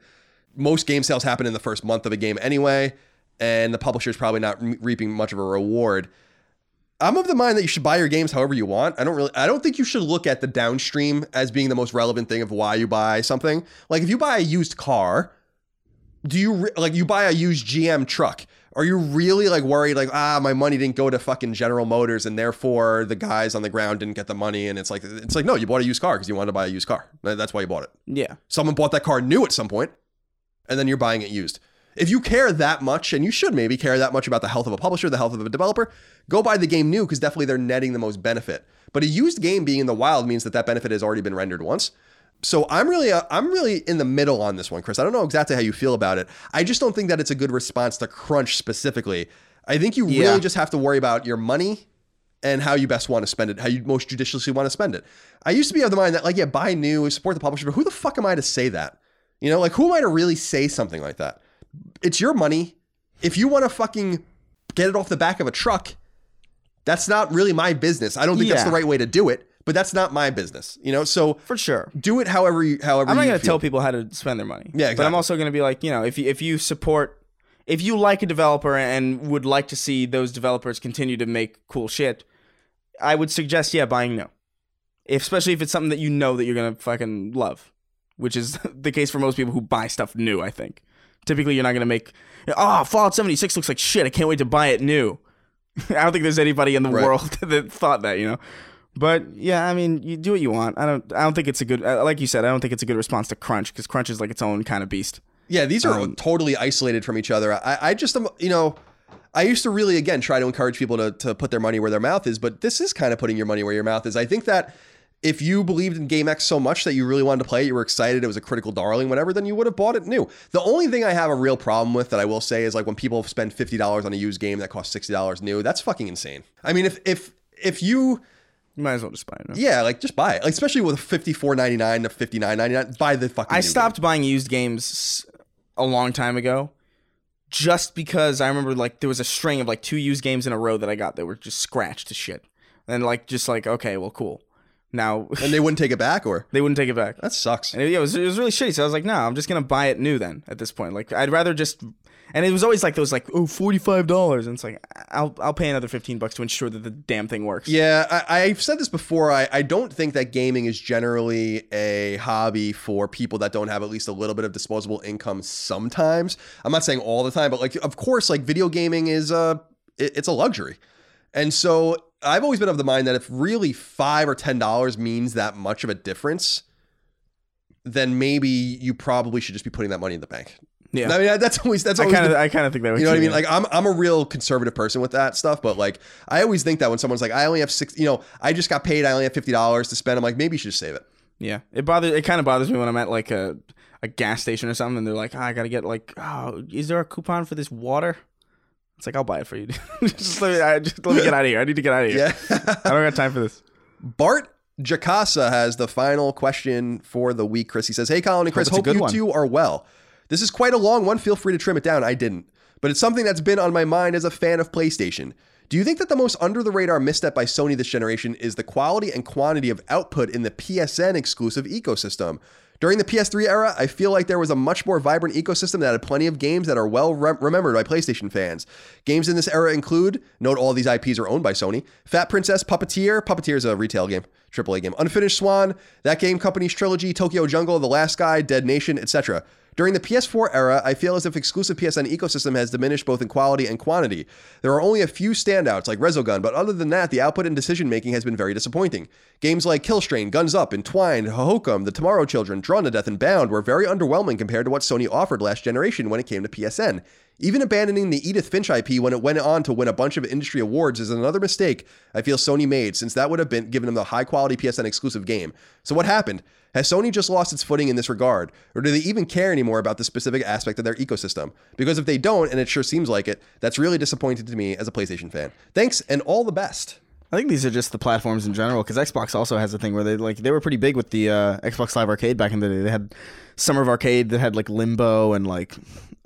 Most game sales happen in the first month of a game anyway, and the publisher's probably not re- reaping much of a reward. I'm of the mind that you should buy your games however you want. I don't really I don't think you should look at the downstream as being the most relevant thing of why you buy something. Like if you buy a used car, do you re- like you buy a used GM truck? Are you really like worried like ah my money didn't go to fucking General Motors and therefore the guys on the ground didn't get the money and it's like it's like no, you bought a used car because you wanted to buy a used car. That's why you bought it. Yeah. Someone bought that car new at some point and then you're buying it used. If you care that much, and you should maybe care that much about the health of a publisher, the health of a developer, go buy the game new because definitely they're netting the most benefit. But a used game being in the wild means that that benefit has already been rendered once. So I'm really uh, I'm really in the middle on this one, Chris. I don't know exactly how you feel about it. I just don't think that it's a good response to crunch specifically. I think you Yeah. really just have to worry about your money and how you best want to spend it, how you most judiciously want to spend it. I used to be of the mind that like yeah, buy new, support the publisher, but who the fuck am I to say that? You know, like who am I to really say something like that? It's your money. If you want to fucking get it off the back of a truck, that's not really my business. I don't think that's the right way to do it, but that's not my business. You know, so For sure. do it however you however I'm not going to tell people how to spend their money. Yeah, But I'm also going to be like, you know, if you, if you support, if you like a developer and would like to see those developers continue to make cool shit, I would suggest, yeah, buying no. If, especially if it's something that you know that you're going to fucking love, which is the case for most people who buy stuff new, I think. Typically, you're not going to make, oh, Fallout 76 looks like shit. I can't wait to buy it new. I don't think there's anybody in the Right. world that thought that, you know. But yeah, I mean, you do what you want. I don't. I don't think it's a good. uh, Like you said, I don't think it's a good response to crunch because crunch is like its own kind of beast. Yeah, these are Um, totally isolated from each other. I, I just, you know, I used to really, again, try to encourage people to, to put their money where their mouth is, but this is kind of putting your money where your mouth is. I think that if you believed in Game X so much that you really wanted to play it, you were excited, it was a critical darling, whatever, then you would have bought it new. The only thing I have a real problem with that I will say is like when people spend $50 on a used game that costs $60 new, that's fucking insane. I mean, if, if, if you, You might as well just buy it. yeah, like just buy it, like, especially with fifty four ninety nine to fifty nine ninety nine. Buy the fucking. I stopped buying used games a long time ago, just because I remember like there was a string of like two used games in a row that I got that were just scratched to shit, and like just like okay, well, cool. Now and they wouldn't take it back, or they wouldn't take it back. that sucks. And it, yeah, it was it was really shitty. So I was like, no, I'm just gonna buy it new then. At this point, like I'd rather just. And it was always like those like oh forty five dollars, and it's like I'll I'll pay another fifteen bucks to ensure that the damn thing works. Yeah, I, I've said this before. I, I don't think that gaming is generally a hobby for people that don't have at least a little bit of disposable income. Sometimes I'm not saying all the time, but like of course, like video gaming is a it- it's a luxury, and so I've always been of the mind that if really five or ten dollars means that much of a difference, then maybe you probably should just be putting that money in the bank. yeah. I mean, that's always that's I kind of I kind of think that. you know what I mean? Like I'm I'm a real conservative person with that stuff, but like I always think that when someone's like, I only have six, you know, I just got paid, I only have fifty dollars to spend. I'm like, maybe you should just save it. Yeah, it bothers. It kind of bothers me when I'm at like a a gas station or something, and they're like, oh, "I gotta get like, oh, is there a coupon for this water?" It's like I'll buy it for you. just, let me, I, just let me get out of here. I need to get out of here. Yeah. I don't got time for this. Bart Jakasa has the final question for the week. Chris, he says, "Hey, Colin and Chris, it's hope you one. two are well. This is quite a long one. Feel free to trim it down. I didn't, but it's something that's been on my mind as a fan of PlayStation. Do you think that the most under the radar misstep by Sony this generation is the quality and quantity of output in the PSN exclusive ecosystem?" During the PS3 era, I feel like there was a much more vibrant ecosystem that had plenty of games that are well rem- remembered by PlayStation fans. Games in this era include, note all these IPs are owned by Sony, Fat Princess, Puppeteer, Puppeteer is a retail game, AAA game, Unfinished Swan, That Game Company's trilogy, Tokyo Jungle, The Last Guy, Dead Nation, etc. During the PS4 era, I feel as if exclusive PSN ecosystem has diminished both in quality and quantity. There are only a few standouts like Resogun, but other than that, the output and decision making has been very disappointing. Games like Killstrain, Guns Up, Entwined, Hohokum, The Tomorrow Children, Drawn to Death, and Bound were very underwhelming compared to what Sony offered last generation when it came to PSN. Even abandoning the Edith Finch IP when it went on to win a bunch of industry awards is another mistake I feel Sony made, since that would have been given them the high quality PSN exclusive game. So what happened? Has Sony just lost its footing in this regard, or do they even care anymore about the specific aspect of their ecosystem? Because if they don't, and it sure seems like it, that's really disappointing to me as a PlayStation fan. Thanks, and all the best. I think these are just the platforms in general because Xbox also has a thing where they like they were pretty big with the uh, Xbox Live Arcade back in the day. They had Summer of Arcade that had like Limbo and like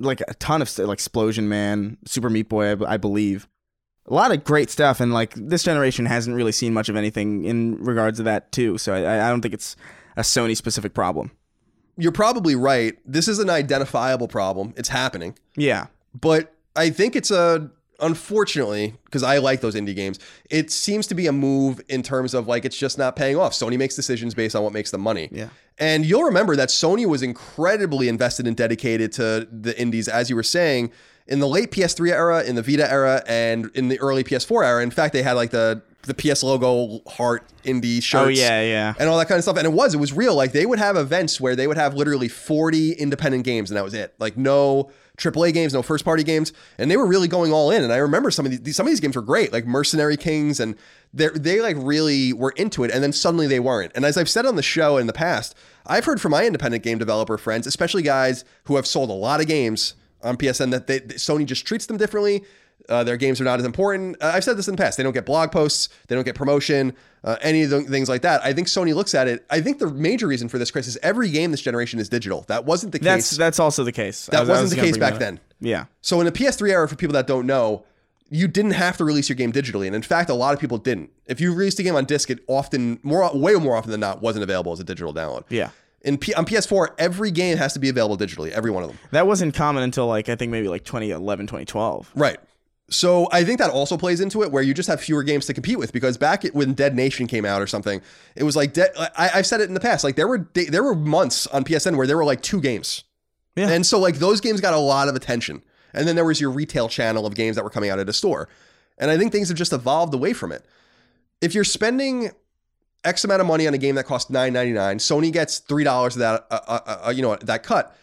like a ton of st- like Explosion Man, Super Meat Boy, I, believe. A lot of great stuff, and like this generation hasn't really seen much of anything in regards to that too. So I, I don't think it's a Sony specific problem. You're probably right. This is an identifiable problem. It's happening. Yeah, but I think it's a unfortunately because I like those indie games. It seems to be a move in terms of like it's just not paying off. Sony makes decisions based on what makes them money. Yeah. And you'll remember that Sony was incredibly invested and dedicated to the indies, as you were saying, in the late PS3 era, in the Vita era, and in the early PS4 era. In fact, they had like the the PS logo heart indie oh, shirts. Oh, yeah, yeah. And all that kind of stuff. And it was, it was real. Like they would have events where they would have literally 40 independent games and that was it. Like no AAA games, no first party games. And they were really going all in. And I remember some of these, some of these games were great, like Mercenary Kings and they they like really were into it. And then suddenly they weren't. And as I've said on the show in the past, I've heard from my independent game developer friends, especially guys who have sold a lot of games on PSN that they, Sony just treats them differently. Uh, their games are not as important. Uh, I've said this in the past. They don't get blog posts. They don't get promotion. Uh, any of the things like that. I think Sony looks at it. I think the major reason for this, Chris, is every game this generation is digital. That wasn't the that's case. that's also the case. That was, wasn't was the case back then. Yeah, So in the PS3 era, for people that don't know, you didn't have to release your game digitally, and in fact, a lot of people didn't. If you released a game on disc, it often, more, way more often than not, wasn't available as a digital download. yeah. In P- on PS4, every game has to be available digitally, every one of them. That wasn't common until like I think maybe like 2011, 2012. Right. So I think that also plays into it, where you just have fewer games to compete with. Because back when Dead Nation came out or something, it was like De- I, I've said it in the past. Like there were da- there were months on PSN where there were like two games, Yeah. and so like those games got a lot of attention. And then there was your retail channel of games that were coming out at a store, and I think things have just evolved away from it. If you're spending X amount of money on a game that costs nine ninety nine, Sony gets three dollars of that uh, uh, uh, you know that cut,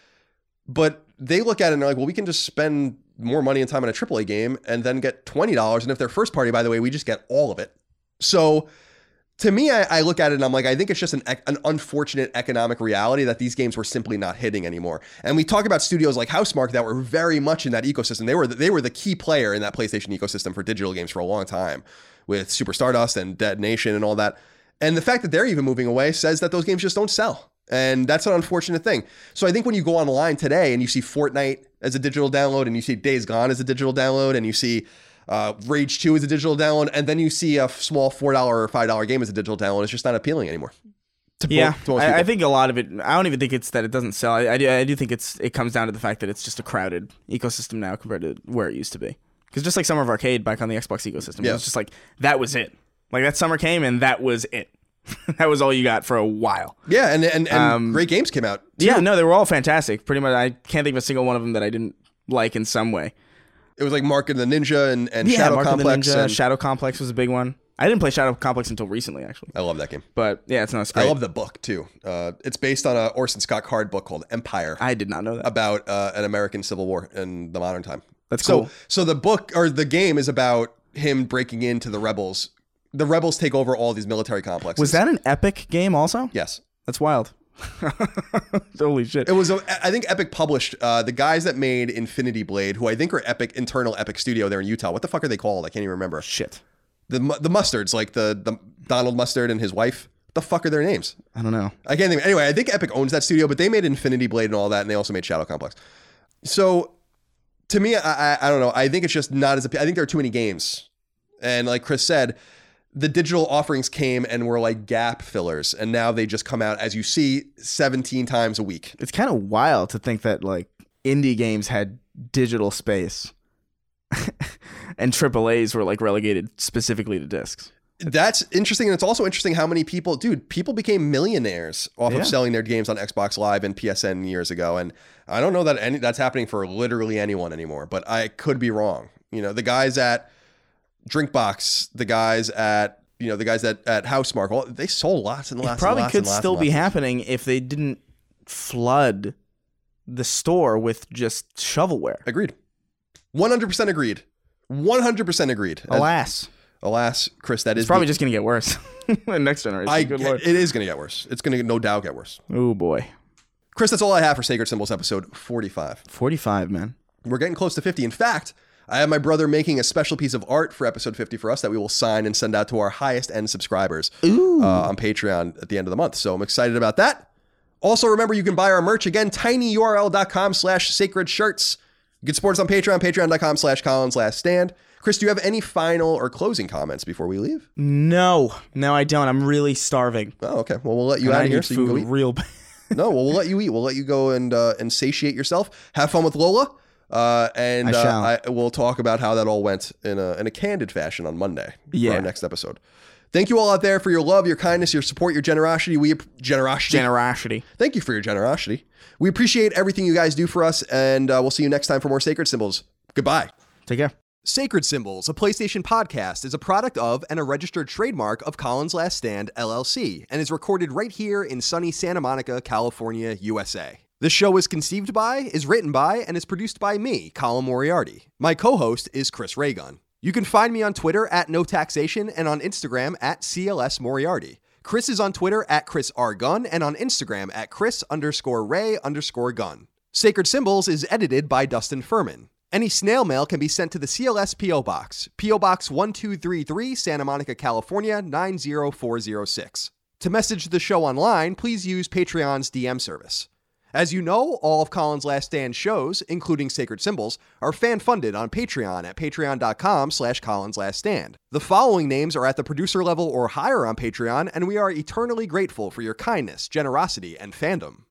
but they look at it and they're like, well, we can just spend more money and time on a AAA game and then get $20. And if they're first party, by the way, we just get all of it. So to me, I, I look at it and I'm like, I think it's just an, an unfortunate economic reality that these games were simply not hitting anymore. And we talk about studios like Housemarque that were very much in that ecosystem. They were the, they were the key player in that PlayStation ecosystem for digital games for a long time with Super Stardust and Dead Nation and all that. And the fact that they're even moving away says that those games just don't sell. And that's an unfortunate thing. So I think when you go online today and you see Fortnite as a digital download and you see Days Gone as a digital download and you see uh, Rage 2 as a digital download and then you see a small $4 or $5 game as a digital download, it's just not appealing anymore. Yeah, to I, I think a lot of it. I don't even think it's that it doesn't sell. I, I do. I do think it's. It comes down to the fact that it's just a crowded ecosystem now compared to where it used to be. Because just like Summer of Arcade back on the Xbox ecosystem, Yeah. it was just like that was it. Like that summer came and that was it. that was all you got for a while. Yeah, and and, and Um, great games came out. too. Yeah, no, they were all fantastic. Pretty much, I can't think of a single one of them that I didn't like in some way. It was like Mark and the Ninja and, and yeah, Shadow Mark of the Complex. Ninja, and- Shadow Complex was a big one. I didn't play Shadow Complex until recently, actually. I love that game. But yeah, it's not it's I love the book too. Uh, it's based on a Orson Scott Card book called Empire. I did not know that. about uh, an American Civil War in the modern time. That's so, cool. So the book or the game is about him breaking into the rebels. The rebels take over all these military complexes. was that an epic game? Also, Yes. that's wild. Holy shit! It was. A, I think Epic published uh, the guys that made Infinity Blade, who I think are Epic internal Epic Studio there in Utah. What the fuck are they called? I can't even remember. Shit. The the mustards, like the the Donald Mustard and his wife. What the fuck are their names? I don't know. I can't think. Anyway, I think Epic owns that studio, but they made Infinity Blade and all that, and they also made Shadow Complex. So, to me, I, I, I don't know. I think it's just not as. I think there are too many games, and like Chris said, the digital offerings came and were like gap fillers, and now they just come out as you see, seventeen times a week. It's kind of wild to think that like indie games had digital space, and AAA's were like relegated specifically to discs. That's interesting, and it's also interesting how many people, dude, people became millionaires off Yeah. of selling their games on Xbox Live and PSN years ago, and I don't know that any that's happening for literally anyone anymore, but I could be wrong. You know, the guys at Drinkbox, the guys at you know the guys at at Housemarque, all, they sold lots and lots. It probably and lots could lots still be happening if they didn't flood the store with just shovelware. Agreed. One hundred percent agreed. One hundred percent agreed. As- Alas, alas, Chris, that is it's probably the- just gonna get worse. next generation. I, Good lord. it is going to get worse. It's going to no doubt get worse. Oh boy, Chris, that's all I have for Sacred Symbols episode 45. forty-five man. We're getting close to 50. In fact, I have my brother making a special piece of art for episode 50 for us that we will sign and send out to our highest end subscribers uh, on Patreon at the end of the month. So I'm excited about that. Also, remember you can buy our merch again, tinyurl.com slash sacred shirts. You can support us on Patreon, patreon.com slash Colin's Last Stand. Chris, do you have any final or closing comments before we leave? No, no, I don't. I'm really starving. Oh, okay. Well, we'll let you And out I of here so you can go eat. real bad. No, well, we'll let you eat. We'll let you go and uh, and satiate yourself. Have fun with Lola, uh, and I uh. I, we'll talk about how that all went in a in a candid fashion on Monday for our next episode. Thank you all out there for your love, your kindness, your support, your generosity. We generosity. Generosity. Thank you for your generosity. We appreciate everything you guys do for us, and uh, we'll see you next time for more sacred symbols. Goodbye. Take care. Sacred Symbols, a PlayStation podcast, is a product of and a registered trademark of Colin's Last Stand, LLC, and is recorded right here in sunny Santa Monica, California, USA. The show is conceived by, is written by, and is produced by me, Colin Moriarty. My co host is Chris Ray Gun. You can find me on Twitter at No Taxation and on Instagram at CLS Moriarty. Chris is on Twitter at Chris R. Gunn and on Instagram at Chris underscore Ray underscore Gunn. Sacred Symbols is edited by Dustin Furman. Any snail mail can be sent to the CLS P.O. Box, P.O. Box 1233, Santa Monica, California 90406. To message the show online, please use Patreon's DM service. As you know, all of Colin's Last Stand shows, including Sacred Symbols, are fan-funded on Patreon at patreon.com slash Stand. The following names are at the producer level or higher on Patreon, and we are eternally grateful for your kindness, generosity, and fandom.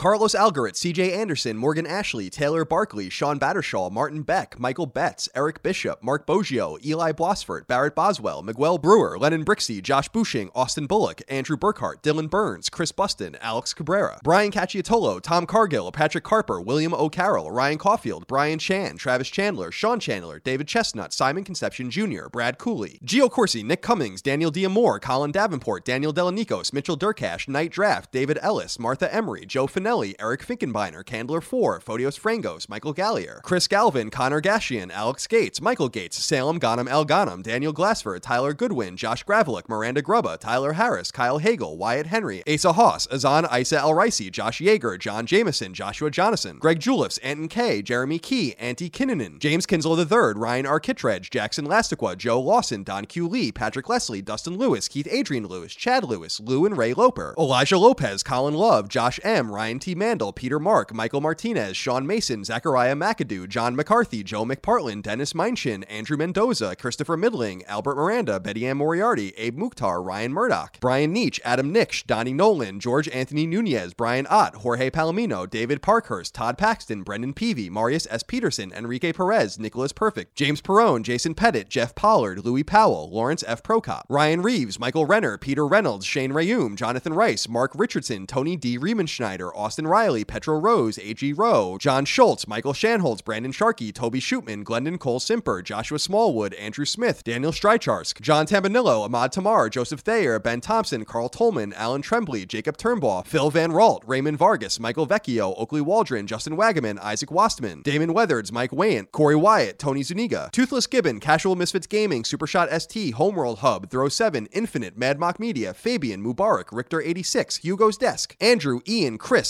Carlos Algarit, CJ Anderson, Morgan Ashley, Taylor Barkley, Sean Battershaw, Martin Beck, Michael Betts, Eric Bishop, Mark Boggio, Eli Blosford, Barrett Boswell, Miguel Brewer, Lennon Brixey, Josh Bushing, Austin Bullock, Andrew Burkhart, Dylan Burns, Chris Buston, Alex Cabrera, Brian Cacciatolo, Tom Cargill, Patrick Carper, William O'Carroll, Ryan Caulfield, Brian Chan, Travis Chandler, Sean Chandler, David Chestnut, Simon Conception Jr., Brad Cooley, Gio Corsi, Nick Cummings, Daniel Diamore, Colin Davenport, Daniel Delanikos, Mitchell Durkash, Night Draft, David Ellis, Martha Emery, Joe Finelli, Eric Finkenbeiner, Candler 4, Photios Frangos, Michael Gallier, Chris Galvin, Connor Gashian, Alex Gates, Michael Gates, Salem Ghanem El Ghanem, Daniel Glassford, Tyler Goodwin, Josh Gravelick, Miranda Grubba, Tyler Harris, Kyle Hagel, Wyatt Henry, Asa Haas, Azan Isa El Ricey, Josh Yeager, John Jameson, Joshua Jonathan, Greg Juliffs, Anton K, Jeremy Key, Antti Kinnunen, James Kinslow III, Ryan R. Kittredge, Jackson Lastiqua, Joe Lawson, Don Q. Lee, Patrick Leslie, Dustin Lewis, Keith Adrian Lewis, Chad Lewis, Lou and Ray Loper, Elijah Lopez, Colin Love, Josh M., Ryan T. Mandel, Peter Mark, Michael Martinez, Sean Mason, Zachariah McAdoo, John McCarthy, Joe McPartlin, Dennis Minchin, Andrew Mendoza, Christopher Midling, Albert Miranda, Betty Ann Moriarty, Abe Mukhtar, Ryan Murdoch, Brian Nietzsche, Adam Nix, Donnie Nolan, George Anthony Nunez, Brian Ott, Jorge Palomino, David Parkhurst, Todd Paxton, Brendan Peavy, Marius S. Peterson, Enrique Perez, Nicholas Perfect, James Perrone, Jason Pettit, Jeff Pollard, Louis Powell, Lawrence F. Prokop, Ryan Reeves, Michael Renner, Peter Reynolds, Shane Rayum, Jonathan Rice, Mark Richardson, Tony D. Riemenschneider, Austin Riley, Petro Rose, A.G. Rowe, John Schultz, Michael Shanholz, Brandon Sharkey, Toby Shootman, Glendon Cole Simper, Joshua Smallwood, Andrew Smith, Daniel Strycharsk, John Tambanillo, Ahmad Tamar, Joseph Thayer, Ben Thompson, Carl Tolman, Alan Trembley, Jacob Turnbaugh, Phil Van Ralt, Raymond Vargas, Michael Vecchio, Oakley Waldron, Justin Wagaman, Isaac Wastman, Damon Weathers, Mike Wayant, Corey Wyatt, Tony Zuniga, Toothless Gibbon, Casual Misfits Gaming, Supershot ST, Homeworld Hub, Throw 7, Infinite, Mad Mock Media, Fabian, Mubarak, Richter 86, Hugo's Desk, Andrew, Ian, Chris,